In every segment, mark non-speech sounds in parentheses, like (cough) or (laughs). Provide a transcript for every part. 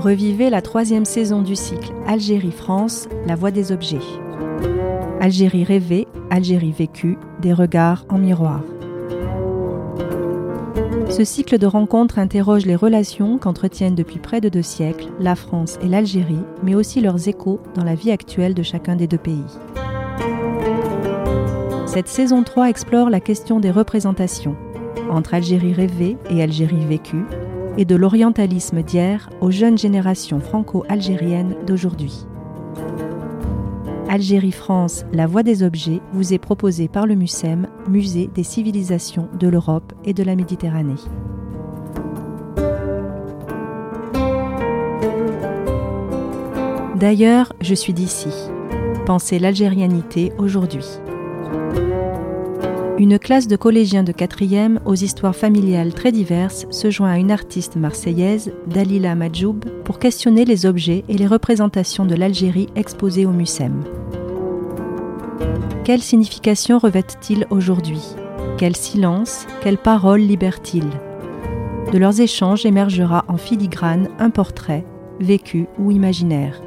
revivez la troisième saison du cycle Algérie-France, la voie des objets. Algérie rêvée, Algérie vécue, des regards en miroir. Ce cycle de rencontres interroge les relations qu'entretiennent depuis près de deux siècles la France et l'Algérie, mais aussi leurs échos dans la vie actuelle de chacun des deux pays. Cette saison 3 explore la question des représentations, entre Algérie rêvée et Algérie vécue, et de l'orientalisme d'hier aux jeunes générations franco-algériennes d'aujourd'hui. Algérie-France, la voie des objets vous est proposée par le MUSEM, Musée des civilisations de l'Europe et de la Méditerranée. D'ailleurs, je suis d'ici. Pensez l'algérianité aujourd'hui. Une classe de collégiens de 4e aux histoires familiales très diverses se joint à une artiste marseillaise, Dalila Madjoub, pour questionner les objets et les représentations de l'Algérie exposées au MUSEM. Quelle signification revêtent-ils aujourd'hui? Quel silence, quelles paroles libèrent-ils De leurs échanges émergera en filigrane un portrait, vécu ou imaginaire.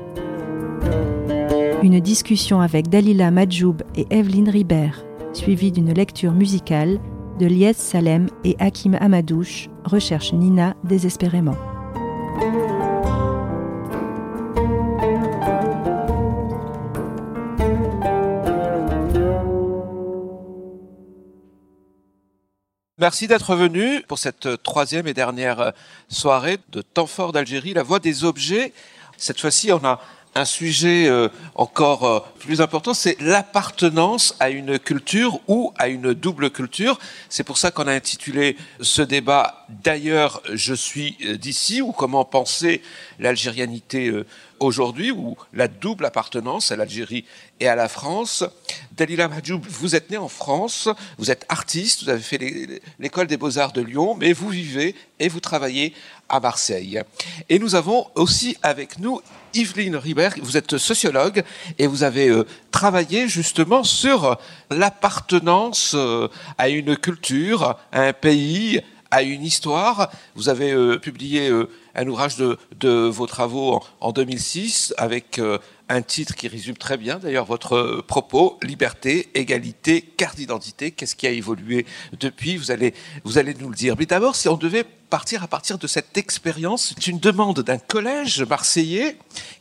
Une discussion avec Dalila Madjoub et Evelyne Ribert, suivie d'une lecture musicale de Lies Salem et Hakim Amadouche, recherche Nina désespérément. Merci d'être venu pour cette troisième et dernière soirée de Temps fort d'Algérie, la voix des objets. Cette fois-ci, on a un sujet euh, encore euh, plus important, c'est l'appartenance à une culture ou à une double culture. C'est pour ça qu'on a intitulé ce débat D'ailleurs, je suis euh, d'ici ou comment penser l'algérianité aujourd'hui ou la double appartenance à l'Algérie et à la France. Dalila Mahjoub, vous êtes né en France, vous êtes artiste, vous avez fait l'école des beaux-arts de Lyon, mais vous vivez et vous travaillez à Marseille. Et nous avons aussi avec nous Yveline Ribert, vous êtes sociologue et vous avez euh, travaillé justement sur l'appartenance euh, à une culture, à un pays, à une histoire. Vous avez euh, publié un ouvrage de, vos travaux en, en 2006 avec un titre qui résume très bien d'ailleurs votre propos liberté, égalité, carte d'identité. Qu'est-ce qui a évolué depuis? Vous allez, vous allez nous le dire. Mais d'abord, si on devait partir à partir de cette expérience, c'est une demande d'un collège marseillais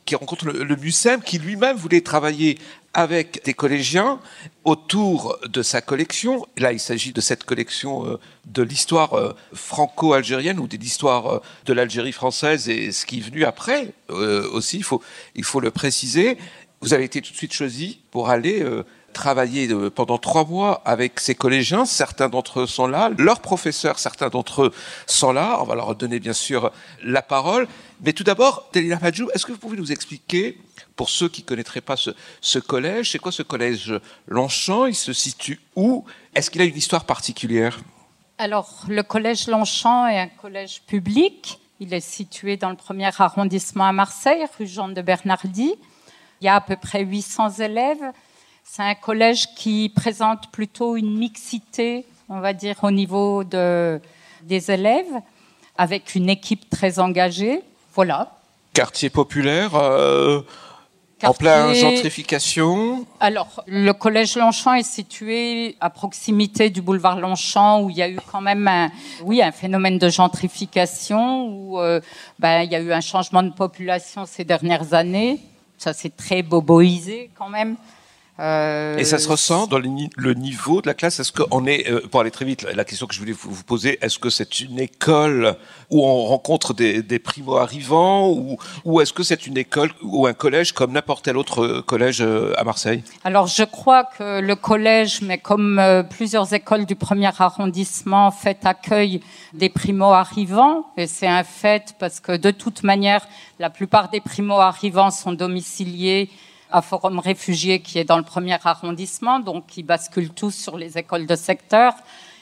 qui rencontre le, le MUSEM, qui lui-même voulait travailler avec des collégiens autour de sa collection. Là, il s'agit de cette collection euh, de l'histoire euh, franco-algérienne ou de l'histoire euh, de l'Algérie française et ce qui est venu après aussi, il faut, il faut le préciser. Vous avez été tout de suite choisi pour aller travailler pendant trois mois avec ces collégiens. Certains d'entre eux sont là, leurs professeurs, certains d'entre eux sont là. On va leur donner bien sûr la parole. Mais tout d'abord, Delila Majou, est-ce que vous pouvez nous expliquer pour ceux qui ne connaîtraient pas ce, collège, c'est quoi ce collège Longchamp? Il se situe où? Est-ce qu'il a une histoire particulière? Alors, le collège Longchamp est un collège public. Il est situé dans le premier arrondissement à Marseille, rue Jean de Bernardi. Il y a à peu près 800 élèves. C'est un collège qui présente plutôt une mixité, on va dire, au niveau de, des élèves, avec une équipe très engagée. Voilà. Quartier populaire, euh, en plein gentrification Alors, le collège Longchamp est situé à proximité du boulevard Longchamp, où il y a eu quand même un, oui, un phénomène de gentrification, où euh, ben, il y a eu un changement de population ces dernières années. Ça s'est très boboisé quand même. Euh, et ça se ressent dans le niveau de la classe? Est-ce qu'on est, euh, pour aller très vite, la question que je voulais vous poser, est-ce que c'est une école où on rencontre des, des primo-arrivants ou, ou est-ce que c'est une école ou un collège comme n'importe quel autre collège euh, à Marseille? Alors je crois que le collège, mais comme plusieurs écoles du premier arrondissement, fait accueil des primo-arrivants et c'est un fait parce que de toute manière, la plupart des primo-arrivants sont domiciliés à Forum Réfugiés qui est dans le premier arrondissement, donc qui bascule tous sur les écoles de secteur.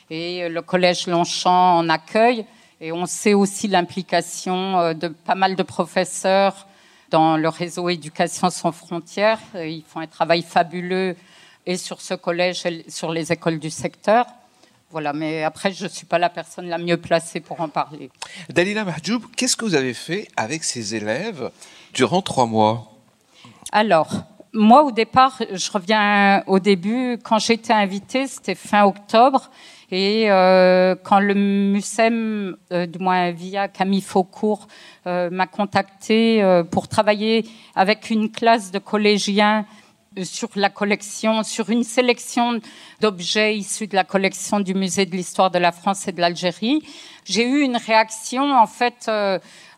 Et le collège Longchamp en accueille. Et on sait aussi l'implication euh, de pas mal de professeurs dans le réseau Éducation sans frontières. Ils font un travail fabuleux et sur ce collège et sur les écoles du secteur. Voilà, mais après, je ne suis pas la personne la mieux placée pour en parler. Dalila Mahjoub, qu'est-ce que vous avez fait avec ces élèves durant trois mois? Alors, moi, au départ, je reviens au début, quand j'étais invitée, c'était fin octobre, et euh, quand le MUSEM, euh, du moins via Camille Faucourt, euh, m'a contacté euh, pour travailler avec une classe de collégiens sur la collection, sur une sélection d'objets issus de la collection du musée de l'histoire de la France et de l'Algérie, j'ai eu une réaction en fait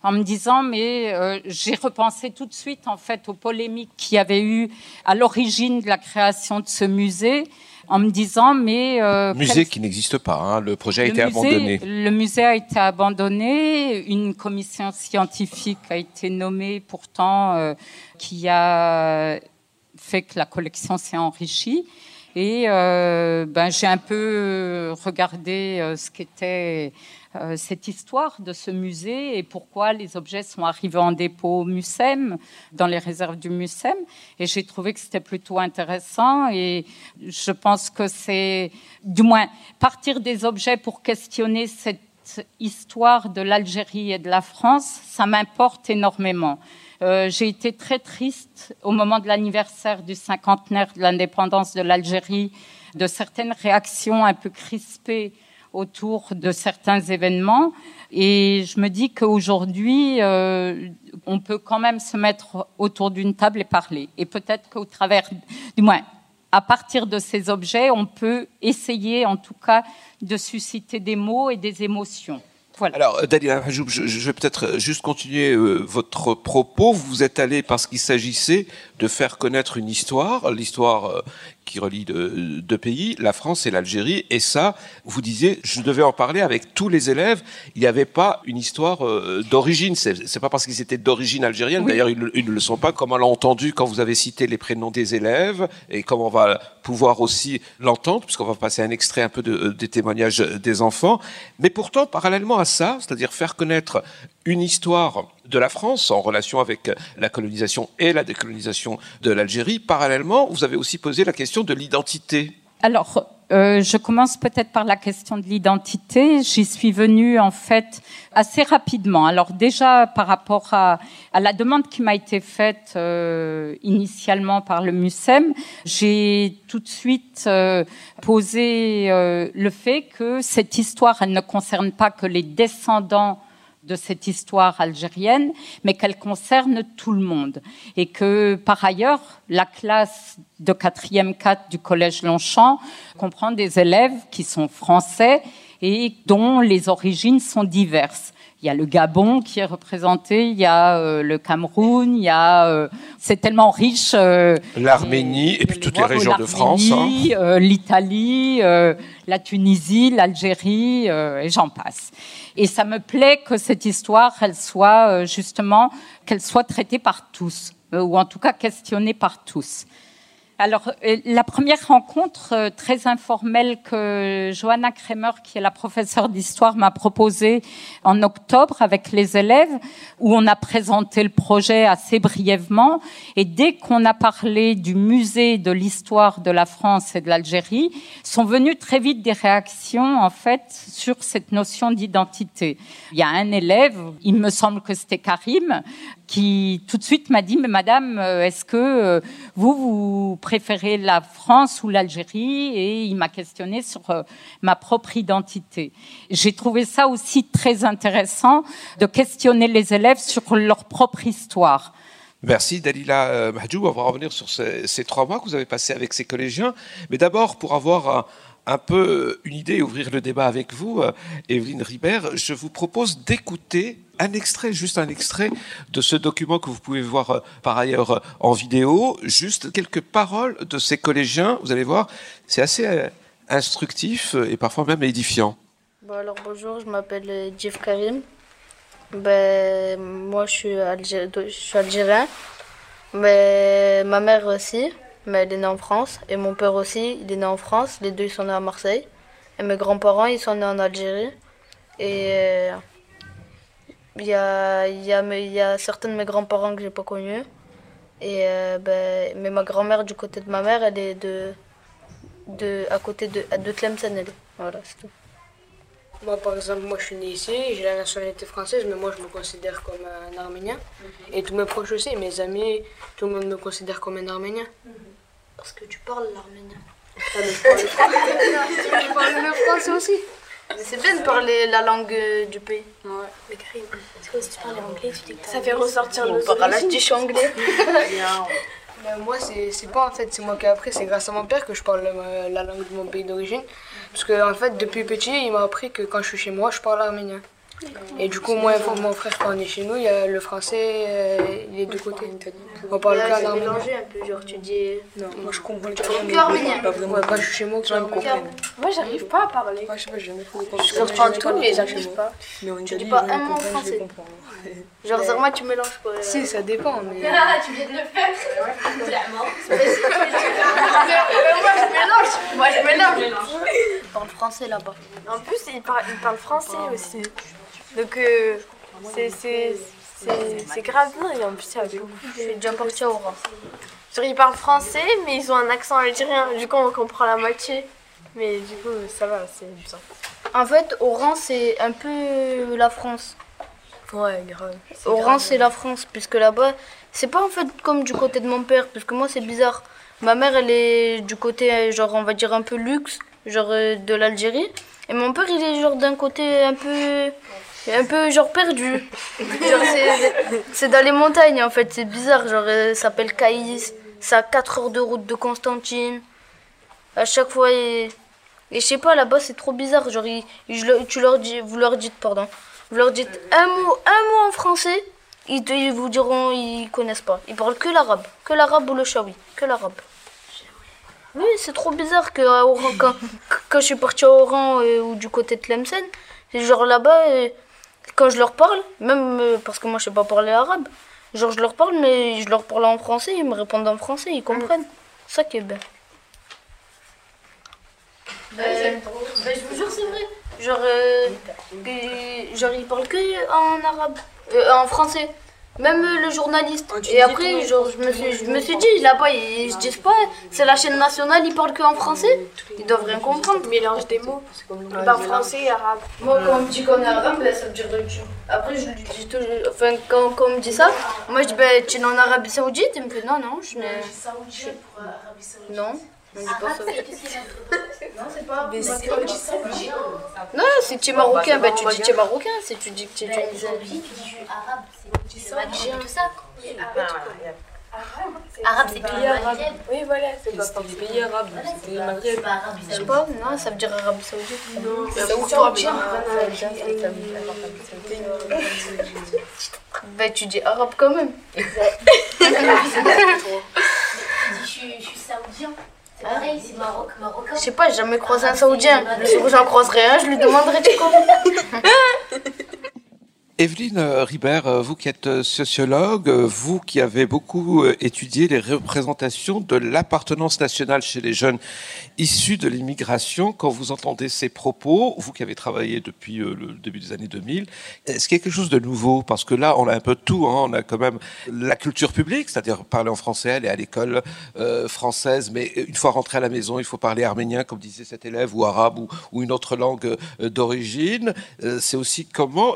en me disant mais euh, j'ai repensé tout de suite en fait aux polémiques qui avaient eu à l'origine de la création de ce musée en me disant mais euh, musée qui n'existe pas. Hein, le projet a été musée, abandonné. Le musée a été abandonné. Une commission scientifique a été nommée, pourtant, euh, qui a fait que la collection s'est enrichie. Et euh, ben, j'ai un peu regardé euh, ce qu'était euh, cette histoire de ce musée et pourquoi les objets sont arrivés en dépôt au MUSEM, dans les réserves du MUSEM. Et j'ai trouvé que c'était plutôt intéressant et je pense que c'est, du moins, partir des objets pour questionner cette histoire de l'Algérie et de la France, ça m'importe énormément. Euh, j'ai été très triste au moment de l'anniversaire du cinquantenaire de l'indépendance de l'Algérie, de certaines réactions un peu crispées autour de certains événements. Et je me dis qu'aujourd'hui, euh, on peut quand même se mettre autour d'une table et parler. Et peut-être qu'au travers, du moins, à partir de ces objets, on peut essayer, en tout cas, de susciter des mots et des émotions. Alors, Dalila Hajoub, je, vais peut-être juste continuer euh, votre propos. Vous êtes allé parce qu'il s'agissait de faire connaître une histoire, l'histoire euh, qui relie deux, deux, pays, la France et l'Algérie. Et ça, vous disiez, je devais en parler avec tous les élèves. Il n'y avait pas une histoire euh, d'origine. C'est pas parce qu'ils étaient d'origine algérienne. Oui. D'ailleurs, ils, ils, ne le sont pas. Comme on l'a entendu quand vous avez cité les prénoms des élèves et comme on va pouvoir aussi l'entendre, puisqu'on va passer un extrait un peu de, des témoignages des enfants. Mais pourtant, parallèlement à ça, c'est-à-dire faire connaître une histoire de la France en relation avec la colonisation et la décolonisation de l'Algérie. Parallèlement, vous avez aussi posé la question de l'identité. Alors, euh, je commence peut-être par la question de l'identité. J'y suis venue en fait assez rapidement. Alors déjà par rapport à, la demande qui m'a été faite euh, initialement par le MUSEM, j'ai tout de suite euh, posé le fait que cette histoire, elle ne concerne pas que les descendants de cette histoire algérienne, mais qu'elle concerne tout le monde. Et que, par ailleurs, la classe de quatrième 4 du Collège Longchamp comprend des élèves qui sont français et dont les origines sont diverses. Il y a le Gabon qui est représenté, il y a euh, le Cameroun, il y a euh, c'est tellement riche. Euh, L'Arménie et, et, puis toutes les régions de France, hein. l'Italie, la Tunisie, l'Algérie et j'en passe. Et ça me plaît que cette histoire, elle soit justement qu'elle soit traitée par tous ou en tout cas questionnée par tous. Alors, la première rencontre très informelle que Johanna Kremer, qui est la professeure d'histoire, m'a proposée en octobre avec les élèves, où on a présenté le projet assez brièvement. Et dès qu'on a parlé du musée de l'histoire de la France et de l'Algérie, sont venues très vite des réactions, en fait, sur cette notion d'identité. Il y a un élève, il me semble que c'était Karim, qui tout de suite m'a dit, mais madame, est-ce que vous, vous préférez la France ou l'Algérie Et il m'a questionné sur ma propre identité. J'ai trouvé ça aussi très intéressant de questionner les élèves sur leur propre histoire. Merci Dalila euh, Mahjoub. On va revenir sur ces, ces, trois mois que vous avez passés avec ces collégiens. Mais d'abord, pour avoir un, un, peu une idée ouvrir le débat avec vous, euh, Evelyne Ribert, je vous propose d'écouter un extrait, juste un extrait de ce document que vous pouvez voir euh, par ailleurs euh, en vidéo, juste quelques paroles de ces collégiens. Vous allez voir, c'est assez euh, instructif et parfois même édifiant. Bonjour, je m'appelle Jeff Karim. Ben, moi je suis, je suis algérien, mais ma mère aussi, mais elle est née en France, et mon père aussi, il est né en France, les deux ils sont nés à Marseille, et mes grands-parents ils sont nés en Algérie, et il y a, il y, a, y a certains de mes grands-parents que j'ai pas connus. Et euh, ben, mais ma grand-mère du côté de ma mère, elle est de, de, à côté de, de Tlemcen. Voilà, c'est tout. Moi, par exemple, moi je suis né ici, j'ai la nationalité française, mais moi je me considère comme un Arménien. Et tous mes proches aussi, mes amis, tout le monde me considère comme un Arménien. Parce que tu parles l'arménien. Parle le. Tu parles le français aussi. Mais c'est bien de parler la langue euh, du pays. Mais Karim, c'est quoi si tu parles anglais, tu dis que Ça fait ressortir nos Par là, je dis anglais. (laughs) Mais moi, c'est c'est pas en fait, c'est moi qui ai appris, c'est grâce à mon père que je parle euh, la langue de mon pays d'origine. Parce que en fait, depuis petit, il m'a appris que quand je suis chez moi, je parle arménien. Et du coup, moi et mon frère, quand on est chez nous, il y a le français, euh, il est de côté. On parle Là, qu'un c'est arménien. mélangé un peu, genre tu dis. Non, moi je comprends Tu parles que arménien. Ouais, quand je suis chez moi, je me comprends. Moi, j'arrive pas à parler. Moi, je sais pas, je viens de Je comprends tout, mais j'arrive pas. Mais Italie, dis pas un mot en français. Genre, Zerma, tu mélanges pas. euh. Si, ça dépend, mais. (laughs) tu viens de le faire. Clairement. (laughs) (laughs) Moi, je mélange. Je parle français là-bas. En plus, il parle, il parle français aussi. Donc, euh, c'est- grave bien. Et en plus, il y a beaucoup Je suis déjà partie à Oran. Genre, ils parlent français, mais ils ont un accent algérien. Du coup, on comprend la moitié. Mais du coup, ça va, c'est bien. En fait, Oran, c'est un peu la France. Ouais, grave. Oran, c'est la France, puisque là-bas, c'est pas en fait comme du côté de mon père, puisque moi, c'est bizarre. Ma mère, elle est du côté, genre, on va dire un peu luxe, genre euh, de l'Algérie. Et mon père, il est genre d'un côté un peu. Un peu genre perdu. C'est- dans les montagnes en fait, c'est bizarre. Genre, euh, ça s'appelle Caïs, c'est à 4 heures de route de Constantine. À chaque fois, et, je sais pas, là-bas c'est trop bizarre. Genre, leur- tu leur dis, vous leur dites, pardon, vous leur dites un mot, un mot en français, ils, vous diront, ils connaissent pas. Ils parlent que l'arabe, que l'arabe ou le shawi, que l'arabe. Oui, c'est trop bizarre que Oran, quand, quand je suis partie à Oran euh, ou du côté de Tlemcen, genre là-bas, euh, quand je leur parle, même euh, parce que moi je sais pas parler arabe, genre je leur parle, mais je leur parle en français, ils me répondent en français, ils comprennent. Ça qui est bien. Ben, ben, je vous jure, c'est vrai. Genre, euh, que- genre, ils parlent que en arabe, euh, en français. Même euh, le journaliste. Et après, genre, je me suis, je me suis dit, là-bas, ils se disent pas, c'est la chaîne nationale, ils parlent que en français. Ils doivent rien comprendre. Mélange des mots. Ils parlent français et arabe. Moi, quand on me dit qu'on est arabe, ben, ça veut dire que tu- Après, je lui dis toujours. Enfin, quand, quand on me dit ça, moi je dis, ben, tu es en Arabie Saoudite? Il me fait, non, non, je n'ai. Saoudien pour euh, Arabie Saoudite. Non, Non, c'est pas. Mais c'est comme du saoudien. Non, si tu es marocain, ben, tu dis tu es marocain. Si tu dis que tu es tunisien. Aujourd'hui, tu dis je suis arabe. C'est tout ça. Arabe, c'est pays maghrébin. Oui, voilà, c'est pas des pays arabes, c'était c'est pas- Maghreb. Je sais Saoudite. pas, non, ça veut dire Arabie Saoudite. saoudien. Ben, tu dis arabe quand même. (laughs) Tu dis je suis saoudien. Je sais pas, j'ai jamais croisé un Saoudien. Où j'en croiserai un, je lui demanderai tu connais. (laughs) Evelyne Ribert, euh, vous qui êtes euh, sociologue, euh, vous qui avez beaucoup étudié les représentations de l'appartenance nationale chez les jeunes issus de l'immigration, quand vous entendez ces propos, vous qui avez travaillé depuis le début des années 2000, est-ce qu'il y a quelque chose de nouveau? Parce que là, on a un peu tout. hein. On a quand même la culture publique, c'est-à-dire parler en français, aller à l'école française, mais une fois rentré à la maison, il faut parler arménien, comme disait cet élève, ou arabe, ou, une autre langue d'origine. C'est aussi comment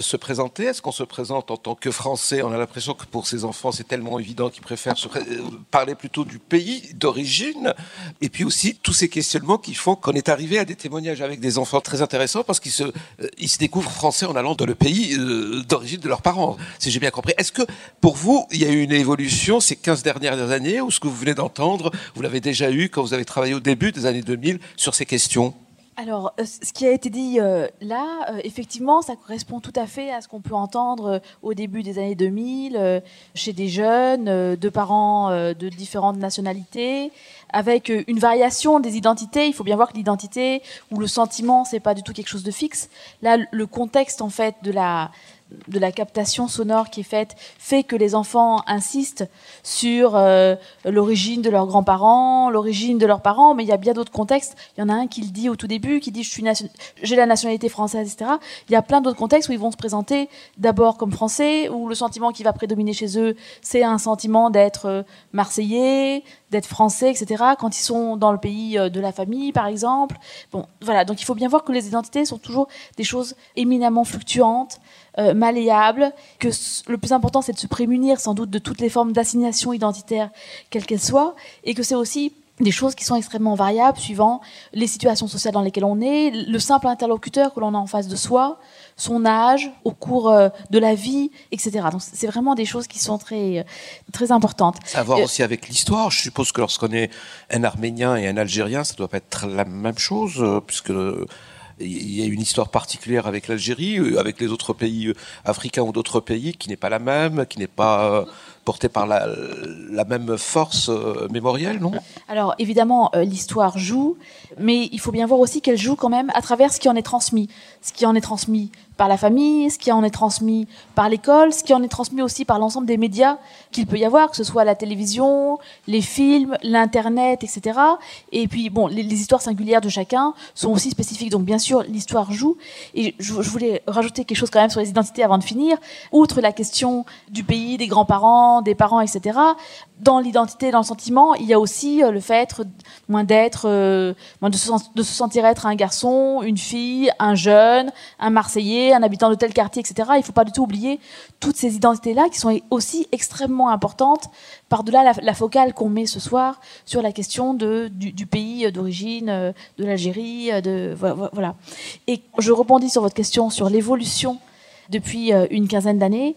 se présenter? Est-ce qu'on se présente en tant que Français? On a l'impression que pour ces enfants, c'est tellement évident qu'ils préfèrent se euh, parler plutôt du pays d'origine. Et puis aussi tous ces questionnements qui font qu'on est arrivé à des témoignages avec des enfants très intéressants parce qu'ils se, euh, ils se découvrent français en allant dans le pays euh, d'origine de leurs parents, si j'ai bien compris. Est-ce que pour vous, il y a eu une évolution ces 15 dernières années ou ce que vous venez d'entendre, vous l'avez déjà eu quand vous avez travaillé au début des années 2000 sur ces questions? Alors, euh, ce qui a été dit euh, là, euh, effectivement, ça correspond tout à fait à ce qu'on peut entendre au début des années 2000 euh, chez des jeunes, de parents de différentes nationalités, avec une variation des identités. Il faut bien voir que l'identité ou le sentiment, c'est pas du tout quelque chose de fixe. Là, le contexte en fait de la de la captation sonore qui est faite fait que les enfants insistent sur euh, l'origine de leurs grands-parents, l'origine de leurs parents, mais il y a bien d'autres contextes. Il y en a un qui le dit au tout début, qui dit je suis j'ai la nationalité française, etc. Il y a plein d'autres contextes où ils vont se présenter d'abord comme français, où le sentiment qui va prédominer chez eux, c'est un sentiment d'être euh, marseillais, d'être français, etc. Quand ils sont dans le pays de la famille, par exemple. Bon, voilà. Donc il faut bien voir que les identités sont toujours des choses éminemment fluctuantes, malléables. Que le plus important, c'est de se prémunir sans doute de toutes les formes d'assignation identitaire, quelles qu'elles soient, et que c'est aussi des choses qui sont extrêmement variables suivant les situations sociales dans lesquelles on est, le simple interlocuteur que l'on a en face de soi, son âge au cours euh, de la vie, etc. Donc c'est vraiment des choses qui sont très, euh, très importantes. Ça a à voir aussi avec l'histoire. Je suppose que lorsqu'on est un Arménien et un Algérien, ça doit pas être la même chose, euh, puisque il y a une histoire particulière avec l'Algérie, avec les autres pays africains ou d'autres pays qui n'est pas la même, qui n'est pas portée par la, la même force mémorielle, non? Alors évidemment, l'histoire joue, mais il faut bien voir aussi qu'elle joue quand même à travers ce qui en est transmis. Ce qui en est transmis par la famille, ce qui en est transmis par l'école, ce qui en est transmis aussi par l'ensemble des médias qu'il peut y avoir, que ce soit la télévision, les films, l'internet, etc. Et puis bon, les, histoires singulières de chacun sont aussi spécifiques. Donc bien sûr, l'histoire joue. Et je, voulais rajouter quelque chose quand même sur les identités avant de finir. Outre la question du pays, des grands-parents, des parents, etc dans l'identité, dans le sentiment, il y a aussi euh, le fait moins d'être, euh, de, se, de se sentir être un garçon, une fille, un jeune, un Marseillais, un habitant de tel quartier, etc. Il ne faut pas du tout oublier toutes ces identités-là qui sont aussi extrêmement importantes par-delà la, focale qu'on met ce soir sur la question du, pays d'origine, euh, de l'Algérie, voilà. Et je rebondis sur votre question sur l'évolution depuis une quinzaine d'années,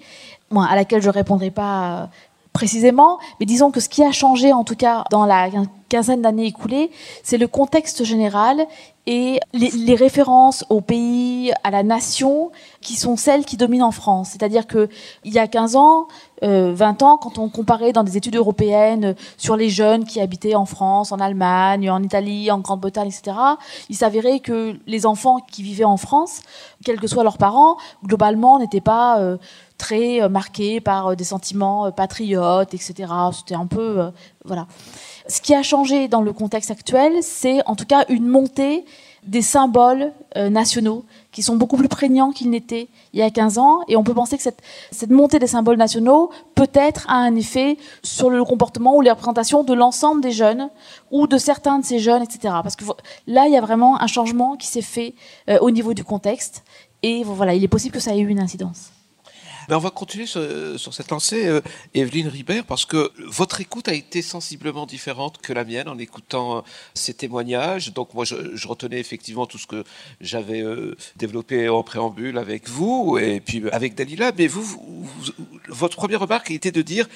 à laquelle je répondrai pas précisément, mais disons que ce qui a changé en tout cas dans la quinzaine d'années écoulées, c'est le contexte général et les, références au pays, à la nation, qui sont celles qui dominent en France. C'est-à-dire que il y a 15 ans, 20 euh, ans, quand on comparait dans des études européennes sur les jeunes qui habitaient en France, en Allemagne, en Italie, en Grande-Bretagne, etc., il s'avérait que les enfants qui vivaient en France, quels que soient leurs parents, globalement n'étaient pas euh, très euh, marqués par des sentiments patriotes, etc. C'était un peu voilà. Ce qui a changé dans le contexte actuel, c'est en tout cas une montée des symboles euh, nationaux qui sont beaucoup plus prégnants qu'ils n'étaient il y a 15 ans. Et on peut penser que cette, montée des symboles nationaux peut-être a un effet sur le comportement ou les représentations de l'ensemble des jeunes ou de certains de ces jeunes, etc. Parce que là, il y a vraiment un changement qui s'est fait euh, au niveau du contexte. Et voilà, il est possible que ça ait eu une incidence. Mais on va continuer sur, cette lancée, euh, Evelyne Ribert, parce que votre écoute a été sensiblement différente que la mienne en écoutant euh, ces témoignages. Donc moi, je, retenais effectivement tout ce que j'avais euh, développé en préambule avec vous et puis avec Dalila. Mais vous, votre première remarque était de dire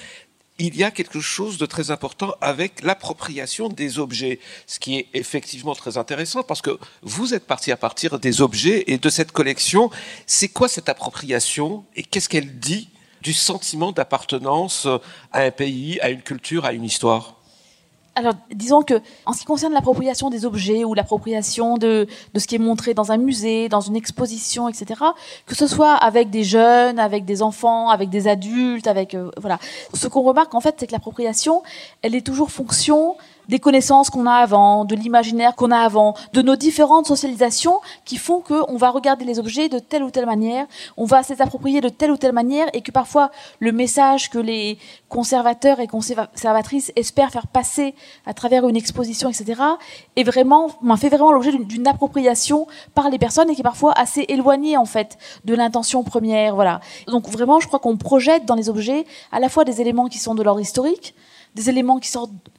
il y a quelque chose de très important avec l'appropriation des objets, ce qui est effectivement très intéressant parce que vous êtes parti à partir des objets et de cette collection. C'est quoi cette appropriation et qu'est-ce qu'elle dit du sentiment d'appartenance à un pays, à une culture, à une histoire? Alors, disons que, en ce qui concerne l'appropriation des objets ou l'appropriation de, ce qui est montré dans un musée, dans une exposition, etc., que ce soit avec des jeunes, avec des enfants, avec des adultes, avec euh, voilà, ce qu'on remarque en fait, c'est que l'appropriation, elle est toujours fonction des connaissances qu'on a avant, de l'imaginaire qu'on a avant, de nos différentes socialisations qui font qu'on va regarder les objets de telle ou telle manière, on va s'approprier approprier de telle ou telle manière et que parfois le message que les conservateurs et conservatrices espèrent faire passer à travers une exposition, etc., est vraiment, fait vraiment l'objet d'une appropriation par les personnes et qui est parfois assez éloignée en fait de l'intention première. Voilà. Donc vraiment, je crois qu'on projette dans les objets à la fois des éléments qui sont de l'ordre historique, des éléments qui,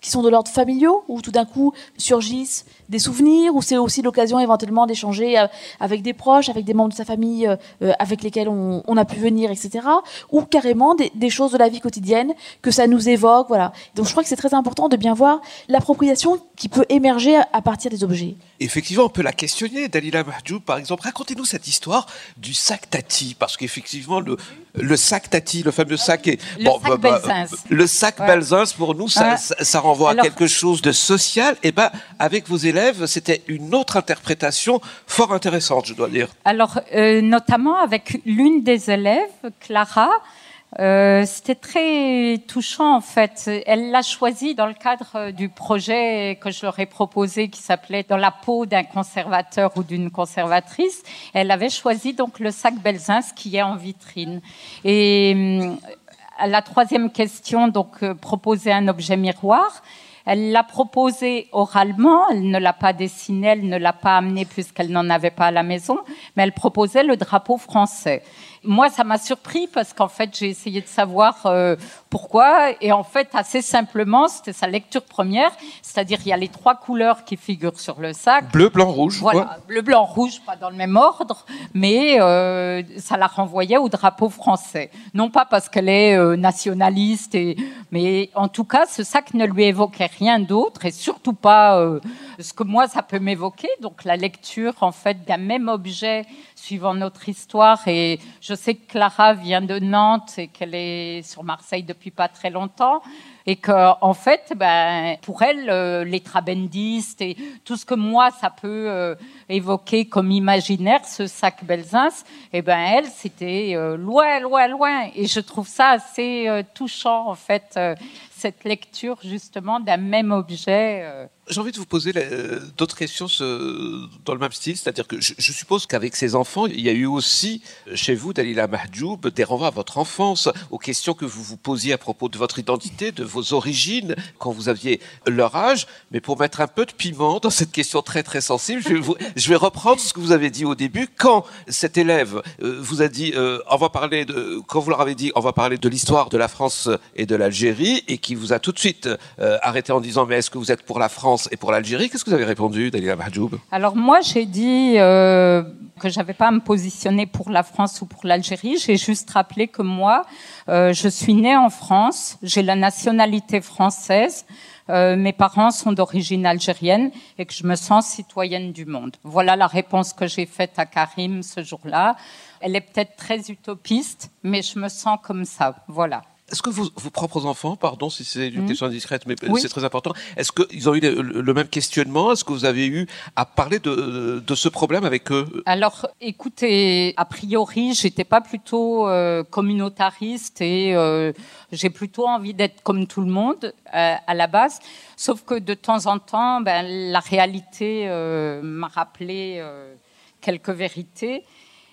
qui sont de l'ordre familiaux, où tout d'un coup surgissent des souvenirs, où c'est aussi l'occasion éventuellement d'échanger euh, avec des proches, avec des membres de sa famille euh, euh, avec lesquels on, a pu venir, etc. Ou carrément des, choses de la vie quotidienne que ça nous évoque. Voilà. Donc je crois que c'est très important de bien voir l'appropriation qui peut émerger à partir des objets. Effectivement, on peut la questionner. Dalila Mahjoub, par exemple, racontez-nous cette histoire du sac Tati, parce qu'effectivement, le, le sac Tati, le fameux sac... Est, le sac bah, bah, Le sac ouais. pour nous, ça, ça, renvoie à quelque chose de social. Et ben, avec vos élèves, c'était une autre interprétation fort intéressante, je dois dire. Alors, euh, notamment avec l'une des élèves, Clara, euh, c'était très touchant en fait. Elle l'a choisi dans le cadre du projet que je leur ai proposé qui s'appelait Dans la peau d'un conservateur ou d'une conservatrice. Elle avait choisi donc le sac Belzins qui est en vitrine. Et à la troisième question, donc proposer un objet miroir. Elle l'a proposé oralement, elle ne l'a pas dessiné, elle ne l'a pas amené puisqu'elle n'en avait pas à la maison, mais elle proposait le drapeau français moi, ça m'a surpris parce qu'en fait, j'ai essayé de savoir euh, pourquoi. Et en fait, assez simplement, c'était sa lecture première. C'est-à-dire, il y a les trois couleurs qui figurent sur le sac. Bleu, blanc, rouge. Voilà, bleu, blanc, rouge, pas dans le même ordre, mais euh, ça la renvoyait au drapeau français. Non pas parce qu'elle est euh, nationaliste, et, mais en tout cas, ce sac ne lui évoquait rien d'autre et surtout pas euh, ce que moi, ça peut m'évoquer. Donc, la lecture, en fait, d'un même objet suivant notre histoire. Et je sais que Clara vient de Nantes et qu'elle est sur Marseille depuis pas très longtemps. Et qu'en en fait, ben, pour elle, euh, les trabendistes et tout ce que moi, ça peut euh, évoquer comme imaginaire, ce sac Belzins, et eh ben, elle, c'était euh, loin, loin, loin. Et je trouve ça assez touchant, en fait, cette lecture, justement, d'un même objet. J'ai envie de vous poser euh, d'autres questions dans le même style, c'est-à-dire que je, suppose qu'avec ces enfants, il y a eu aussi euh, chez vous, Dalila Mahjoub, des renvois à votre enfance, aux questions que vous vous posiez à propos de votre identité, de vos origines, quand vous aviez leur âge. Mais pour mettre un peu de piment dans cette question très très sensible, je vais, reprendre ce que vous avez dit au début. Quand cet élève euh, vous a dit, on va parler de, quand vous leur avez dit, on va parler de l'histoire de la France et de l'Algérie, et qui vous a tout de suite arrêté en disant, mais est-ce que vous êtes pour la France et pour l'Algérie. Qu'est-ce que vous avez répondu, Dalila Mahjoub? Alors moi, j'ai dit euh, que j'avais pas à me positionner pour la France ou pour l'Algérie. J'ai juste rappelé que moi, euh, je suis née en France, j'ai la nationalité française. Euh, mes parents sont d'origine algérienne et que je me sens citoyenne du monde. Voilà la réponse que j'ai faite à Karim ce jour-là. Elle est peut-être très utopiste, mais je me sens comme ça. Voilà. Est-ce que vos, propres enfants, pardon si c'est une mmh. question indiscrète, mais c'est très important, est-ce qu'ils ont eu le, même questionnement? Est-ce que vous avez eu à parler de, ce problème avec eux? Alors, écoutez, a priori, j'étais pas plutôt euh, communautariste et euh, j'ai plutôt envie d'être comme tout le monde euh, à la base. Sauf que de temps en temps, ben, la réalité m'a rappelé quelques vérités.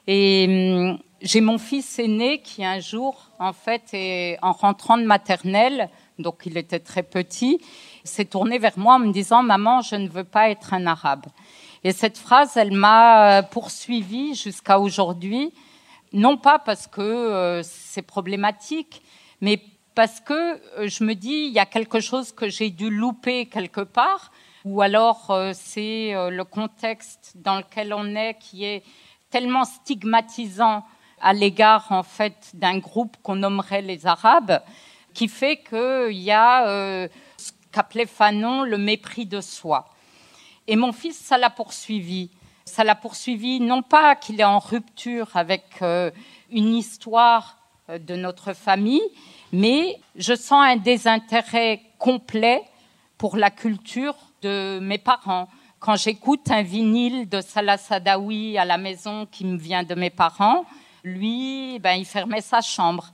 Et hum, j'ai mon fils aîné qui un jour, en fait, est, en rentrant de maternelle, donc il était très petit, s'est tourné vers moi en me disant Maman, je ne veux pas être un arabe. Et cette phrase, elle m'a poursuivie jusqu'à aujourd'hui, non pas parce que euh, c'est problématique, mais parce que euh, je me dis il y a quelque chose que j'ai dû louper quelque part, ou alors euh, c'est le contexte dans lequel on est qui est tellement stigmatisant à l'égard en fait d'un groupe qu'on nommerait les Arabes, qui fait qu'il y a euh, ce qu'appelait Fanon le mépris de soi. Et mon fils, ça l'a poursuivi. Ça l'a poursuivi non pas qu'il est en rupture avec euh, une histoire euh, de notre famille, mais je sens un désintérêt complet pour la culture de mes parents. Quand j'écoute un vinyle de Salah Sadawi à la maison qui me vient de mes parents, lui, ben, il fermait sa chambre.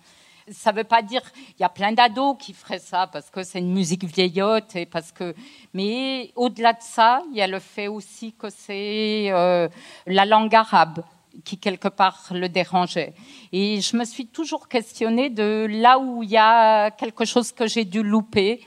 Ça ne veut pas dire il y a plein d'ados qui feraient ça parce que c'est une musique vieillotte et parce que. Mais au-delà de ça, il y a le fait aussi que c'est euh, la langue arabe qui quelque part le dérangeait. Et je me suis toujours questionnée de là où il y a quelque chose que j'ai dû louper.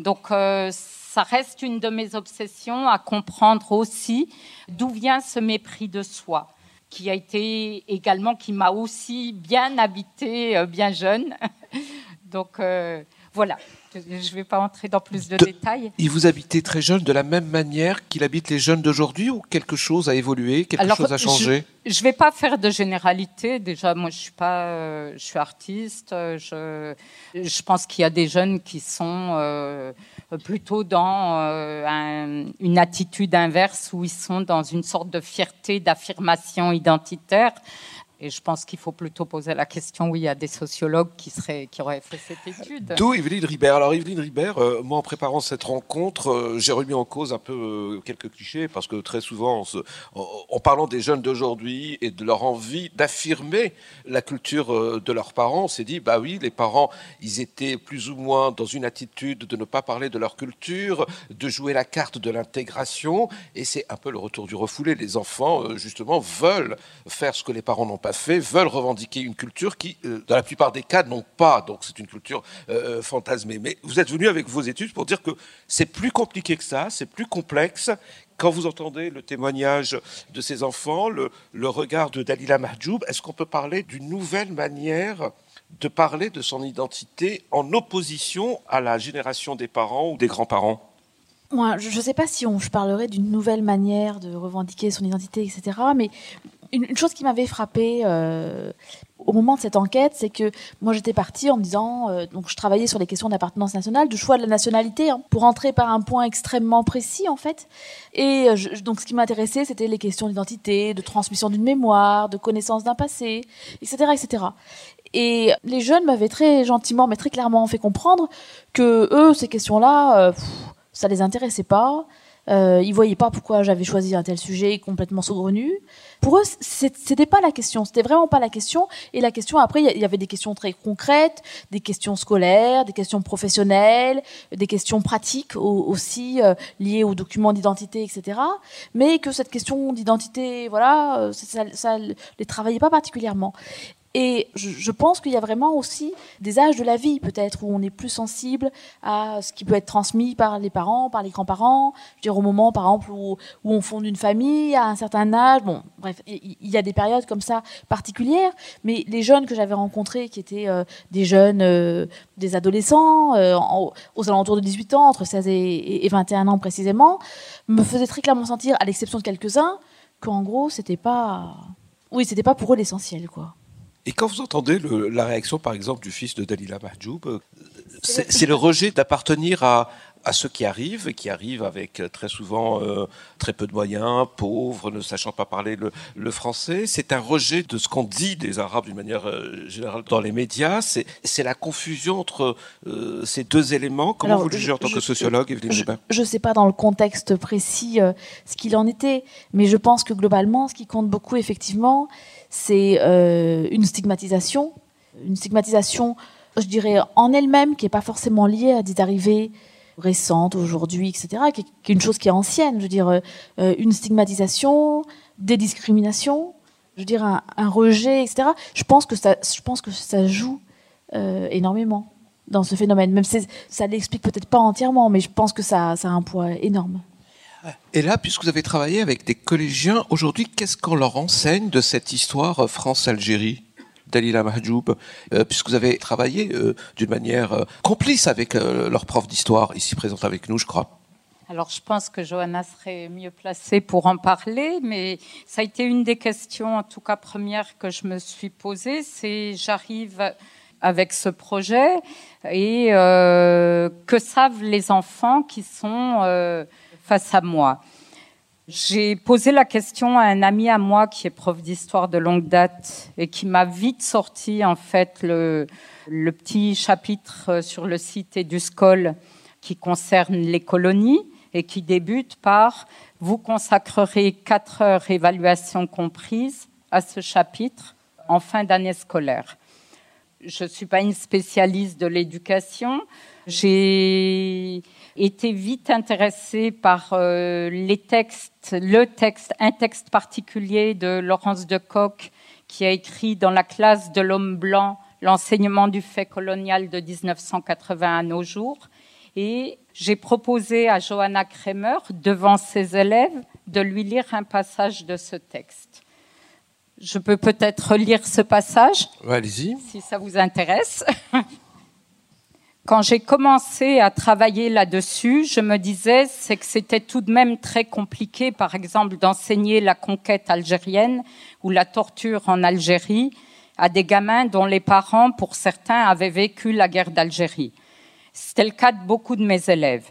Donc euh, ça reste une de mes obsessions à comprendre aussi d'où vient ce mépris de soi qui a été également, qui m'a aussi bien habité euh, bien jeune. (laughs) Donc euh, voilà, je ne vais pas entrer dans plus de, détails. Il vous habitait très jeune de la même manière qu'il habite les jeunes d'aujourd'hui ou quelque chose a évolué, quelque chose a changé? Je ne vais pas faire de généralité. Déjà, moi, je suis pas, euh, je suis artiste. Je, je pense qu'il y a des jeunes qui sont plutôt dans euh, une attitude inverse où ils sont dans une sorte de fierté d'affirmation identitaire. Et je pense qu'il faut plutôt poser la question, oui, a des sociologues qui, seraient, qui auraient fait cette étude. D'où Evelyne Ribert. Alors Evelyne Ribert, euh, moi en préparant cette rencontre, euh, j'ai remis en cause un peu euh, quelques clichés, parce que très souvent, en, parlant des jeunes d'aujourd'hui et de leur envie d'affirmer la culture de leurs parents, on s'est dit, bah oui, les parents, ils étaient plus ou moins dans une attitude de ne pas parler de leur culture, de jouer la carte de l'intégration, et c'est un peu le retour du refoulé. Les enfants, justement, veulent faire ce que les parents n'ont pas fait, veulent revendiquer une culture qui, euh, dans la plupart des cas, n'ont pas. Donc c'est une culture euh, fantasmée. Mais vous êtes venu avec vos études pour dire que c'est plus compliqué que ça, c'est plus complexe. Quand vous entendez le témoignage de ces enfants, le, regard de Dalila Mahjoub, est-ce qu'on peut parler d'une nouvelle manière de parler de son identité en opposition à la génération des parents ou des grands-parents? Moi, je ne sais pas si on, je parlerais d'une nouvelle manière de revendiquer son identité, etc. Mais une, chose qui m'avait frappée euh, au moment de cette enquête, c'est que moi j'étais partie en me disant, euh, donc je travaillais sur les questions d'appartenance nationale, du choix de la nationalité, hein, pour entrer par un point extrêmement précis en fait. Et euh, donc ce qui m'intéressait, c'était les questions d'identité, de transmission d'une mémoire, de connaissance d'un passé, etc., etc. Et les jeunes m'avaient très gentiment, mais très clairement fait comprendre que eux, ces questions-là, ça les intéressait pas. Euh, ils voyaient pas pourquoi j'avais choisi un tel sujet complètement saugrenu. Pour eux, c'était pas la question. C'était vraiment pas la question. Et la question après, il y avait des questions très concrètes, des questions scolaires, des questions professionnelles, des questions pratiques aussi euh, liées aux documents d'identité, etc. Mais que cette question d'identité, voilà, euh, ça, ça les travaillait pas particulièrement. Et je, pense qu'il y a vraiment aussi des âges de la vie, peut-être, où on est plus sensible à ce qui peut être transmis par les parents, par les grands-parents. Je veux dire, au moment, par exemple, où, on fonde une famille à un certain âge. Bon, bref, il y, a des périodes comme ça particulières. Mais les jeunes que j'avais rencontrés, qui étaient euh, des jeunes, euh, des adolescents, euh, aux alentours de 18 ans, entre 16 et, et 21 ans précisément, me faisaient très clairement sentir, à l'exception de quelques-uns, qu'en gros, c'était pas. Oui, c'était pas pour eux l'essentiel, quoi. Et quand vous entendez la réaction, par exemple, du fils de Dalila Mahjoub, euh, c'est (laughs) le rejet d'appartenir à, à ceux qui arrivent, et qui arrivent avec euh, très souvent euh, très peu de moyens, pauvres, ne sachant pas parler le, français. C'est un rejet de ce qu'on dit des Arabes d'une manière générale dans les médias. C'est la confusion entre ces deux éléments. Comment vous le jugez en tant que sociologue, Je ne sais pas dans le contexte précis ce qu'il en était, mais je pense que globalement, ce qui compte beaucoup, effectivement, c'est euh, une stigmatisation, une stigmatisation, je dirais, en elle-même, qui n'est pas forcément liée à des arrivées récentes, aujourd'hui, etc., qui est, une chose qui est ancienne, je veux dire, euh, une stigmatisation, des discriminations, je veux dire, un, rejet, etc. Je pense que ça, je pense que ça joue euh, énormément dans ce phénomène. Même si ça l'explique peut-être pas entièrement, mais je pense que ça, ça a un poids énorme. Et là, puisque vous avez travaillé avec des collégiens, aujourd'hui, qu'est-ce qu'on leur enseigne de cette histoire France-Algérie? Dalila Mahjoub, euh, puisque vous avez travaillé euh, d'une manière euh, complice avec leur prof d'histoire, ici présente avec nous, je crois. Alors, je pense que Johanna serait mieux placée pour en parler, mais ça a été une des questions, en tout cas première, que je me suis posée. C'est j'arrive avec ce projet et que savent les enfants qui sont face à moi? J'ai posé la question à un ami à moi qui est prof d'histoire de longue date et qui m'a vite sorti en fait le, petit chapitre sur le site Eduscol qui concerne les colonies et qui débute par vous consacrerez quatre heures évaluation comprise à ce chapitre en fin d'année scolaire. Je ne suis pas une spécialiste de l'éducation. J'ai été vite intéressée par euh, les textes, le texte, un texte particulier de Laurence de Coq qui a écrit dans la classe de l'homme blanc l'enseignement du fait colonial de 1980 à nos jours. Et j'ai proposé à Johanna Kremer, devant ses élèves, de lui lire un passage de ce texte. Je peux peut-être lire ce passage? Allez-y. Si ça vous intéresse. (laughs) quand j'ai commencé à travailler là-dessus, je me disais c'est que c'était tout de même très compliqué, par exemple, d'enseigner la conquête algérienne ou la torture en Algérie à des gamins dont les parents, pour certains, avaient vécu la guerre d'Algérie. C'était le cas de beaucoup de mes élèves.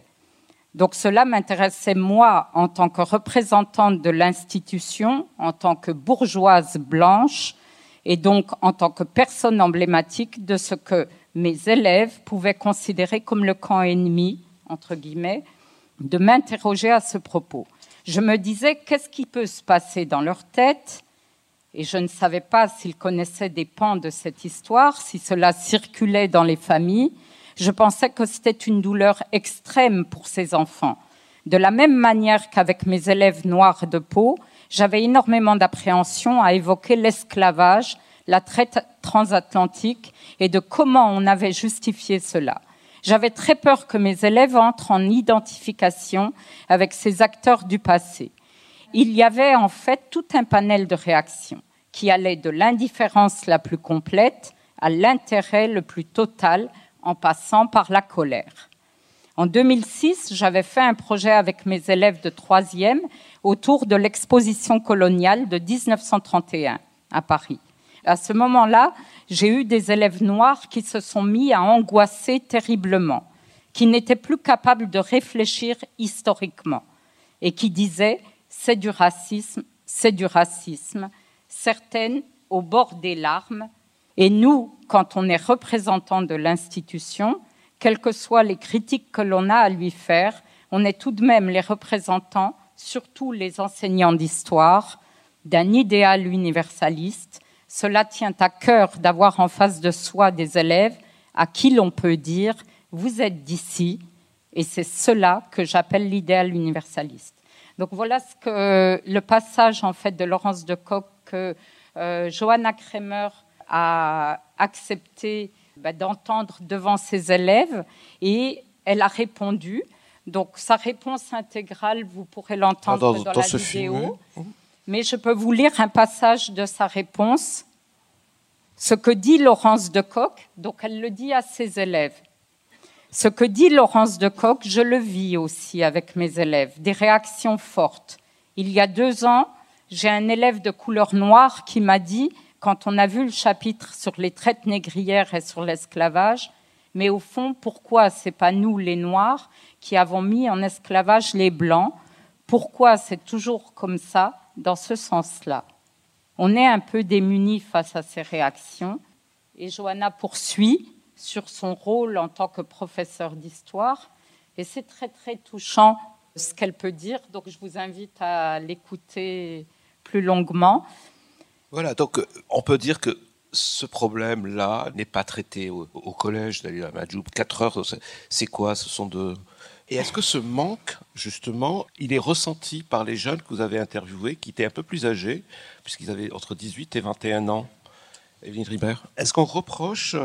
Donc cela m'intéressait moi en tant que représentante de l'institution, en tant que bourgeoise blanche et donc en tant que personne emblématique de ce que mes élèves pouvaient considérer comme le camp ennemi, entre guillemets, de m'interroger à ce propos. Je me disais, qu'est-ce qui peut se passer dans leur tête? Et je ne savais pas s'ils connaissaient des pans de cette histoire, si cela circulait dans les familles. Je pensais que c'était une douleur extrême pour ces enfants. De la même manière qu'avec mes élèves noirs de peau, j'avais énormément d'appréhension à évoquer l'esclavage, la traite transatlantique et de comment on avait justifié cela. J'avais très peur que mes élèves entrent en identification avec ces acteurs du passé. Il y avait en fait tout un panel de réactions qui allait de l'indifférence la plus complète à l'intérêt le plus total en passant par la colère. En 2006, j'avais fait un projet avec mes élèves de troisième autour de l'exposition coloniale de 1931 à Paris. À ce moment-là, j'ai eu des élèves noirs qui se sont mis à angoisser terriblement, qui n'étaient plus capables de réfléchir historiquement et qui disaient c'est du racisme, c'est du racisme, certaines au bord des larmes. Et nous, quand on est représentant de l'institution, quelles que soient les critiques que l'on a à lui faire, on est tout de même les représentants, surtout les enseignants d'histoire, d'un idéal universaliste. Cela tient à cœur d'avoir en face de soi des élèves à qui l'on peut dire vous êtes d'ici, et c'est cela que j'appelle l'idéal universaliste. Donc voilà ce que le passage en fait de Laurence de Kock que euh, Johanna Kremer a accepté bah, d'entendre devant ses élèves et elle a répondu. Donc sa réponse intégrale, vous pourrez l'entendre dans, la vidéo. Mais je peux vous lire un passage de sa réponse. Ce que dit Laurence de Coq, donc elle le dit à ses élèves. Ce que dit Laurence de Coq, je le vis aussi avec mes élèves, des réactions fortes. Il y a deux ans, j'ai un élève de couleur noire qui m'a dit quand on a vu le chapitre sur les traites négrières et sur l'esclavage, mais au fond, pourquoi c'est pas nous les Noirs qui avons mis en esclavage les Blancs? Pourquoi c'est toujours comme ça, dans ce sens-là On est un peu démunis face à ces réactions. Et Johanna poursuit sur son rôle en tant que professeur d'histoire. Et c'est très, très touchant ce qu'elle peut dire. Donc je vous invite à l'écouter plus longuement. Voilà, donc euh, on peut dire que ce problème-là n'est pas traité au, collège Dalila Majoub. 4 heures, c'est quoi? Ce sont de. Et est-ce que ce manque, justement, il est ressenti par les jeunes que vous avez interviewés, qui étaient un peu plus âgés, puisqu'ils avaient entre 18 et 21 ans Evelyne Ribert, est-ce qu'on reproche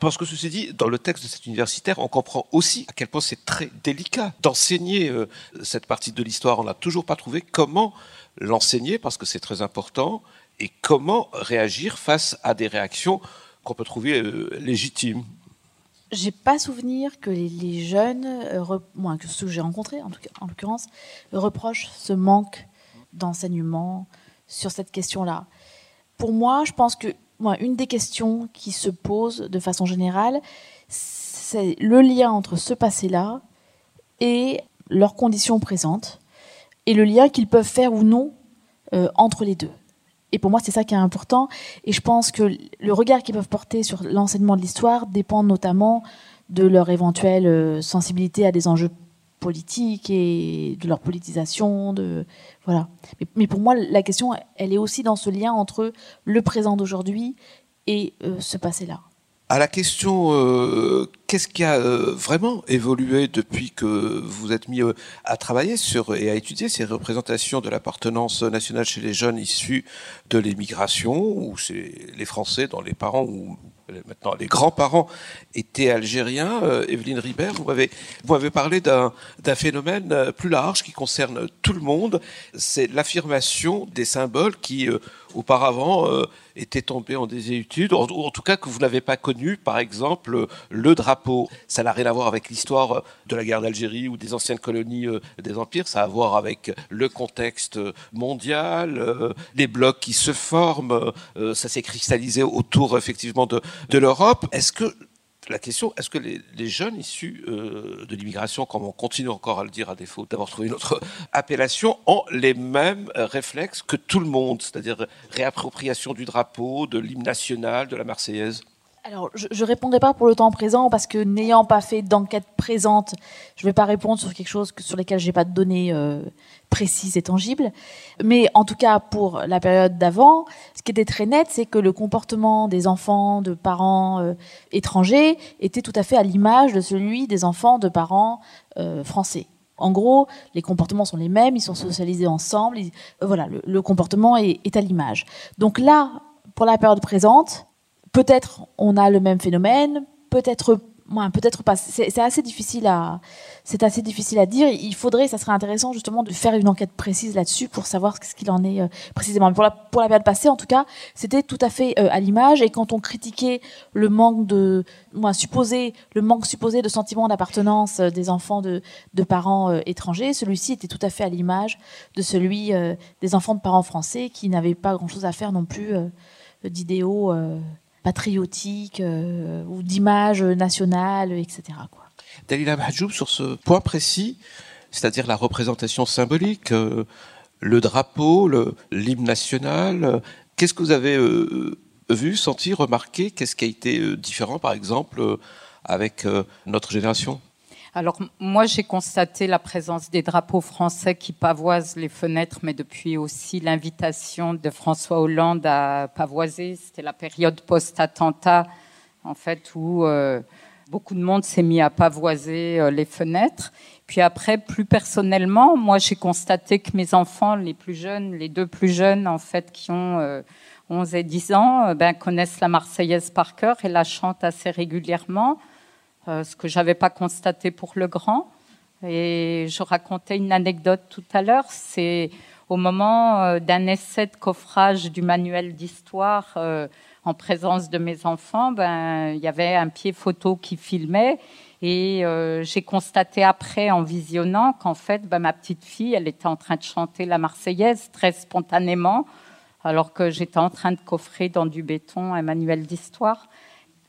parce que ceci dit, dans le texte de cet universitaire, on comprend aussi à quel point c'est très délicat d'enseigner euh, cette partie de l'histoire. On n'a toujours pas trouvé comment l'enseigner, parce que c'est très important, et comment réagir face à des réactions qu'on peut trouver euh, légitimes j'ai pas souvenir que les, jeunes, euh, que ceux que j'ai rencontrés en, en l'occurrence, reprochent ce manque d'enseignement sur cette question-là. Pour moi, je pense que moi, une des questions qui se posent de façon générale, c'est le lien entre ce passé-là et leurs conditions présentes, et le lien qu'ils peuvent faire ou non euh, entre les deux. Et pour moi, c'est ça qui est important. Et je pense que le regard qu'ils peuvent porter sur l'enseignement de l'histoire dépend notamment de leur éventuelle euh, sensibilité à des enjeux politiques et de leur politisation. De, voilà. Mais, pour moi, la question, elle est aussi dans ce lien entre le présent d'aujourd'hui et euh, ce passé-là à la question euh, qu'est-ce qui a euh, vraiment évolué depuis que vous êtes mis euh, à travailler sur et à étudier ces représentations de l'appartenance nationale chez les jeunes issus de l'émigration ou chez les Français dont les parents ou maintenant les grands-parents étaient algériens. Evelyne Ribert, vous m'avez vous avez parlé d'un phénomène plus large qui concerne tout le monde, c'est l'affirmation des symboles qui auparavant euh, était tombé en désétude, ou en tout cas que vous n'avez pas connu, par exemple, le drapeau. Ça n'a rien à voir avec l'histoire de la guerre d'Algérie ou des anciennes colonies euh, des empires, ça a à voir avec le contexte mondial, euh, les blocs qui se forment, ça s'est cristallisé autour effectivement de, de l'Europe. Est-ce que la question, est-ce que les, jeunes issus euh, de l'immigration, comme on continue encore à le dire à défaut d'avoir trouvé une autre (laughs) appellation, ont les mêmes réflexes que tout le monde, c'est-à-dire réappropriation du drapeau, de l'hymne national, de la Marseillaise? Alors, je ne répondrai pas pour le temps présent parce que n'ayant pas fait d'enquête présente, je ne vais pas répondre sur quelque chose sur lequel j'ai pas de données euh, précises et tangibles. Mais en tout cas, pour la période d'avant, ce qui était très net, c'est que le comportement des enfants de parents euh, étrangers était tout à fait à l'image de celui des enfants de parents euh, français. En gros, les comportements sont les mêmes, ils sont socialisés ensemble. voilà, le, comportement est à l'image. Donc là, pour la période présente, peut-être on a le même phénomène, peut-être peut-être pas. C'est assez difficile à, c'est assez difficile à dire. Il faudrait, ça serait intéressant justement de faire une enquête précise là-dessus pour savoir ce qu'il en est euh, précisément. pour la, pour la période passée, en tout cas, c'était tout à fait euh, à l'image. Et quand on critiquait le manque de, moi, supposé, le manque supposé de sentiment d'appartenance euh, des enfants de, de parents étrangers, celui-ci était tout à fait à l'image de celui des enfants de parents français qui n'avaient pas grand-chose à faire non plus d'idéaux patriotiques ou d'images nationales, etc. Dalila Mahjoub, sur ce point précis, c'est-à-dire la représentation symbolique, euh, le drapeau, l'hymne national, euh, qu'est-ce que vous avez euh, vu, senti, remarqué? Qu'est-ce qui a été différent, par exemple, avec notre génération? Alors moi j'ai constaté la présence des drapeaux français qui pavoisent les fenêtres, mais depuis aussi l'invitation de François Hollande à pavoiser. C'était la période post-attentat, en fait, où beaucoup de monde s'est mis à pavoiser euh, les fenêtres. Puis après, plus personnellement, moi, j'ai constaté que mes enfants, les plus jeunes, les deux plus jeunes, en fait, qui ont 11 euh, et 10 ans, euh, ben, connaissent la Marseillaise par cœur et la chantent assez régulièrement, ce que j'avais pas constaté pour le grand. Et je racontais une anecdote tout à l'heure. C'est au moment d'un essai de coffrage du manuel d'histoire en présence de mes enfants, ben, il y avait un pied photo qui filmait. Et euh, j'ai constaté après, en visionnant, qu'en fait, ben, ma petite fille, elle était en train de chanter la Marseillaise très spontanément, alors que j'étais en train de coffrer dans du béton un manuel d'histoire.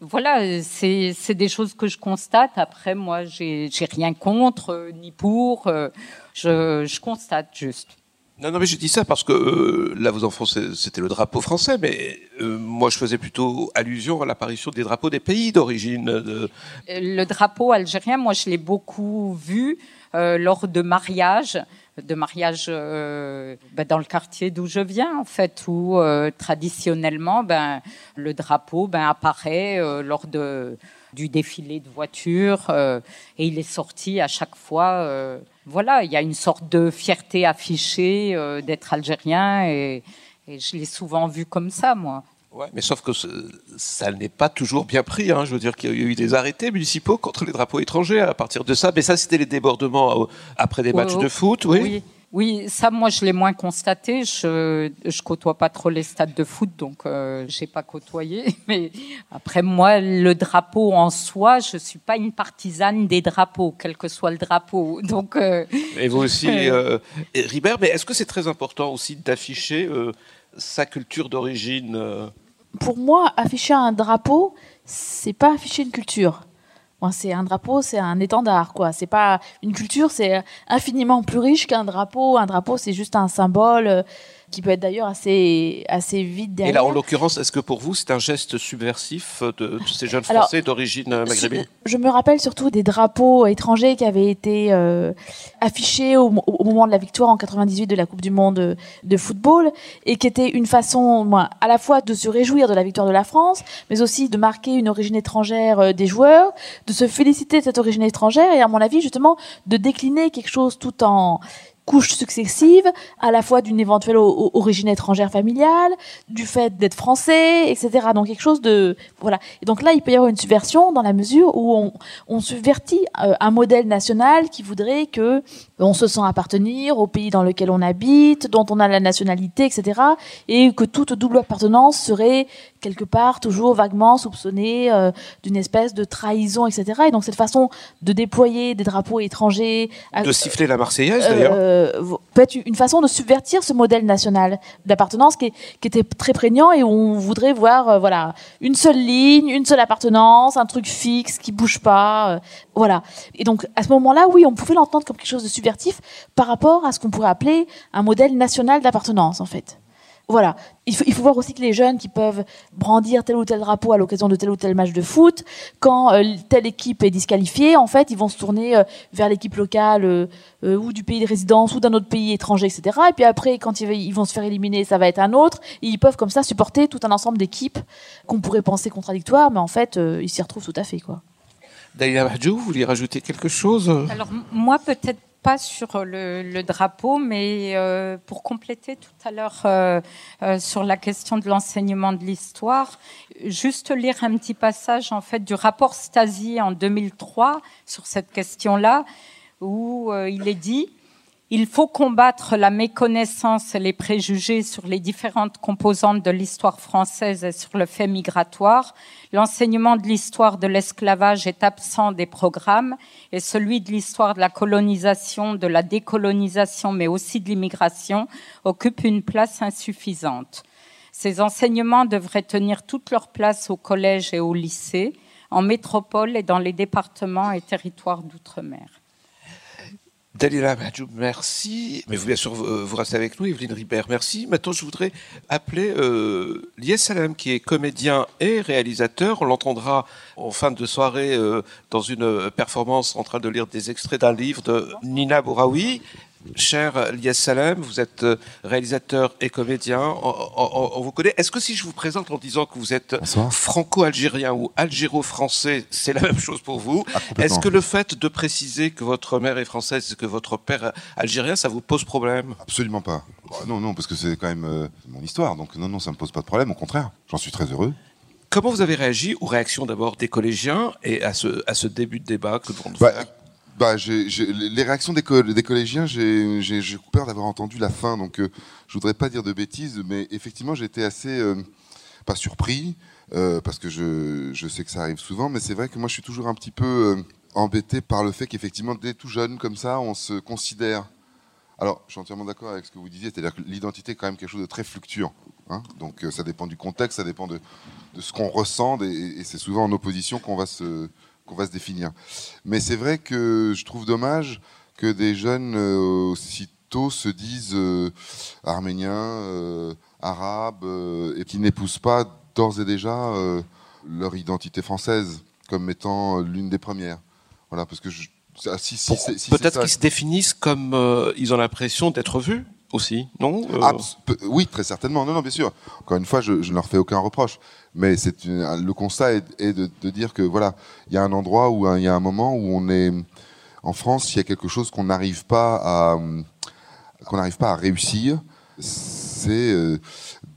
Voilà, c'est des choses que je constate. Après, moi, j'ai rien contre euh, ni pour. Euh, je, je constate juste. Non, non, mais je dis ça parce que euh, là, vos enfants, c'était le drapeau français, mais moi, je faisais plutôt allusion à l'apparition des drapeaux des pays d'origine. Le drapeau algérien, moi, je l'ai beaucoup vu lors de mariages, de mariages ben, dans le quartier d'où je viens, en fait, où traditionnellement, ben, le drapeau ben, apparaît lors de, du défilé de voitures et il est sorti à chaque fois voilà, il y a une sorte de fierté affichée euh, d'être algérien et, je l'ai souvent vu comme ça, moi. Ouais, mais sauf que ça n'est pas toujours bien pris. Hein. Je veux dire qu'il y a eu des arrêtés municipaux contre les drapeaux étrangers à partir de ça. Mais ça, c'était les débordements euh, après des matchs de foot, oui. oui. Oui, ça, moi, je l'ai moins constaté. Je, je côtoie pas trop les stades de foot, donc euh, j'ai pas côtoyé. (laughs) Mais après, moi, le drapeau en soi, je suis pas une partisane des drapeaux, quel que soit le drapeau. (laughs) Donc. Euh, et vous aussi, euh, Ribert. Mais est-ce que c'est très important aussi d'afficher euh, sa culture d'origine Pour moi, afficher un drapeau, c'est pas afficher une culture c'est un drapeau, c'est un étendard, quoi. C'est pas une culture, c'est infiniment plus riche qu'un drapeau. Un drapeau, c'est juste un symbole euh, qui peut être d'ailleurs assez, assez vite derrière. Et là, en l'occurrence, est-ce que pour vous, c'est un geste subversif de, ces jeunes Français d'origine maghrébine Je me rappelle surtout des drapeaux étrangers qui avaient été euh, affichés au, moment de la victoire en 98 de la Coupe du Monde de, football et qui étaient une façon, moi, à la fois de se réjouir de la victoire de la France, mais aussi de marquer une origine étrangère euh, des joueurs, de se féliciter de cette origine étrangère et, à mon avis, justement, de décliner quelque chose tout en couches successives, à la fois d'une éventuelle origine étrangère familiale, du fait d'être français, etc. Donc quelque chose de voilà. Et donc là, il peut y avoir une subversion dans la mesure où on, on subvertit euh, un modèle national qui voudrait que on se sent appartenir au pays dans lequel on habite, dont on a la nationalité, etc. Et que toute double appartenance serait quelque part toujours vaguement soupçonnée euh, d'une espèce de trahison, etc. Et donc cette façon de déployer des drapeaux étrangers, de siffler la Marseillaise d'ailleurs, euh, peut être une façon de subvertir ce modèle national d'appartenance qui, qui, était très prégnant et où on voudrait voir euh, voilà une seule ligne, une seule appartenance, un truc fixe qui bouge pas, voilà. Et donc à ce moment-là, oui, on pouvait l'entendre comme quelque chose de subvertif par rapport à ce qu'on pourrait appeler un modèle national d'appartenance en fait. Voilà. Il faut, voir aussi que les jeunes qui peuvent brandir tel ou tel drapeau à l'occasion de tel ou tel match de foot, quand euh, telle équipe est disqualifiée, en fait, ils vont se tourner euh, vers l'équipe locale euh, ou du pays de résidence ou d'un autre pays étranger, etc. Et puis après, quand ils, ils, vont se faire éliminer, ça va être un autre. Et ils peuvent comme ça supporter tout un ensemble d'équipes qu'on pourrait penser contradictoires, mais en fait, ils s'y retrouvent tout à fait, quoi. Daïla Mahjou, vous vouliez rajouter quelque chose? Alors moi, peut-être pas sur le, drapeau, mais euh, pour compléter tout à l'heure euh, euh, sur la question de l'enseignement de l'histoire, juste lire un petit passage en fait du rapport Stasi en 2003 sur cette question-là, où il est dit il faut combattre la méconnaissance et les préjugés sur les différentes composantes de l'histoire française et sur le fait migratoire. L'enseignement de l'histoire de l'esclavage est absent des programmes et celui de l'histoire de la colonisation, de la décolonisation, mais aussi de l'immigration occupe une place insuffisante. Ces enseignements devraient tenir toute leur place au collège et au lycée, en métropole et dans les départements et territoires d'outre-mer. Dalila Mahjoub, merci. Mais vous, bien sûr, vous restez avec nous, Evelyne Ribert, merci. Maintenant, je voudrais appeler euh, Lies Salem, qui est comédien et réalisateur. On l'entendra en fin de soirée euh, dans une performance en train de lire des extraits d'un livre de Nina Bouraoui. Cher Lies Salem, vous êtes euh, réalisateur et comédien. On, vous connaît. Est-ce que si je vous présente en disant que vous êtes franco-algérien ou algéro-français, c'est la (laughs) même chose pour vous ah, Est-ce que le fait de préciser que votre mère est française et que votre père algérien, ça vous pose problème? Absolument pas. Bah, non, non, parce que c'est quand même euh, mon histoire. Donc non, non, ça me pose pas de problème. Au contraire, j'en suis très heureux. Comment vous avez réagi aux réactions d'abord des collégiens et à ce, à ce début de débat que vous bah, les réactions des, collégiens, j'ai peur d'avoir entendu la fin, donc euh, je voudrais pas dire de bêtises, mais effectivement, été assez, euh, pas surpris, euh, parce que je, sais que ça arrive souvent, mais c'est vrai que moi, je suis toujours un petit peu embêté par le fait qu'effectivement, dès tout jeune comme ça, on se considère. Alors, je suis entièrement d'accord avec ce que vous disiez, c'est-à-dire que l'identité est quand même quelque chose de très fluctuant. Hein. donc, ça dépend du contexte, ça dépend de, ce qu'on ressent, et c'est souvent en opposition qu'on va se qu'on va se définir. Mais c'est vrai que je trouve dommage que des jeunes euh, aussitôt se disent euh, arméniens, euh, arabes, et qui n'épousent pas d'ores et déjà leur identité française comme étant l'une des premières. Voilà, parce que je, ah, si, si, peut-être qu'ils se définissent comme ils ont l'impression d'être vus aussi, non ah, Oui, très certainement. Non, non, bien sûr. Encore une fois, je, ne leur fais aucun reproche mais le constat est, de, dire que voilà, il y a un endroit où il y a un moment où on est en France, il y a quelque chose qu'on n'arrive pas à qu'on n'arrive pas à réussir, c'est euh,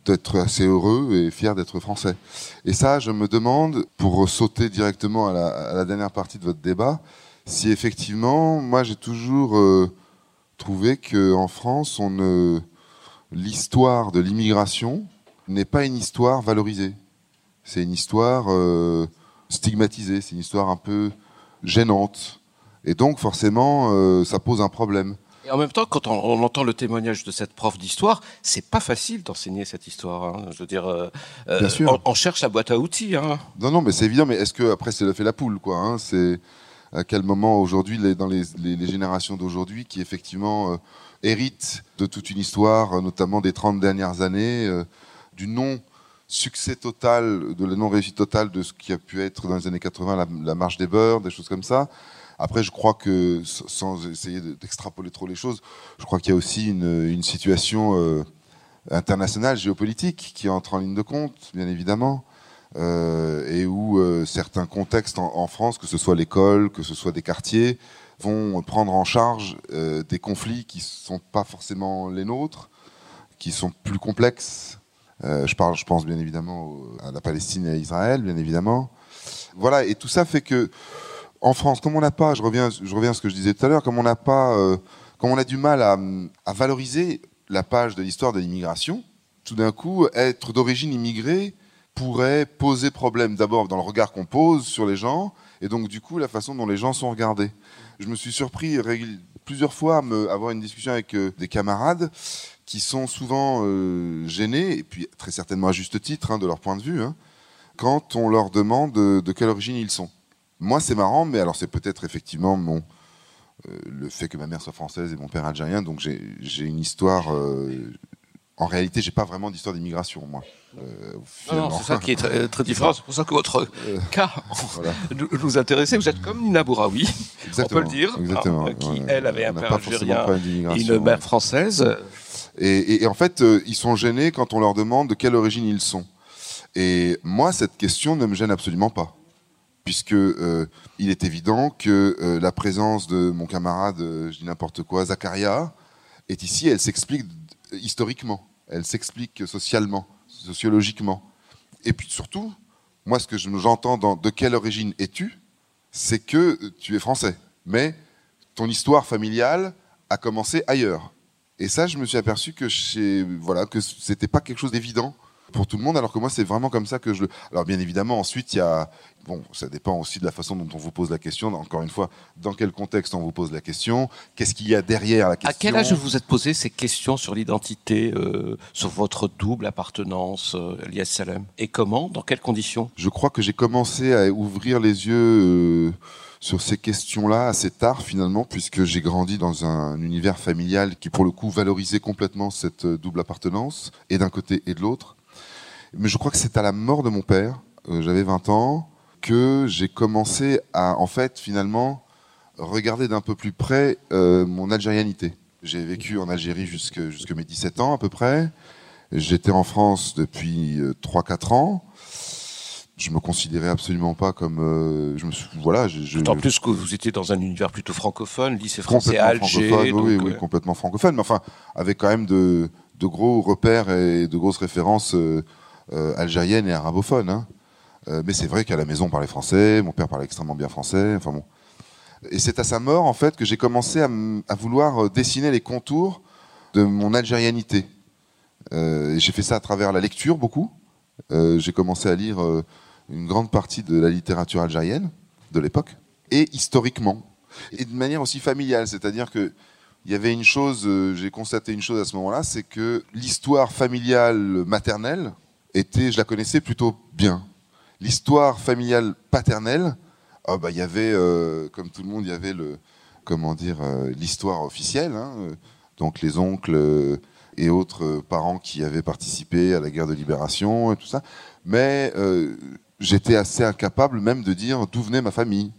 d'être assez heureux et fier d'être français. Et ça, je me demande, pour sauter directement à la, à la dernière partie de votre débat, si effectivement, moi j'ai toujours euh, trouvé que en France, on l'histoire de l'immigration n'est pas une histoire valorisée c'est une histoire euh, stigmatisée, c'est une histoire un peu gênante. Et donc, forcément, euh, ça pose un problème. Et en même temps, quand on, entend le témoignage de cette prof d'histoire, c'est pas facile d'enseigner cette histoire. Hein. Je veux dire, euh, Bien sûr. On, cherche la boîte à outils. Hein. Non, non, mais c'est évident. Mais est-ce que après c'est le fait la poule, quoi hein? C'est à quel moment aujourd'hui, dans les, générations d'aujourd'hui, qui effectivement héritent de toute une histoire, notamment des 30 dernières années, du nom succès total, de la non-réussite totale de ce qui a pu être dans les années 80 la, marche des beurs, des choses comme ça. Après, je crois que, sans essayer d'extrapoler trop les choses, je crois qu'il y a aussi une, situation euh, internationale, géopolitique, qui entre en ligne de compte, bien évidemment, euh, et où euh, certains contextes en, France, que ce soit l'école, que ce soit des quartiers, vont prendre en charge des conflits qui ne sont pas forcément les nôtres, qui sont plus complexes, euh, je, parle, je pense bien évidemment à la Palestine et à Israël, bien évidemment. Voilà, et tout ça fait que en France, comme on n'a pas, je reviens, je reviens à ce que je disais tout à l'heure, comme on n'a pas, euh, comme on a du mal à valoriser la page de l'histoire de l'immigration, tout d'un coup, être d'origine immigrée pourrait poser problème d'abord dans le regard qu'on pose sur les gens, et donc du coup la façon dont les gens sont regardés. Je me suis surpris plusieurs fois à avoir une discussion avec euh, des camarades qui sont souvent euh, gênés, et puis très certainement à juste titre, hein, de leur point de vue, hein, quand on leur demande de, quelle origine ils sont. Moi, c'est marrant, mais alors c'est peut-être effectivement mon, euh, le fait que ma mère soit française et mon père algérien, donc j'ai une histoire. Euh, en réalité, j'ai pas vraiment d'histoire d'immigration, moi. Non, c'est ça qui est très, très différent. C'est pour ça que votre cas (laughs) nous, intéressait. Vous êtes comme Nina Bouraoui, on peut le dire, hein, qui, elle, avait un père algérien et une mère française. Et, en fait, euh, ils sont gênés quand on leur demande de quelle origine ils sont. Et moi, cette question ne me gêne absolument pas. puisque euh, il est évident que euh, la présence de mon camarade, euh, je dis n'importe quoi, Zacharia, est ici. Elle s'explique euh, historiquement, elle s'explique socialement, sociologiquement, et puis surtout, moi, ce que je- j'entends dans de quelle origine es-tu, c'est que tu es français, mais ton histoire familiale a commencé ailleurs. Et ça, je me suis aperçu que chez, voilà, que c'était pas quelque chose d'évident pour tout le monde, alors que moi, c'est vraiment comme ça que je le. Alors, bien évidemment, ensuite, il y a. Bon, ça dépend aussi de la façon dont on vous pose la question. Encore une fois, dans quel contexte on vous pose la question? Qu'est-ce qu'il y a derrière la question À quel âge vous vous êtes posé ces questions sur l'identité, euh, sur votre double appartenance, euh, Elias Salem? Et comment Dans quelles conditions? Je crois que j'ai commencé à ouvrir les yeux euh, sur ces questions-là assez tard finalement, puisque j'ai grandi dans un univers familial qui pour le coup valorisait complètement cette euh, double appartenance, et d'un côté et de l'autre. Mais je crois que c'est à la mort de mon père, j'avais 20 ans, que j'ai commencé à en fait finalement regarder d'un peu plus près euh, mon algérianité. J'ai vécu en Algérie jusque, jusque mes 17 ans à peu près. J'étais en France depuis euh, 3-4 ans je me considérais absolument pas comme euh, je me suis, voilà je, je- D'autant plus que vous étiez dans un univers plutôt francophone, lycée français Alger. francophone, oui, donc, oui, euh, complètement francophone mais enfin avec quand même de, de gros repères et de grosses références euh, euh, algériennes et arabophones hein. Euh, mais c'est vrai qu'à la maison on parlait français mon père parlait extrêmement bien français enfin bon. Et c'est à sa mort en fait que j'ai commencé à, vouloir euh, dessiner les contours de mon algérianité. Euh, j'ai fait ça à travers la lecture beaucoup. Euh, j'ai commencé à lire une grande partie de la littérature algérienne de l'époque, et historiquement, et de manière aussi familiale, c'est-à-dire que il y avait une chose, j'ai constaté une chose à ce moment-là, c'est que l'histoire familiale maternelle était, je la connaissais plutôt bien. L'histoire familiale paternelle, ah bah il y avait, euh, comme tout le monde, il y avait le, comment dire, euh, l'histoire officielle, hein, euh, donc les oncles et autres parents qui avaient participé à la guerre de libération et tout ça, mais j'étais assez incapable même de dire d'où venait ma famille.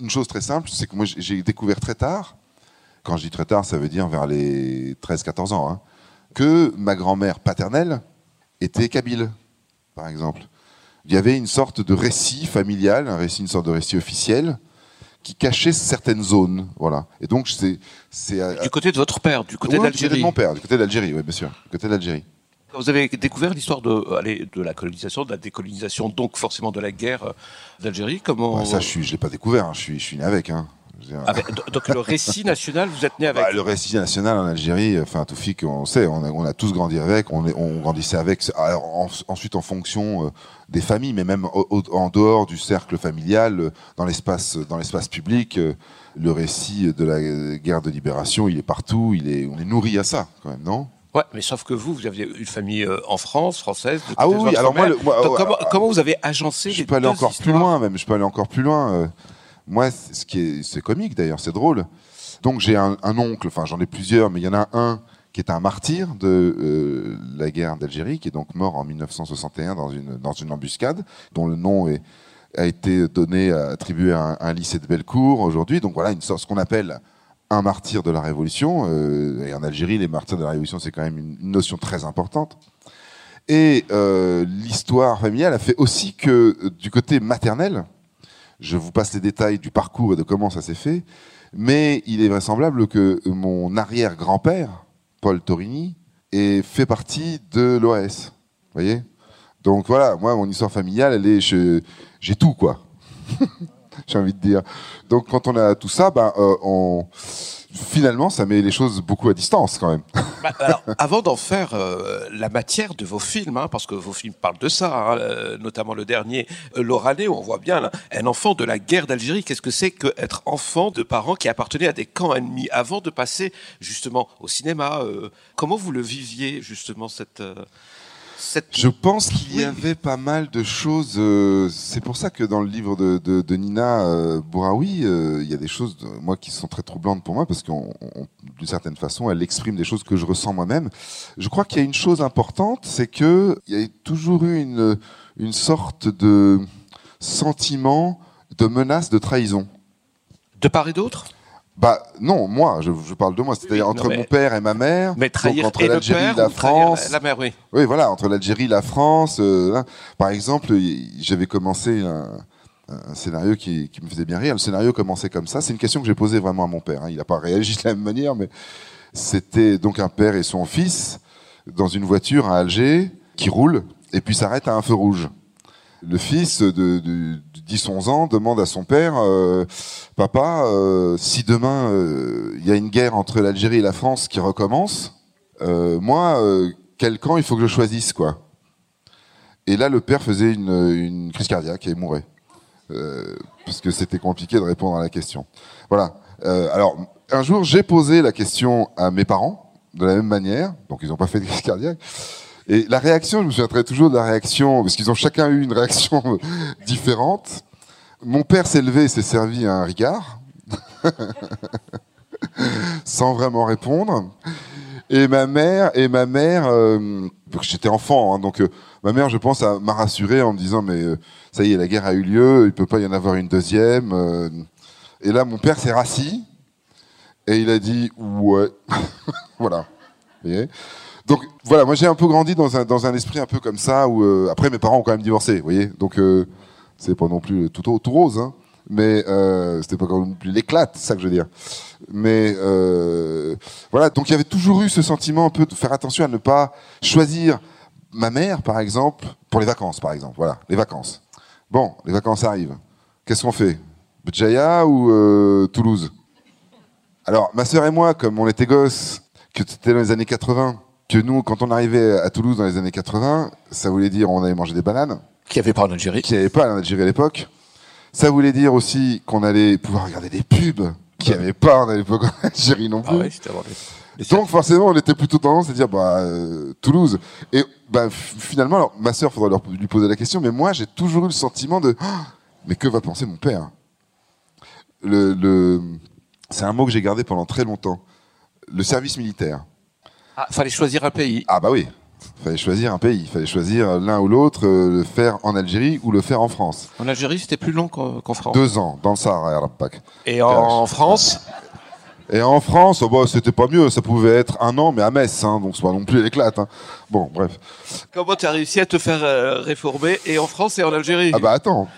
Une chose très simple, c'est que moi j'ai- j'ai découvert très tard, quand je dis très tard, ça veut dire vers les 13-14 ans, hein, que ma grand-mère paternelle était kabyle, par exemple. Il y avait une sorte de récit familial, un récit, une sorte de récit officiel, qui cachait certaines zones, voilà. Et donc c'est euh, Du côté de votre père, du côté ouais, du côté de mon père, du côté d'Algérie, oui, bien sûr, du côté d'Algérie. Vous avez découvert l'histoire de, allez, de la colonisation, de la décolonisation, donc forcément de la guerre euh, d'Algérie. Comment ça, je suis, je l'ai pas découvert, hein, je suis, je suis né avec. Hein. Ah ben, do- donc le récit (laughs) national, vous êtes né avec. Bah, le récit national en Algérie, enfin, Toufik, on sait, on a, on a tous grandi avec, on, est- on grandissait avec. Alors, en- ensuite, en fonction euh, des familles, mais même au- au- en dehors du cercle familial, euh, dans l'espace, dans l'espace public, euh, le récit de la guerre de libération, il est partout. Il est, on est nourri à ça, quand même, non? Ouais, mais sauf que vous, vous aviez une famille euh, en France, française. de Ah oui, alors moi, mère. le- moi, Donc ouais, comment, comment vous avez agencé Je les peux aller encore plus loin, même. Je peux aller encore plus loin. Euh. Moi, c- ce qui est, c'est comique d'ailleurs, c'est drôle. Donc j'ai un, oncle, enfin j'en ai plusieurs, mais il y en a un qui est un martyr de euh, la guerre d'Algérie, qui est donc mort en 1961 dans une dans une embuscade, dont le nom a été donné, attribué à un, un lycée de Bellecour aujourd'hui. Donc voilà, une sorte, ce qu'on appelle un martyr de la Révolution. Euh, et en Algérie, les martyrs de la Révolution, c'est quand même une, notion très importante. Et euh, l'histoire familiale a fait aussi que euh, du côté maternel, je vous passe les détails du parcours et de comment ça s'est fait, mais il est vraisemblable que mon arrière-grand-père, Paul Torini, ait fait partie de l'OAS. Vous voyez? Donc voilà, moi, mon histoire familiale, elle est, j'ai tout, quoi. (laughs) J'ai envie de dire. Donc quand on a tout ça, ben, euh, on... finalement, ça met les choses beaucoup à distance, quand même. Bah, alors, avant d'en faire euh, la matière de vos films, hein, parce que vos films parlent de ça, hein, euh, notamment le dernier, euh, où on voit bien un enfant de la guerre d'Algérie. Qu'est-ce que c'est qu'être enfant de parents qui appartenaient à des camps ennemis Avant de passer justement au cinéma, euh, comment vous le viviez justement cette cette Je pense qu'il y avait pas mal de choses. euh, c'est pour ça que dans le livre de, de- de Nina euh, Bouraoui, euh, il y a des choses, de- moi, qui sont très troublantes pour moi, parce qu'on, on- d'une certaine façon, elle exprime des choses que je ressens moi-même. Je crois qu'il y a une chose importante, c'est que il y a toujours eu une, une sorte de sentiment de menace de trahison. de part et d'autre? Bah non, moi, je, je parle de moi, c'est-à-dire Oui, entre mais- mon père et ma mère, Mais trahir donc entre et l'Algérie, père la France. la, mère, oui. Oui, voilà, entre l'Algérie et la France. euh, hein. par exemple, j'avais commencé un, un scénario qui, qui, me faisait bien rire. Le scénario commençait comme ça. C'est une question que j'ai posée vraiment à mon père. Hein. Il n'a pas réagi (laughs) de la même manière, mais c'était donc un père et son fils dans une voiture à Alger qui roule et puis s'arrête à un feu rouge. Le fils de, de, 10-11 ans demande à son père, euh, papa, euh, si demain euh, il y a une guerre entre l'Algérie et la France qui recommence, moi, quel camp il faut que je choisisse quoi? Et là, le père faisait une, une crise cardiaque et mourait. parce que c'était compliqué de répondre à la question. Voilà. alors, un jour, j'ai posé la question à mes parents, de la même manière, donc ils n'ont pas fait de crise cardiaque, et la réaction, je me souviendrai toujours de la réaction, parce qu'ils ont chacun eu une réaction (laughs) différente. Mon père s'est levé et s'est servi un Ricard, (laughs) sans vraiment répondre. Et ma mère, et ma mère, euh, j'étais enfant, hein, donc euh, ma mère, je pense, m'a rassuré en me disant, mais euh, ça y est, la guerre a eu lieu, il peut pas y en avoir une deuxième. Et là, mon père s'est rassis et il a dit, ouais, (laughs) voilà. Vous voyez? Donc voilà, moi j'ai un peu grandi dans un, dans un esprit un peu comme ça, où euh, après mes parents ont quand même divorcé, vous voyez, donc euh, c'est pas non plus tout, rose, hein, mais euh, c'était pas non plus l'éclate, ça que je veux dire. Mais euh, voilà, donc il y avait toujours eu ce sentiment un peu de faire attention à ne pas choisir ma mère, par exemple, pour les vacances, par exemple, voilà, les vacances. Bon, les vacances arrivent, qu'est-ce qu'on fait? Bjaya ou Toulouse? Alors, ma sœur et moi, comme on était gosses, que c'était dans les années 80, que nous, quand on arrivait à Toulouse dans les années 80, ça voulait dire on allait manger des bananes. Qui avait pas en Algérie. Qui avait pas en Algérie à l'époque. Ça voulait dire aussi qu'on allait pouvoir regarder des pubs qui avait pas en l'époque en Algérie non plus. Ah Donc forcément, on était plutôt tendance à dire bah, euh, Toulouse. Et bah, finalement, alors, ma sœur, faudrait leur, lui poser la question, mais moi, j'ai toujours eu le sentiment de ah, mais que va penser mon père? Le, le... C'est un mot que j'ai gardé pendant très longtemps. Le service militaire. Ah, fallait choisir un pays. Ah bah oui, fallait choisir un pays. Il fallait choisir l'un ou l'autre, euh, le faire en Algérie ou le faire en France. En Algérie, c'était plus long qu'en France. Deux ans, dans le Sahara, Rapak. Et en, France Et en France, oh bah, c'était pas mieux. Ça pouvait être un an, mais à Metz, hein, donc c'est pas non plus l'éclate. Hein. Bon, bref. Comment tu as réussi à te faire euh, réformer et en France et en Algérie Ah bah attends.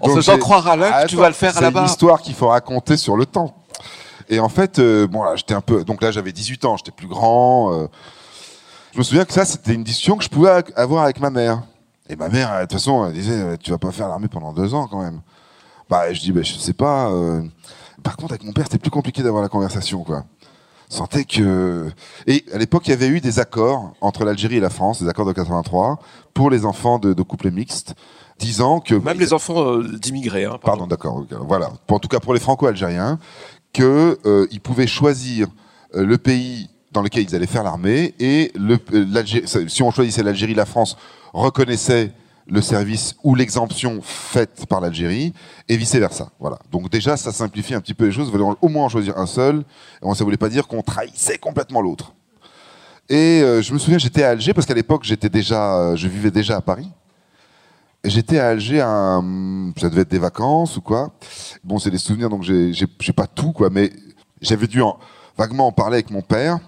En faisant croire à l'un que tu vas le faire. C'est une histoire qu'il faut raconter sur le temps. Et en fait, euh, bon là, j'étais un peu, donc là j'avais 18 ans, j'étais plus grand. Euh. je me souviens que ça, c'était une discussion que je pouvais avoir avec ma mère. Et ma mère, de toute façon, elle disait, tu vas pas faire l'armée pendant deux ans quand même. Bah, je dis, bah, je sais pas. Euh. Par contre, avec mon père, c'était plus compliqué d'avoir la conversation, quoi. Sentais que et à l'époque, il y avait eu des accords entre l'Algérie et la France, des accords de 83 pour les enfants de, de couples mixtes disant que même les enfants d'immigrés. Hein, pardon, pardon d'accord. Voilà. En tout cas pour les Franco-Algériens, qu'ils euh, pouvaient choisir euh, le pays dans lequel ils allaient faire l'armée et si on choisissait l'Algérie, la France reconnaissait le service ou l'exemption faite par l'Algérie et vice versa. Voilà. Donc déjà, ça simplifie un petit peu les choses. Vous voulez au moins en choisir un seul. Et ça voulait pas dire qu'on trahissait complètement l'autre. Et euh, je me souviens, j'étais à Alger parce qu'à l'époque, j'étais déjà, je vivais déjà à Paris. J'étais à Alger, à, ça devait être des vacances ou quoi. Bon, c'est des souvenirs, donc j'ai pas tout, quoi, mais j'avais dû en, vaguement en parler avec mon père.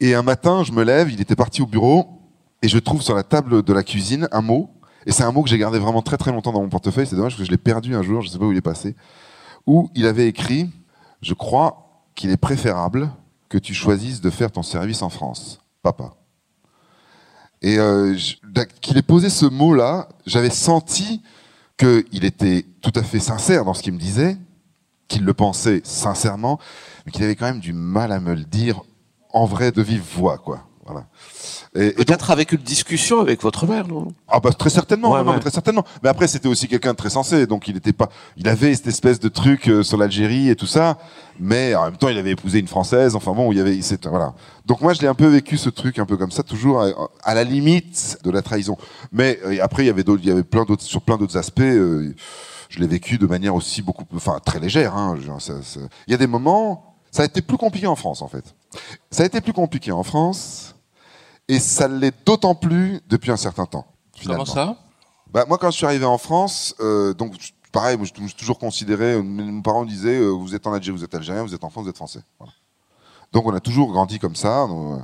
Et un matin, je me lève, il était parti au bureau, et je trouve sur la table de la cuisine un mot. Et c'est un mot que j'ai gardé vraiment très très longtemps dans mon portefeuille. C'est dommage que je l'ai perdu un jour, je sais pas où il est passé. Où il avait écrit, je crois qu'il est préférable que tu choisisses de faire ton service en France, papa. Et euh, qu'il ait posé ce mot-là, j'avais senti qu'il était tout à fait sincère dans ce qu'il me disait, qu'il le pensait sincèrement, mais qu'il avait quand même du mal à me le dire en vrai de vive voix, quoi. Voilà. Peut-être avec une discussion avec votre mère, non? Ah bah très certainement, très certainement. Mais après c'était aussi quelqu'un de très sensé, donc il était pas, il avait cette espèce de truc euh, sur l'Algérie et tout ça, mais en même temps il avait épousé une française, enfin bon, il y avait, voilà. Donc moi je l'ai un peu vécu ce truc un peu comme ça, toujours à, la limite de la trahison. Mais euh, après il y avait d'autres, il y avait plein d'autres sur plein d'autres aspects. Euh, je l'ai vécu de manière aussi beaucoup, enfin très légère. Hein, il y a des moments, ça a été plus compliqué en France en fait. Ça a été plus compliqué en France et ça l'est d'autant plus depuis un certain temps. Finalement. Comment ça? Bah, Moi, quand je suis arrivé en France, euh, donc pareil, moi, je, suis toujours considéré, mes parents disaient, euh, vous êtes en Algérie, vous êtes algérien, vous êtes en France, vous êtes français. Donc on a toujours grandi comme ça. Euh,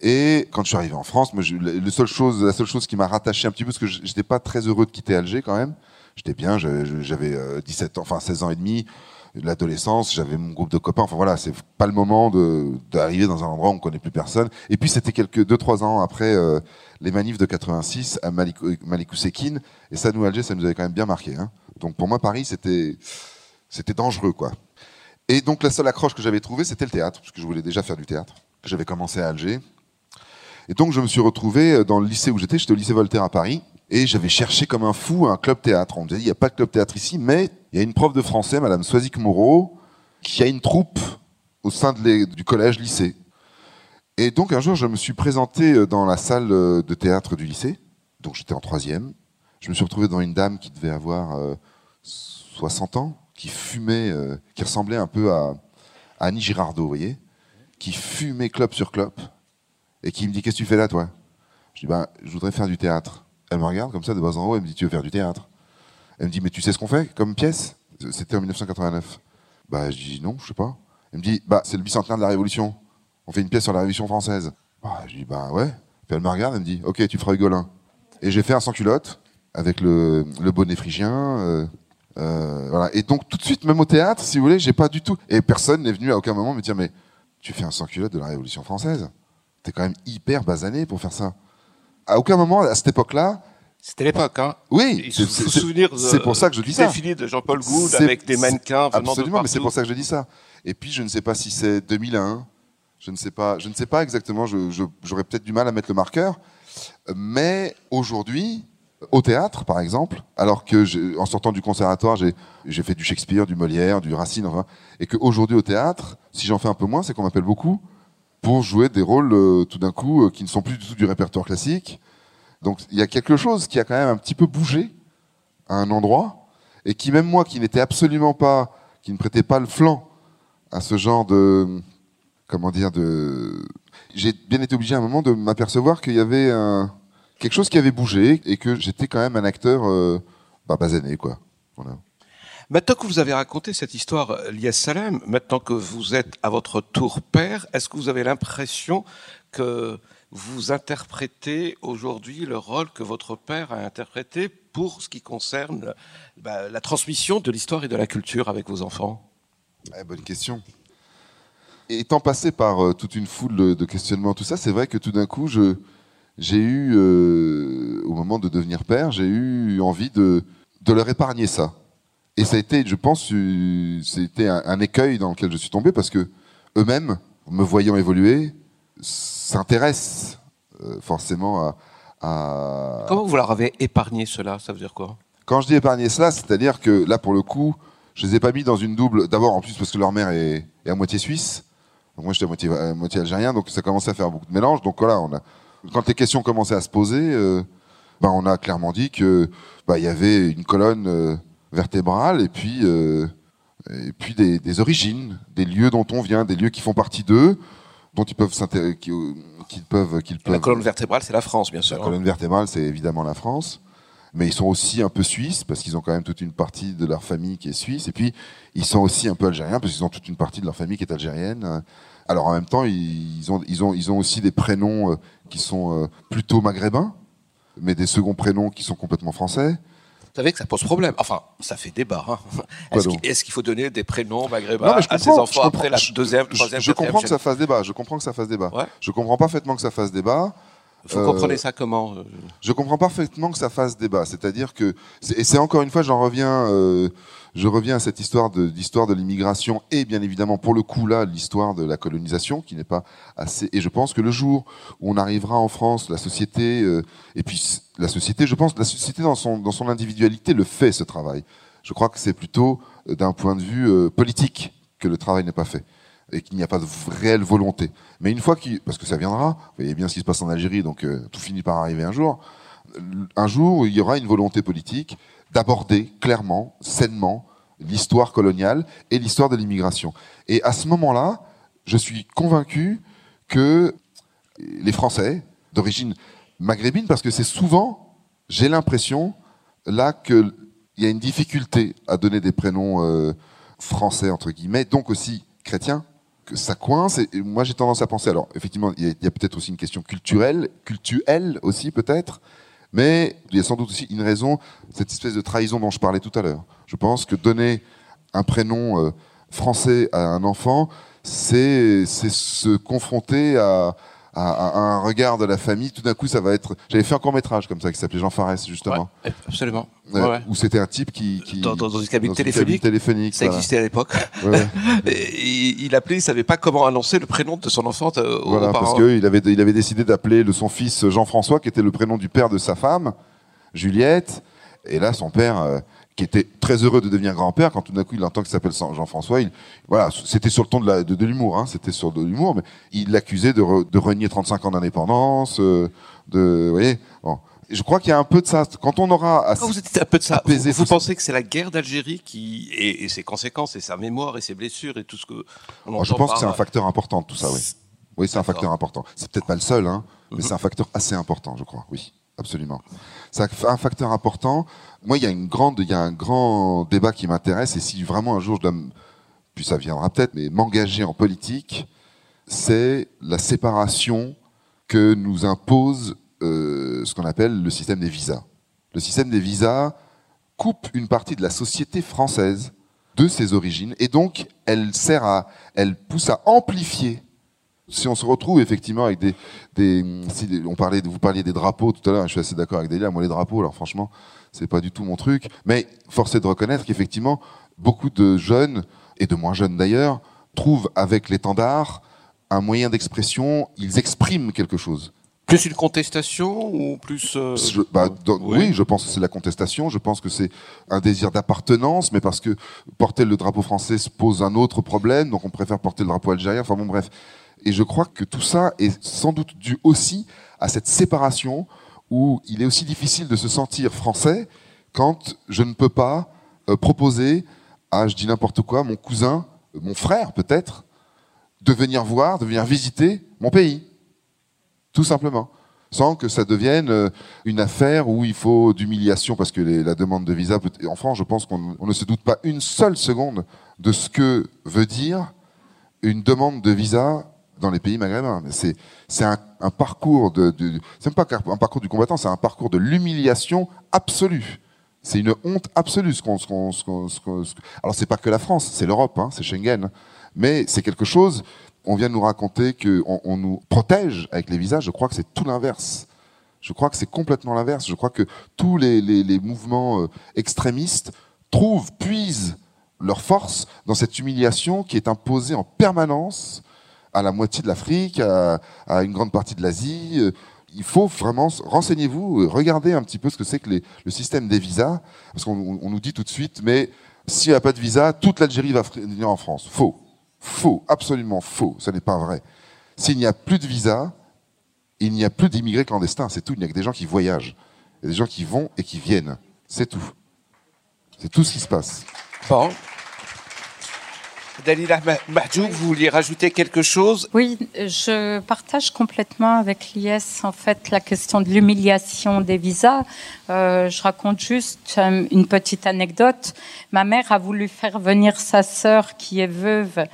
Et quand je suis arrivé en France, moi, je, le seul chose, la seule chose qui m'a rattaché un petit peu, parce que j'étais pas très heureux de quitter Alger quand même. J'étais bien, j'avais 17 ans, enfin 16 ans et demi, l'adolescence, j'avais mon groupe de copains. Enfin voilà, c'est pas le moment d'arriver dans un endroit où on connaît plus personne. Et puis c'était quelques deux trois ans après euh, les manifs de 86 à Malikou, Malikou Sekine. Et ça, nous Alger, ça nous avait quand même bien marqué. Hein. Donc pour moi, Paris, c'était c'était dangereux quoi. Et donc la seule accroche que j'avais trouvée, c'était le théâtre, parce que je voulais déjà faire du théâtre. J'avais commencé à Alger. Et donc je me suis retrouvé euh, dans le lycée où j'étais, j'étais au lycée Voltaire à Paris, et j'avais cherché comme un fou un club théâtre. On me disait, il n'y a pas de club théâtre ici, mais il y a une prof de français, Madame Soisic Moreau, qui a une troupe au sein du collège-lycée. Et donc un jour, je me suis présenté euh, dans la salle euh, de théâtre du lycée, donc j'étais en troisième. Je me suis retrouvé devant une dame qui devait avoir 60 ans, qui fumait, qui ressemblait un peu à, à Annie Girardot, vous voyez, qui fumait clope sur clope et qui me dit Qu'est-ce que tu fais là, toi? Je dis ben, Je voudrais faire du théâtre. Elle me regarde comme ça de bas en haut, elle me dit Tu veux faire du théâtre? Elle me dit Mais tu sais ce qu'on fait comme pièce? C'était en 1989. Bah, je dis Non, je sais pas. Elle me dit Bah, c'est le bicentenaire de la Révolution. On fait une pièce sur la Révolution française. Bah, je dis Bah, ouais. Puis elle me regarde, elle me dit Ok, tu feras Hugolin. Et j'ai fait un sans culotte avec le, le bonnet phrygien. Euh, euh. Et donc, tout de suite, même au théâtre, si vous voulez, j'ai pas du tout. Et personne n'est venu à aucun moment me dire Mais tu fais un sans culotte de la Révolution française? T'es quand même hyper basané pour faire ça. À aucun moment, à cette époque-là. C'était l'époque, hein Oui. C'est pour ça que je dis ça. défilé de Jean-Paul Gould avec des mannequins venant Absolument, mais c'est pour ça que je dis ça. Et puis, je ne sais pas si c'est 2001. Je ne sais pas. Je ne sais pas exactement. J'aurais peut-être du mal à mettre le marqueur. Mais aujourd'hui, au théâtre, par exemple, alors que en sortant du conservatoire, j'ai fait du Shakespeare, du Molière, du Racine, enfin, et qu'aujourd'hui au théâtre, si j'en fais un peu moins, c'est qu'on m'appelle beaucoup pour jouer des rôles euh, tout d'un coup euh, qui ne sont plus du tout du répertoire classique. Donc il y a quelque chose qui a quand même un petit peu bougé à un endroit et qui même moi qui n'étais absolument pas, qui ne prêtais pas le flanc à ce genre de, comment dire, de, j'ai bien été obligé à un moment de m'apercevoir qu'il y avait quelque chose qui avait bougé et que j'étais quand même un acteur euh, bah, basané quoi. Voilà. Maintenant que vous avez raconté cette histoire, euh, Lies Salem, maintenant que vous êtes à votre tour père, est-ce que vous avez l'impression que vous interprétez aujourd'hui le rôle que votre père a interprété pour ce qui concerne bah, la transmission de l'histoire et de la culture avec vos enfants? Bonne question. Étant passé par euh, toute une foule de, questionnements, tout ça, c'est vrai que tout d'un coup, j'ai eu, euh, au moment de devenir père, j'ai eu envie de, de leur épargner ça. Et ça a été, je pense, c'était un, un, écueil dans lequel je suis tombé parce que eux-mêmes, me voyant évoluer, s'intéressent euh, forcément à, à, Comment vous leur avez épargné cela Ça veut dire quoi? Quand je dis épargner cela, c'est-à-dire que là, pour le coup, je les ai pas mis dans une double. D'abord, en plus, parce que leur mère est, est à moitié suisse. Donc moi, j'étais à moitié, à moitié algérien, donc ça commençait à faire beaucoup de mélange. Donc voilà, on a, quand les questions commençaient à se poser, euh, ben, on a clairement dit que bah, il y avait une colonne. Euh, vertébrale et puis, euh, et puis des, des, origines, des lieux dont on vient, des lieux qui font partie d'eux, dont ils peuvent s'intéresser, qu'ils peuvent, qu'ils peuvent. La colonne vertébrale, c'est la France, bien sûr. La colonne vertébrale, c'est évidemment la France. Mais ils sont aussi un peu suisses parce qu'ils ont quand même toute une partie de leur famille qui est suisse. Et puis ils sont aussi un peu algériens parce qu'ils ont toute une partie de leur famille qui est algérienne. Alors en même temps, ils ont, ils ont, ils ont aussi des prénoms euh, qui sont euh, plutôt maghrébins, mais des seconds prénoms qui sont complètement français. Vous savez que ça pose problème. Enfin, ça fait débat. Hein. Est-ce qu'il faut donner des prénoms maghrébins à ses enfants après la deuxième, troisième, Je, je comprends que ça fasse débat. Je comprends que ça fasse débat. Ouais. Je comprends parfaitement que ça fasse débat. Vous euh, comprenez ça comment euh Je comprends parfaitement que ça fasse débat. C'est-à-dire que, et c'est encore une fois, j'en reviens, euh, je reviens à cette histoire de l'histoire de l'immigration et bien évidemment pour le coup là l'histoire de la colonisation qui n'est pas assez. Et je pense que le jour où on arrivera en France, la société euh, et puis la société, je pense, la société dans son individualité le fait ce travail. Je crois que c'est plutôt euh, d'un point de vue euh, politique que le travail n'est pas fait et qu'il n'y a pas de réelle volonté. Mais une fois qu'il, parce que ça viendra, vous voyez bien ce qui se passe en Algérie, donc tout finit par arriver un jour. Un jour, il y aura une volonté politique d'aborder clairement, sainement, l'histoire coloniale et l'histoire de l'immigration. Et à ce moment-là, je suis convaincu que les Français, d'origine maghrébine, parce que c'est souvent, j'ai l'impression, là qu'il y a une difficulté à donner des prénoms euh, français, entre guillemets, donc aussi chrétiens, que ça coince. Et moi, j'ai tendance à penser. Alors, effectivement, il y a, peut-être aussi une question culturelle, cultuelle aussi peut-être, mais il y a sans doute aussi une raison, cette espèce de trahison dont je parlais tout à l'heure. Je pense que donner un prénom euh, français à un enfant, c'est se confronter à, à, un regard de la famille. Tout d'un coup, ça va être. J'avais fait un court métrage comme ça qui s'appelait Jean Farès justement. absolument. Où c'était un type qui, qui dans, dans, une cabine téléphonique. téléphonique. Ça existait à l'époque. (laughs) il, il, appelait, il savait pas comment annoncer le prénom de son enfant. Euh, voilà, parce qu'il avait, il avait décidé d'appeler son fils Jean-François, qui était le prénom du père de sa femme, Juliette. Et là, son père, euh, qui était très heureux de devenir grand-père quand tout d'un coup il entend qu'il s'appelle Jean-François. Il, voilà, c'était sur le ton de, de, l'humour, hein, c'était sur de l'humour, mais il l'accusait de, de, renier 35 ans d'indépendance, euh, de, vous voyez. Bon. Je crois qu'il y a un peu de ça. Quand on aura vous êtes un peu de ça. vous, vous pensez que c'est la guerre d'Algérie qui et, et, ses conséquences et sa mémoire et ses blessures et tout ce que on Je pense que c'est un facteur important tout ça. Oui, oui, c'est un facteur important. C'est peut-être pas le seul, hein, mais mhm. c'est un facteur assez important, je crois. Oui, absolument. C'est un facteur important moi, il y a une grande, il y a un grand débat qui m'intéresse, et si vraiment un jour je dois, puis ça viendra peut-être, mais m'engager en politique, c'est la séparation que nous impose euh, ce qu'on appelle le système des visas. Le système des visas coupe une partie de la société française de ses origines, et donc elle sert à, elle pousse à amplifier si on se retrouve effectivement avec des, des, si on parlait, vous parliez des drapeaux tout à l'heure, je suis assez d'accord avec Delia, moi les drapeaux, alors franchement, c'est pas du tout mon truc, mais force est de reconnaître qu'effectivement, beaucoup de jeunes, et de moins jeunes d'ailleurs, trouvent avec l'étendard un moyen d'expression, ils expriment quelque chose. Plus une contestation ou plus euh, bah, oui. je pense que c'est la contestation. Je pense que c'est un désir d'appartenance, mais parce que porter le drapeau français se pose un autre problème, donc on préfère porter le drapeau algérien. Enfin bon, bref. Et je crois que tout ça est sans doute dû aussi à cette séparation où il est aussi difficile de se sentir français quand je ne peux pas euh, proposer à, je dis n'importe quoi, mon cousin, mon frère peut-être, de venir voir, de venir visiter mon pays. Tout simplement. Sans que ça devienne euh, une affaire où il faut d'humiliation, parce que la demande de visa, en France, je pense qu'on ne se doute pas une seule seconde de ce que veut dire une demande de visa dans les pays maghrébins. C'est un, parcours de, c'est même pas un parcours du combattant, c'est un parcours de l'humiliation absolue. C'est une honte absolue. Ce ce qu'on, alors c'est pas que la France, c'est l'Europe, hein, c'est Schengen, mais c'est quelque chose. On vient de nous raconter qu'on on nous protège avec les visas. Je crois que c'est tout l'inverse. Je crois que c'est complètement l'inverse. Je crois que tous les mouvements euh, extrémistes trouvent, puisent leur force dans cette humiliation qui est imposée en permanence à la moitié de l'Afrique, à, une grande partie de l'Asie. Euh, il faut vraiment renseignez-vous, regardez un petit peu ce que c'est que le système des visas, parce qu'on nous dit tout de suite, mais s'il n'y a pas de visa, toute l'Algérie va venir en France. Faux, faux, absolument faux. Ce n'est pas vrai. S'il n'y a plus de visa, il n'y a plus d'immigrés clandestins. C'est tout. Il n'y a que des gens qui voyagent. Il y a des gens qui vont et qui viennent. C'est tout. C'est tout ce qui se passe. Bon. Dalila Mahjoub, vous vouliez rajouter quelque chose? Oui, je partage complètement avec l'IS en fait la question de l'humiliation des visas. Euh, je raconte juste euh, une petite anecdote. Ma mère a voulu faire venir sa sœur qui est veuve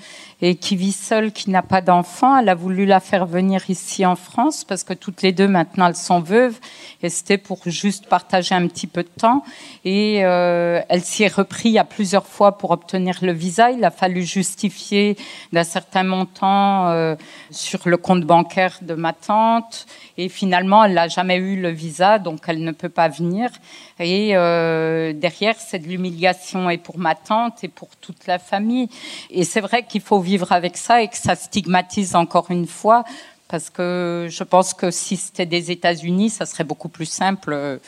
et qui vit seule, qui n'a pas d'enfant. Elle a voulu la faire venir ici en France parce que toutes les deux maintenant elles sont veuves et c'était pour juste partager un petit peu de temps. Et euh, elle s'y est repris à plusieurs fois pour obtenir le visa. Il a fallu justifier d'un certain montant euh, sur le compte bancaire de ma tante et finalement elle n'a jamais eu le visa donc elle ne peut pas venir. Et euh, derrière c'est de l'humiliation et pour ma tante et pour toute la famille. Et c'est vrai qu'il faut vivre avec ça et que ça stigmatise encore une fois parce que je pense que si c'était des États-Unis, ça serait beaucoup plus simple euh,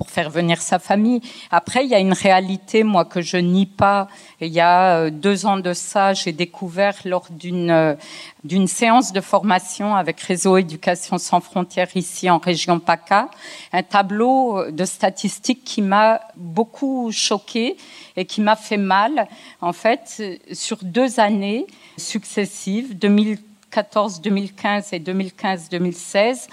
pour faire venir sa famille. Après, il y a une réalité, moi, que je nie pas. Il y a euh, deux ans de ça, j'ai découvert lors d'une euh, d'une séance de formation avec Réseau Éducation sans frontières ici en région PACA, un tableau de statistiques qui m'a beaucoup choqué et qui m'a fait mal. En fait, sur deux années successives, 2014-2015 et 2015-2016,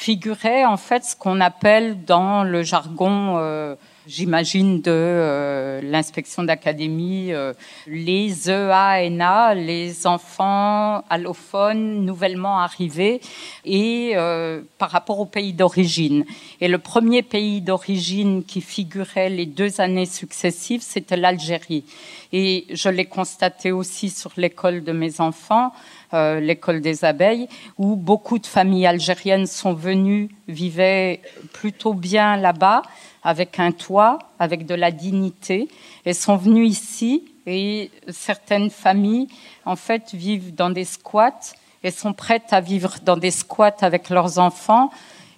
figurait en fait ce qu'on appelle dans le jargon euh, j'imagine, de euh, l'inspection d'académie, euh, les EANA, les enfants allophones nouvellement arrivés, et euh, par rapport au pays d'origine. Et le premier pays d'origine qui figurait les deux années successives, c'était l'Algérie. Et je l'ai constaté aussi sur l'école de mes enfants. l'école des abeilles, où beaucoup de familles algériennes sont venues, vivaient plutôt bien là-bas, avec un toit, avec de la dignité, et sont venus ici. Et certaines familles, en fait, vivent dans des squats et sont prêtes à vivre dans des squats avec leurs enfants.